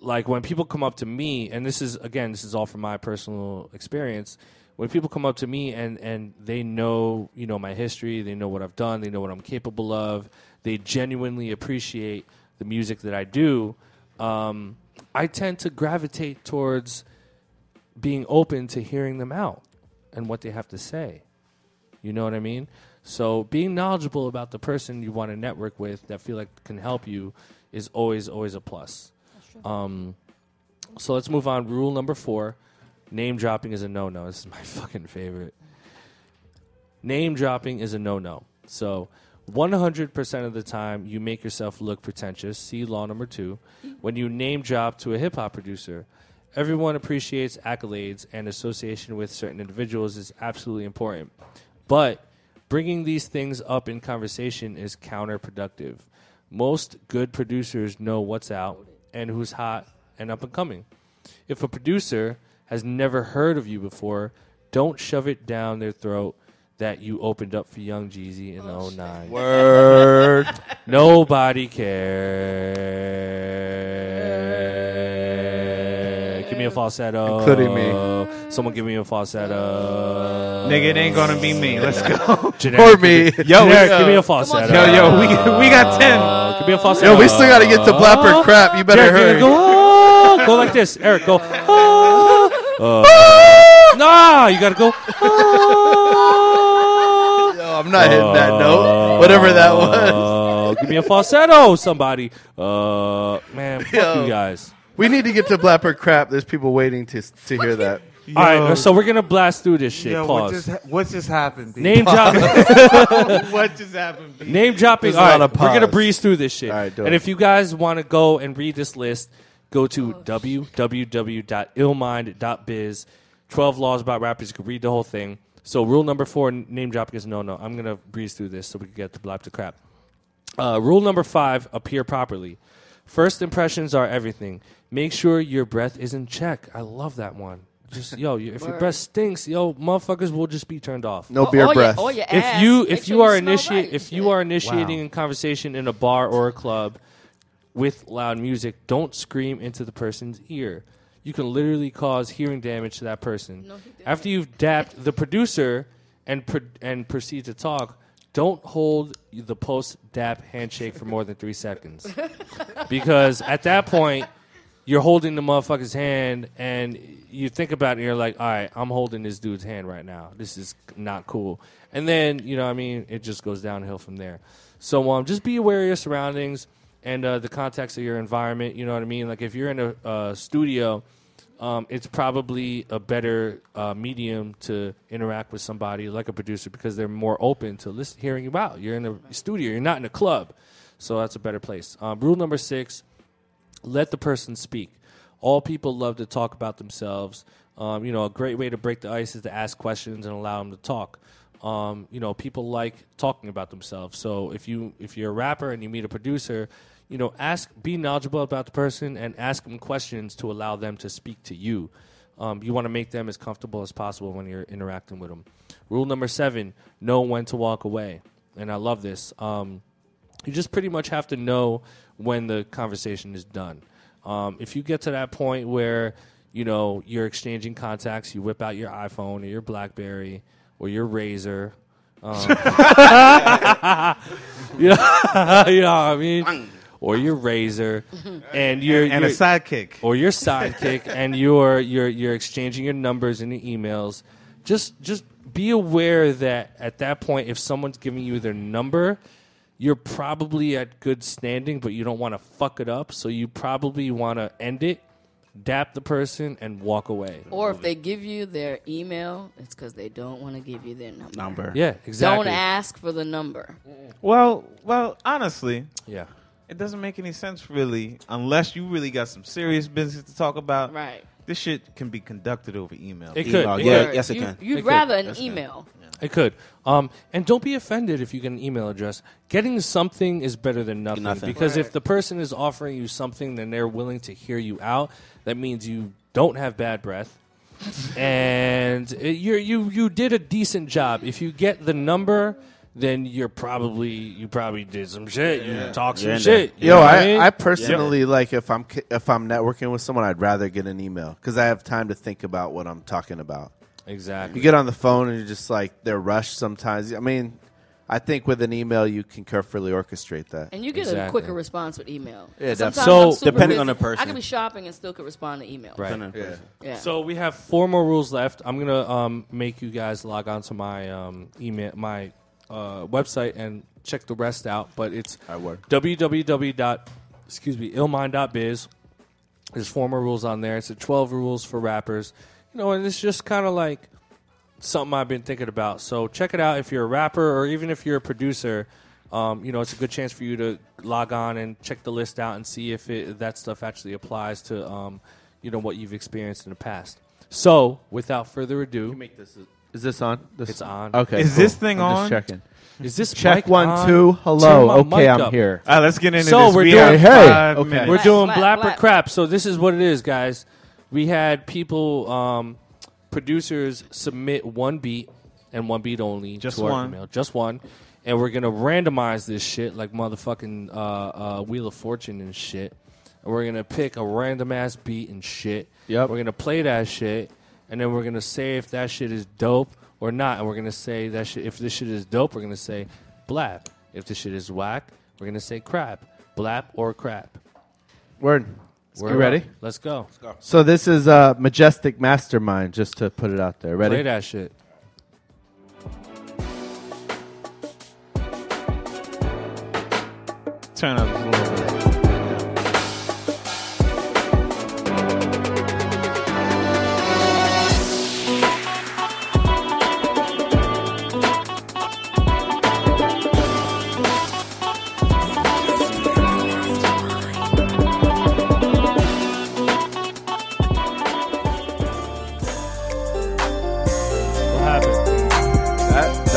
like when people come up to me, and this is again, this is all from my personal experience. When people come up to me and and they know, you know, my history, they know what I've done, they know what I'm capable of, they genuinely appreciate the music that I do. Um, I tend to gravitate towards being open to hearing them out and what they have to say. You know what I mean? So being knowledgeable about the person you want to network with that feel like can help you is always always a plus. Um, so let's move on. Rule number four: name dropping is a no no. This is my fucking favorite. Name dropping is a no no. So 100% of the time, you make yourself look pretentious. See law number two. When you name drop to a hip hop producer, everyone appreciates accolades, and association with certain individuals is absolutely important. But bringing these things up in conversation is counterproductive. Most good producers know what's out and who's hot and up and coming. If a producer has never heard of you before, don't shove it down their throat that you opened up for Young Jeezy in 09. Word. Nobody cares. Give me a falsetto. Including me. Someone give me a falsetto. Nigga, it ain't gonna be me. Let's go. Generic, Or me. Give me, Yo, generic, we- give me a falsetto. Yo, yo, we we got ten. Uh, give me a falsetto. Yo, we still gotta get to Blapper crap. You better Jared, hurry. Go, oh, go like this, Eric. Go. Uh, nah, you gotta go. Yo, I'm not hitting that note. Whatever that was. Uh, give me a falsetto, somebody. Uh, man, fuck Yo. you guys. We need to get to Blapper crap. There's people waiting to to hear that. All right, so we're gonna blast through this shit. Yo, what Pause. just, ha- what just happened? B? Name dropping. what just happened? B? Name dropping. There's a All lot right, of we're gonna breeze through this shit. All right, do and if you guys want to go and read this list, go to www.illmind.biz. Twelve laws about rappers. You can read the whole thing. So rule number four, name dropping is no no. I'm gonna breeze through this so we can get to blap to crap. Uh, rule number five: appear properly. First impressions are everything. Make sure your breath is in check. I love that one. Just yo, you- if your breath stinks, yo, motherfuckers will just be turned off. No Oh, beer or your- breath. or your if you if sure you you are smell initiate right. if you are initiating Wow. a conversation in a bar or a club with loud music, don't scream into the person's ear. You can literally cause hearing damage to that person. After you've dapped the producer and pro- and proceed to talk, don't hold the post dap handshake for more than three seconds, because at that point you're holding the motherfucker's hand and you think about it and you're like, all right, I'm holding this dude's hand right now. This is not cool. And then, you know what I mean, it just goes downhill from there. So um, just be aware of your surroundings and uh, the context of your environment. You know what I mean? Like if you're in a studio, um, it's probably a better uh, medium to interact with somebody like a producer because they're more open to listen, hearing you out. You're in a studio, you're not in a club. So that's a better place. Um, rule number six let the person speak. All people love to talk about themselves. Um, you know, a great way to break the ice is to ask questions and allow them to talk. Um, you know, people like talking about themselves. So if you if you're a rapper and you meet a producer, you know, ask, be knowledgeable about the person and ask them questions to allow them to speak to you. Um, you want to make them as comfortable as possible when you're interacting with them. Rule number seven: know when to walk away. And I love this. Um, you just pretty much have to know when the conversation is done. Um, if you get to that point where you know you're exchanging contacts, you whip out your iPhone or your BlackBerry or your Razr. Um, you, know, you know what I mean? Or your Razr, and you're And a sidekick. or your sidekick, and you're you're you're exchanging your numbers and your emails. Just just be aware that at that point, if someone's giving you their number, you're probably at good standing, but you don't want to fuck it up. So you probably want to end it, dap the person, and walk away. Or if they give you their email, it's because they don't want to give you their number. Number. Yeah, exactly. Don't ask for the number. Well, well, honestly, yeah, it doesn't make any sense really, unless you really got some serious business to talk about. Right. This shit can be conducted over email. It could. Or you- You'd It could. rather an Yes, it can. email. It could. Um, and don't be offended if you get an email address. Getting something is better than nothing. Nothing. Because if the person is offering you something, then they're willing to hear you out. That means you don't have bad breath. and you're, you you did a decent job. If you get the number, then you're probably you probably did some shit. You talk some shit. You Yo, know what I, mean? I personally like if I'm if I'm networking with someone, I'd rather get an email because I have time to think about what I'm talking about. Exactly. You get on the phone and you're just like they're rushed sometimes. I mean, I think with an email you can carefully orchestrate that, And you get a quicker response with email. Yeah, Sometimes definitely. I'm super busy. I could be shopping and still could respond to email. Right. Yeah. Yeah. So we have four more rules left. I'm gonna um, make you guys log on to my um, email, my uh, website, and check the rest out. But it's www. dot excuse me illmind.biz. There's four more rules on there. It's a 12 rules for rappers. You know, and it's just kind of like something I've been thinking about. So check it out if you're a rapper or even if you're a producer. Um, you know, it's a good chance for you to log on and check the list out and see if it, that stuff actually applies to, um, you know, what you've experienced in the past. So, without further ado, make this. Is this on? This it's on. Okay. Is cool. this thing I'm on? Just checking. Is this check mic one on? two? Turn Hello. Okay, mic I'm up. here. All right, let's get into so this. we're We doing have Hey, five okay. minutes. We're doing Blap, blapper blap. crap. So this is what it is, guys. We had people, um, producers, submit one beat and one beat only Just to our one. email, just one, and we're gonna randomize this shit like motherfucking uh, uh, Wheel of Fortune and shit. And we're gonna pick a random ass beat and shit. Yep. We're gonna play that shit, and then we're gonna say if that shit is dope or not. And we're gonna say that shit. If this shit is dope, we're gonna say blap. If this shit is whack, we're gonna say crap. Blap or crap. Word. Word you ready? up. Let's go. So this is uh, Majestic Mastermind, just to put it out there. Ready? Play that shit. Turn up just a little bit.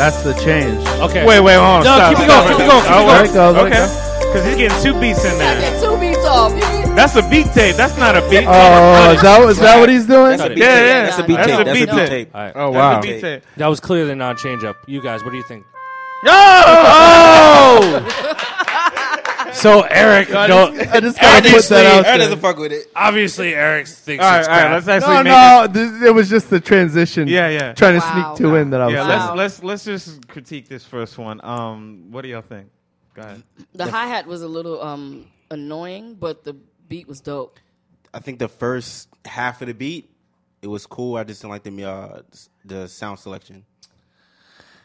That's the change. Okay. Wait, wait, hold on. No, stop, keep it going, keep it going, keep it going. Let it go, let it okay. go. Because he's getting two beats in there. get two beats off. You- That's a beat tape. That's not a beat. Tape. Oh, is that, is that what he's doing? That's a beat Yeah, tape. yeah. That's a beat tape. That's a That's beat a beat tape. tape. All right. Oh, That's wow. a beat tape. That was clearly not change up. You guys, what do you think? Oh! So Eric, I no, just- I just gotta put that out Eric there. doesn't fuck with it. obviously Eric thinks All right, it's all right. crap. Let's actually No, make no, this, it was just the transition. Yeah, yeah. Trying to Wow. sneak two in that I was Yeah, saying. let's let's let's just critique this first one. Um, what do y'all think? Go ahead. The hi hat was a little um annoying, but the beat was dope. I think the first half of the beat, it was cool. I just didn't like the uh, the sound selection.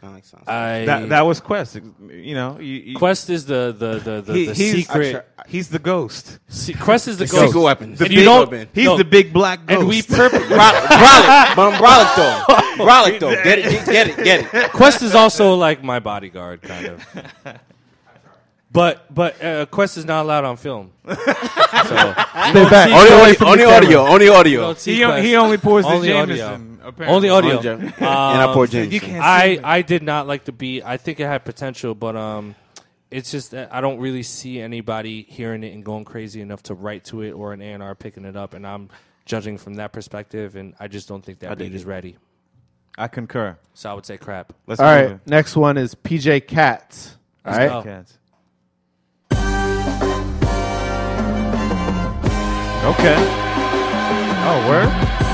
I don't. I That that was Quest. You know, you, you, Quest is the the the, the, he- the he's, secret. He's the ghost. Se- Quest is the, The ghost. secret weapon. The and you big don't. weapon. He's no. the big black ghost. And we purpose. Brolic, but I'm Brolic though. Brolic though. Get it, get it, get it. Quest is also like my bodyguard, kind of. But but uh, Quest is not allowed on film. So Stay back. Only Stay away audio, only audio, only audio. He he only pours the Jameson, audio. Apparently. Only audio. Only Jam- and I pour Um, Jameson. You can't see I. I did not like the beat. I think it had potential, but um, it's just that I don't really see anybody hearing it and going crazy enough to write to it or an A and R picking it up, and I'm judging from that perspective, and I just don't think that I beat is ready. I concur. So I would say crap. Let's All move right, it. next one is PJ Katz. All Let's go. Cats. Okay. Oh, word.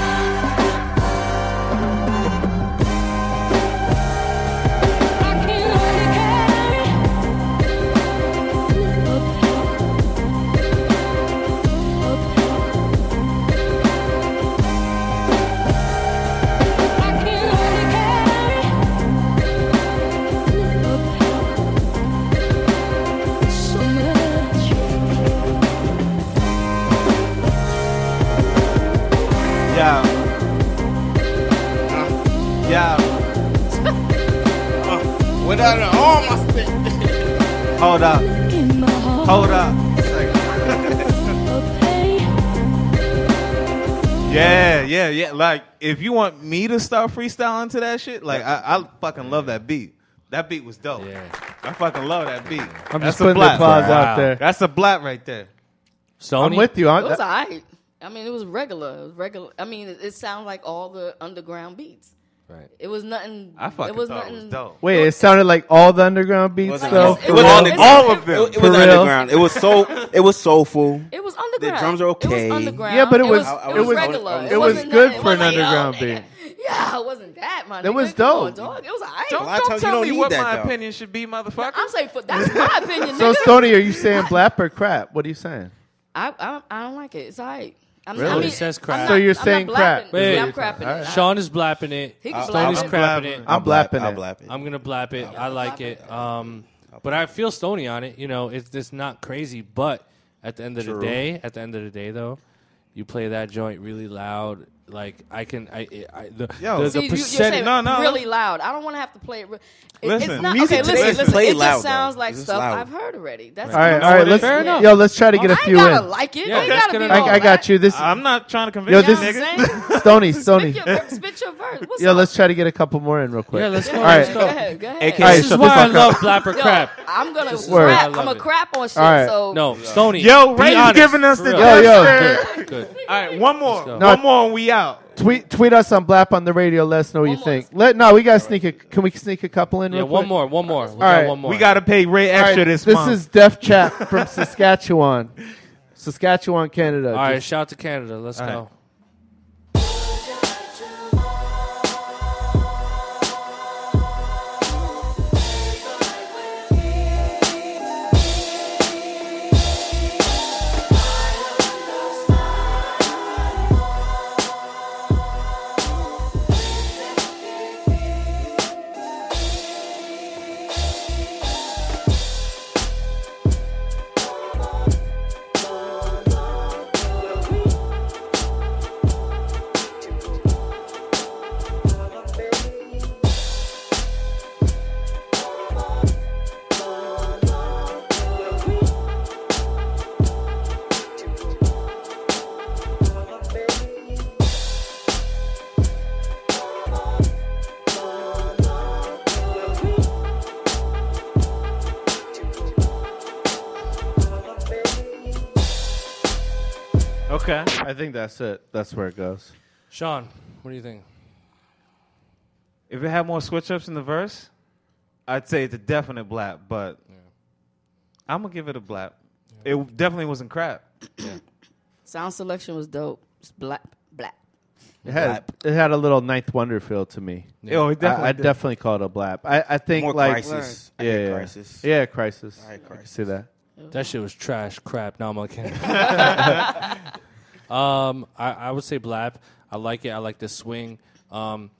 Without an arm, I spit. Hold up. Hold up. Yeah, yeah, yeah. Like, if you want me to start freestyling to that shit, like, I, I fucking love that beat. That beat was dope. Yeah. I fucking love that beat. I'm That's just a putting the blat. applause Wow. out there. That's a blat right there. Sony. I'm with you. It was that. alright. I mean, it was regular. It was regular. I mean, it, it sounded like all the underground beats. Right. It was nothing. I fucking it was thought nothing. it was dope. Wait, it sounded like all the underground beats wasn't though. It It was was all- under- all of them. It, it For was real? underground. It was so. It was soulful. It was underground. The drums are okay. It was underground. Yeah, but it it was- was, I- I it was was- regular. It was good nothing- for an like, underground beat. Yeah, it wasn't that, man. It was Come on, dope. dog. It was alright. Don't, Well, I don't tell tell you don't me what that, my though. opinion should be, motherfucker. I'm saying that's my opinion. So, nigga. Stoney, are you saying blap or crap? What are you saying? I, I I don't like it. It's alright. I'm, Really? I mean, He says I'm crap. not- So you're I'm not saying blapping. crap. Wait, Yeah, I'm crapping Alright. it. Sean is blapping it. He can I'll- blap Stoney's it. crapping it. I'm blap- blapping I'll it. blap it. I'm gonna blap it. I like it. Um, but I feel Stony on it. You know, it's it's not crazy, but at the end of True. the day, at the end of the day, though, you play that joint really loud. Like I can, I, I the, Yo. the, See, the you, you're percentage. saying No, no, really loud. I don't want to have to play it. Re- it Listen, it's not music okay. Listen, is listen. played It loud, just sounds though. like It's stuff loud. I've heard already. That's All right, know all right. Let's is? enough. yo, let's try to get I a ain't few gotta in. like it. Yeah, I gotta be I, I got you. This I'm not trying to convince Yo, you, this- That. nigga. Stony, Stony. Spit your, spit your verse. What's Yo, up? let's try to get a couple more in real quick. Yeah, let's go. All go. Go ahead. Go ahead. All right, This is why I love blapper crap. I'm gonna This crap. I I'm love gonna it. crap on shit. All right. So No, Stony. Yo, be Ray's giving us the real. Yo, yo. Good, good. All right, one more. One more and we out. Tweet tweet us on Blap on the radio. Let us know what you more. think. Let no, we gotta sneak a. Can we sneak a couple in? Yeah, real one quick? more, one more. We All got right. one more. We got to pay Ray All extra right, this, this month. This is Def Chat from Saskatchewan, Saskatchewan, Canada. All right, Just- shout out to Canada. Let's All go. Think that's it. That's where it goes. Sean, what do you think? If it had more switch ups in the verse, I'd say it's a definite blap, but I'm gonna give it a blap. It definitely wasn't crap. Sound selection was dope. It's black, black. It had it had a little 9th Wonder feel to me. Yeah. Oh, it definitely I, I definitely call it a blap. I, I think More like Khrysis. I Yeah, yeah, Khrysis. yeah, Khrysis. I had I can see that. That shit was trash, crap. No, I'm okay. um, I, I would say Blab. I like it. I like the swing. Um,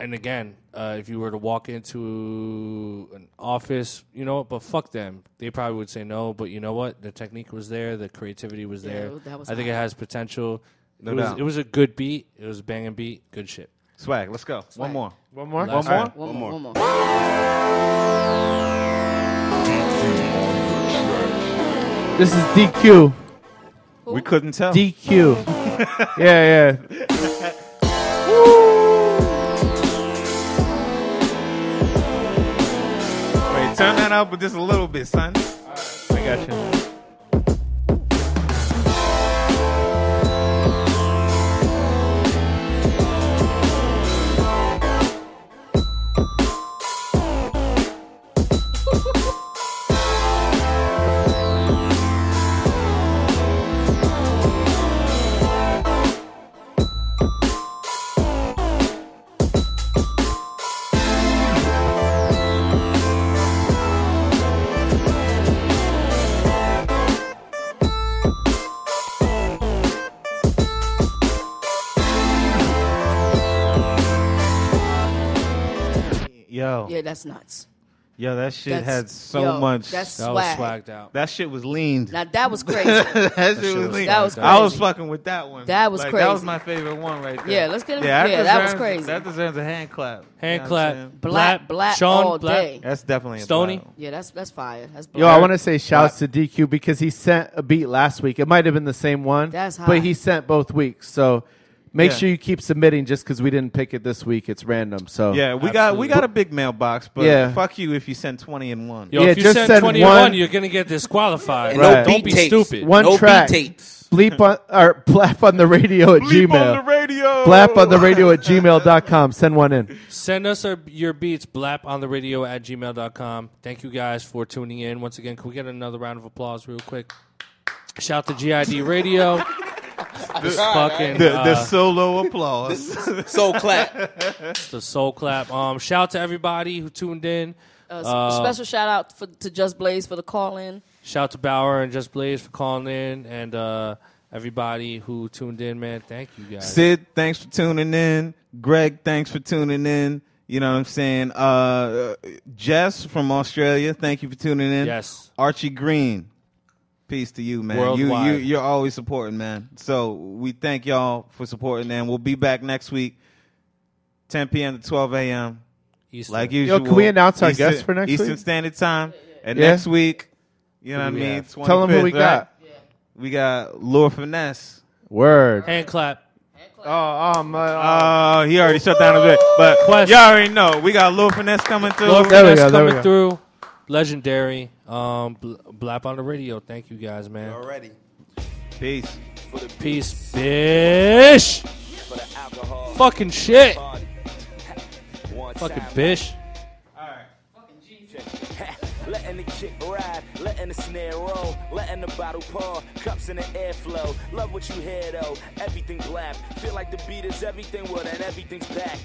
and again, uh, if you were to walk into an office, you know, but fuck them. They probably would say no. But you know what? The technique was there. The creativity was Yeah, there. that was I think it hot. has potential. No it was doubt. it was a good beat. It was a banging beat. Good shit. Swag. Let's go. One more. One more. Last One more. one. One, more, one more. This is DQ. We couldn't tell. DQ. yeah, yeah. Wait, turn that up, just a little bit, son. I got you. Yo. Yeah, that's nuts. Yo, that shit That's- had so yo, much. that's That was swag. swagged out. That shit was leaned. Now that was crazy. that, shit shit was was lean. That was I was crazy. fucking with that one. That was Like, That was crazy. my favorite one right there. Yeah, let's get him- Yeah, yeah, that was deserves- crazy. That deserves a hand clap. Hand You know what clap. I'm saying? Black, black Sean, all Black. day. That's definitely a Stony. blap. Yeah, that's that's fire. That's Yo, I want to say shouts to DQ because he sent a beat last week. It might have been the same one, That's hot. but he sent both weeks. So make Yeah. sure you keep submitting. Just because we didn't pick it this week, it's random. So Yeah, we got we got a big mailbox, but Yeah. fuck you if you send twenty in one. Yo, Yeah, if you just send send 21, one- you're gonna get disqualified. Right. no Don't be tapes. stupid. one No track. beat tapes. Bleep on or blap on the radio at Bleep Gmail. on the radio. Blap on the radio at gmail.com. Send one in. Send us our, your beats, blap on the radio at gmail.com. Thank you guys for tuning in. Once again, can we get another round of applause real quick? Shout to GID Radio. This fucking The, the uh, solo applause. Soul clap. the soul clap. Um, shout to everybody who tuned in. Uh, Uh, special shout out for, to Just Blaze for the call in. Shout out to Baauer and Just Blaze for calling in, and uh, everybody who tuned in. Man, thank you guys. Sid, thanks for tuning in. Greg, thanks for tuning in. You know what I'm saying? Uh, Jess from Australia, thank you for tuning in. Yes. Archie Green, peace to you, man. You, you you're always supporting, man. So we thank y'all for supporting, and we'll be back next week, 10 p.m. to 12 a.m. Eastern. Like Yo, usual. can we announce our Eastern- guests for next Eastern week? Eastern Standard Time. And Yeah. next week, you know what I Who do we mean? have? Tell 'em who we right? got. We got Lord Finesse. Word. Hand clap. Oh, um, uh, Oh, he already shut down a bit. But Quest. y'all already know. We got Lil Finesse coming through. Lord There we Finesse go, there we coming go. through. Legendary. Um, bl- blap on the radio. Thank you guys, man. Already. Peace. For the peace, bish. Fucking shit. Fucking bish. Letting the kick ride, letting the snare roll, letting the bottle pour, cups in the airflow. Love what you hear though, everything blap. Feel like the beat is everything, well then everything's back.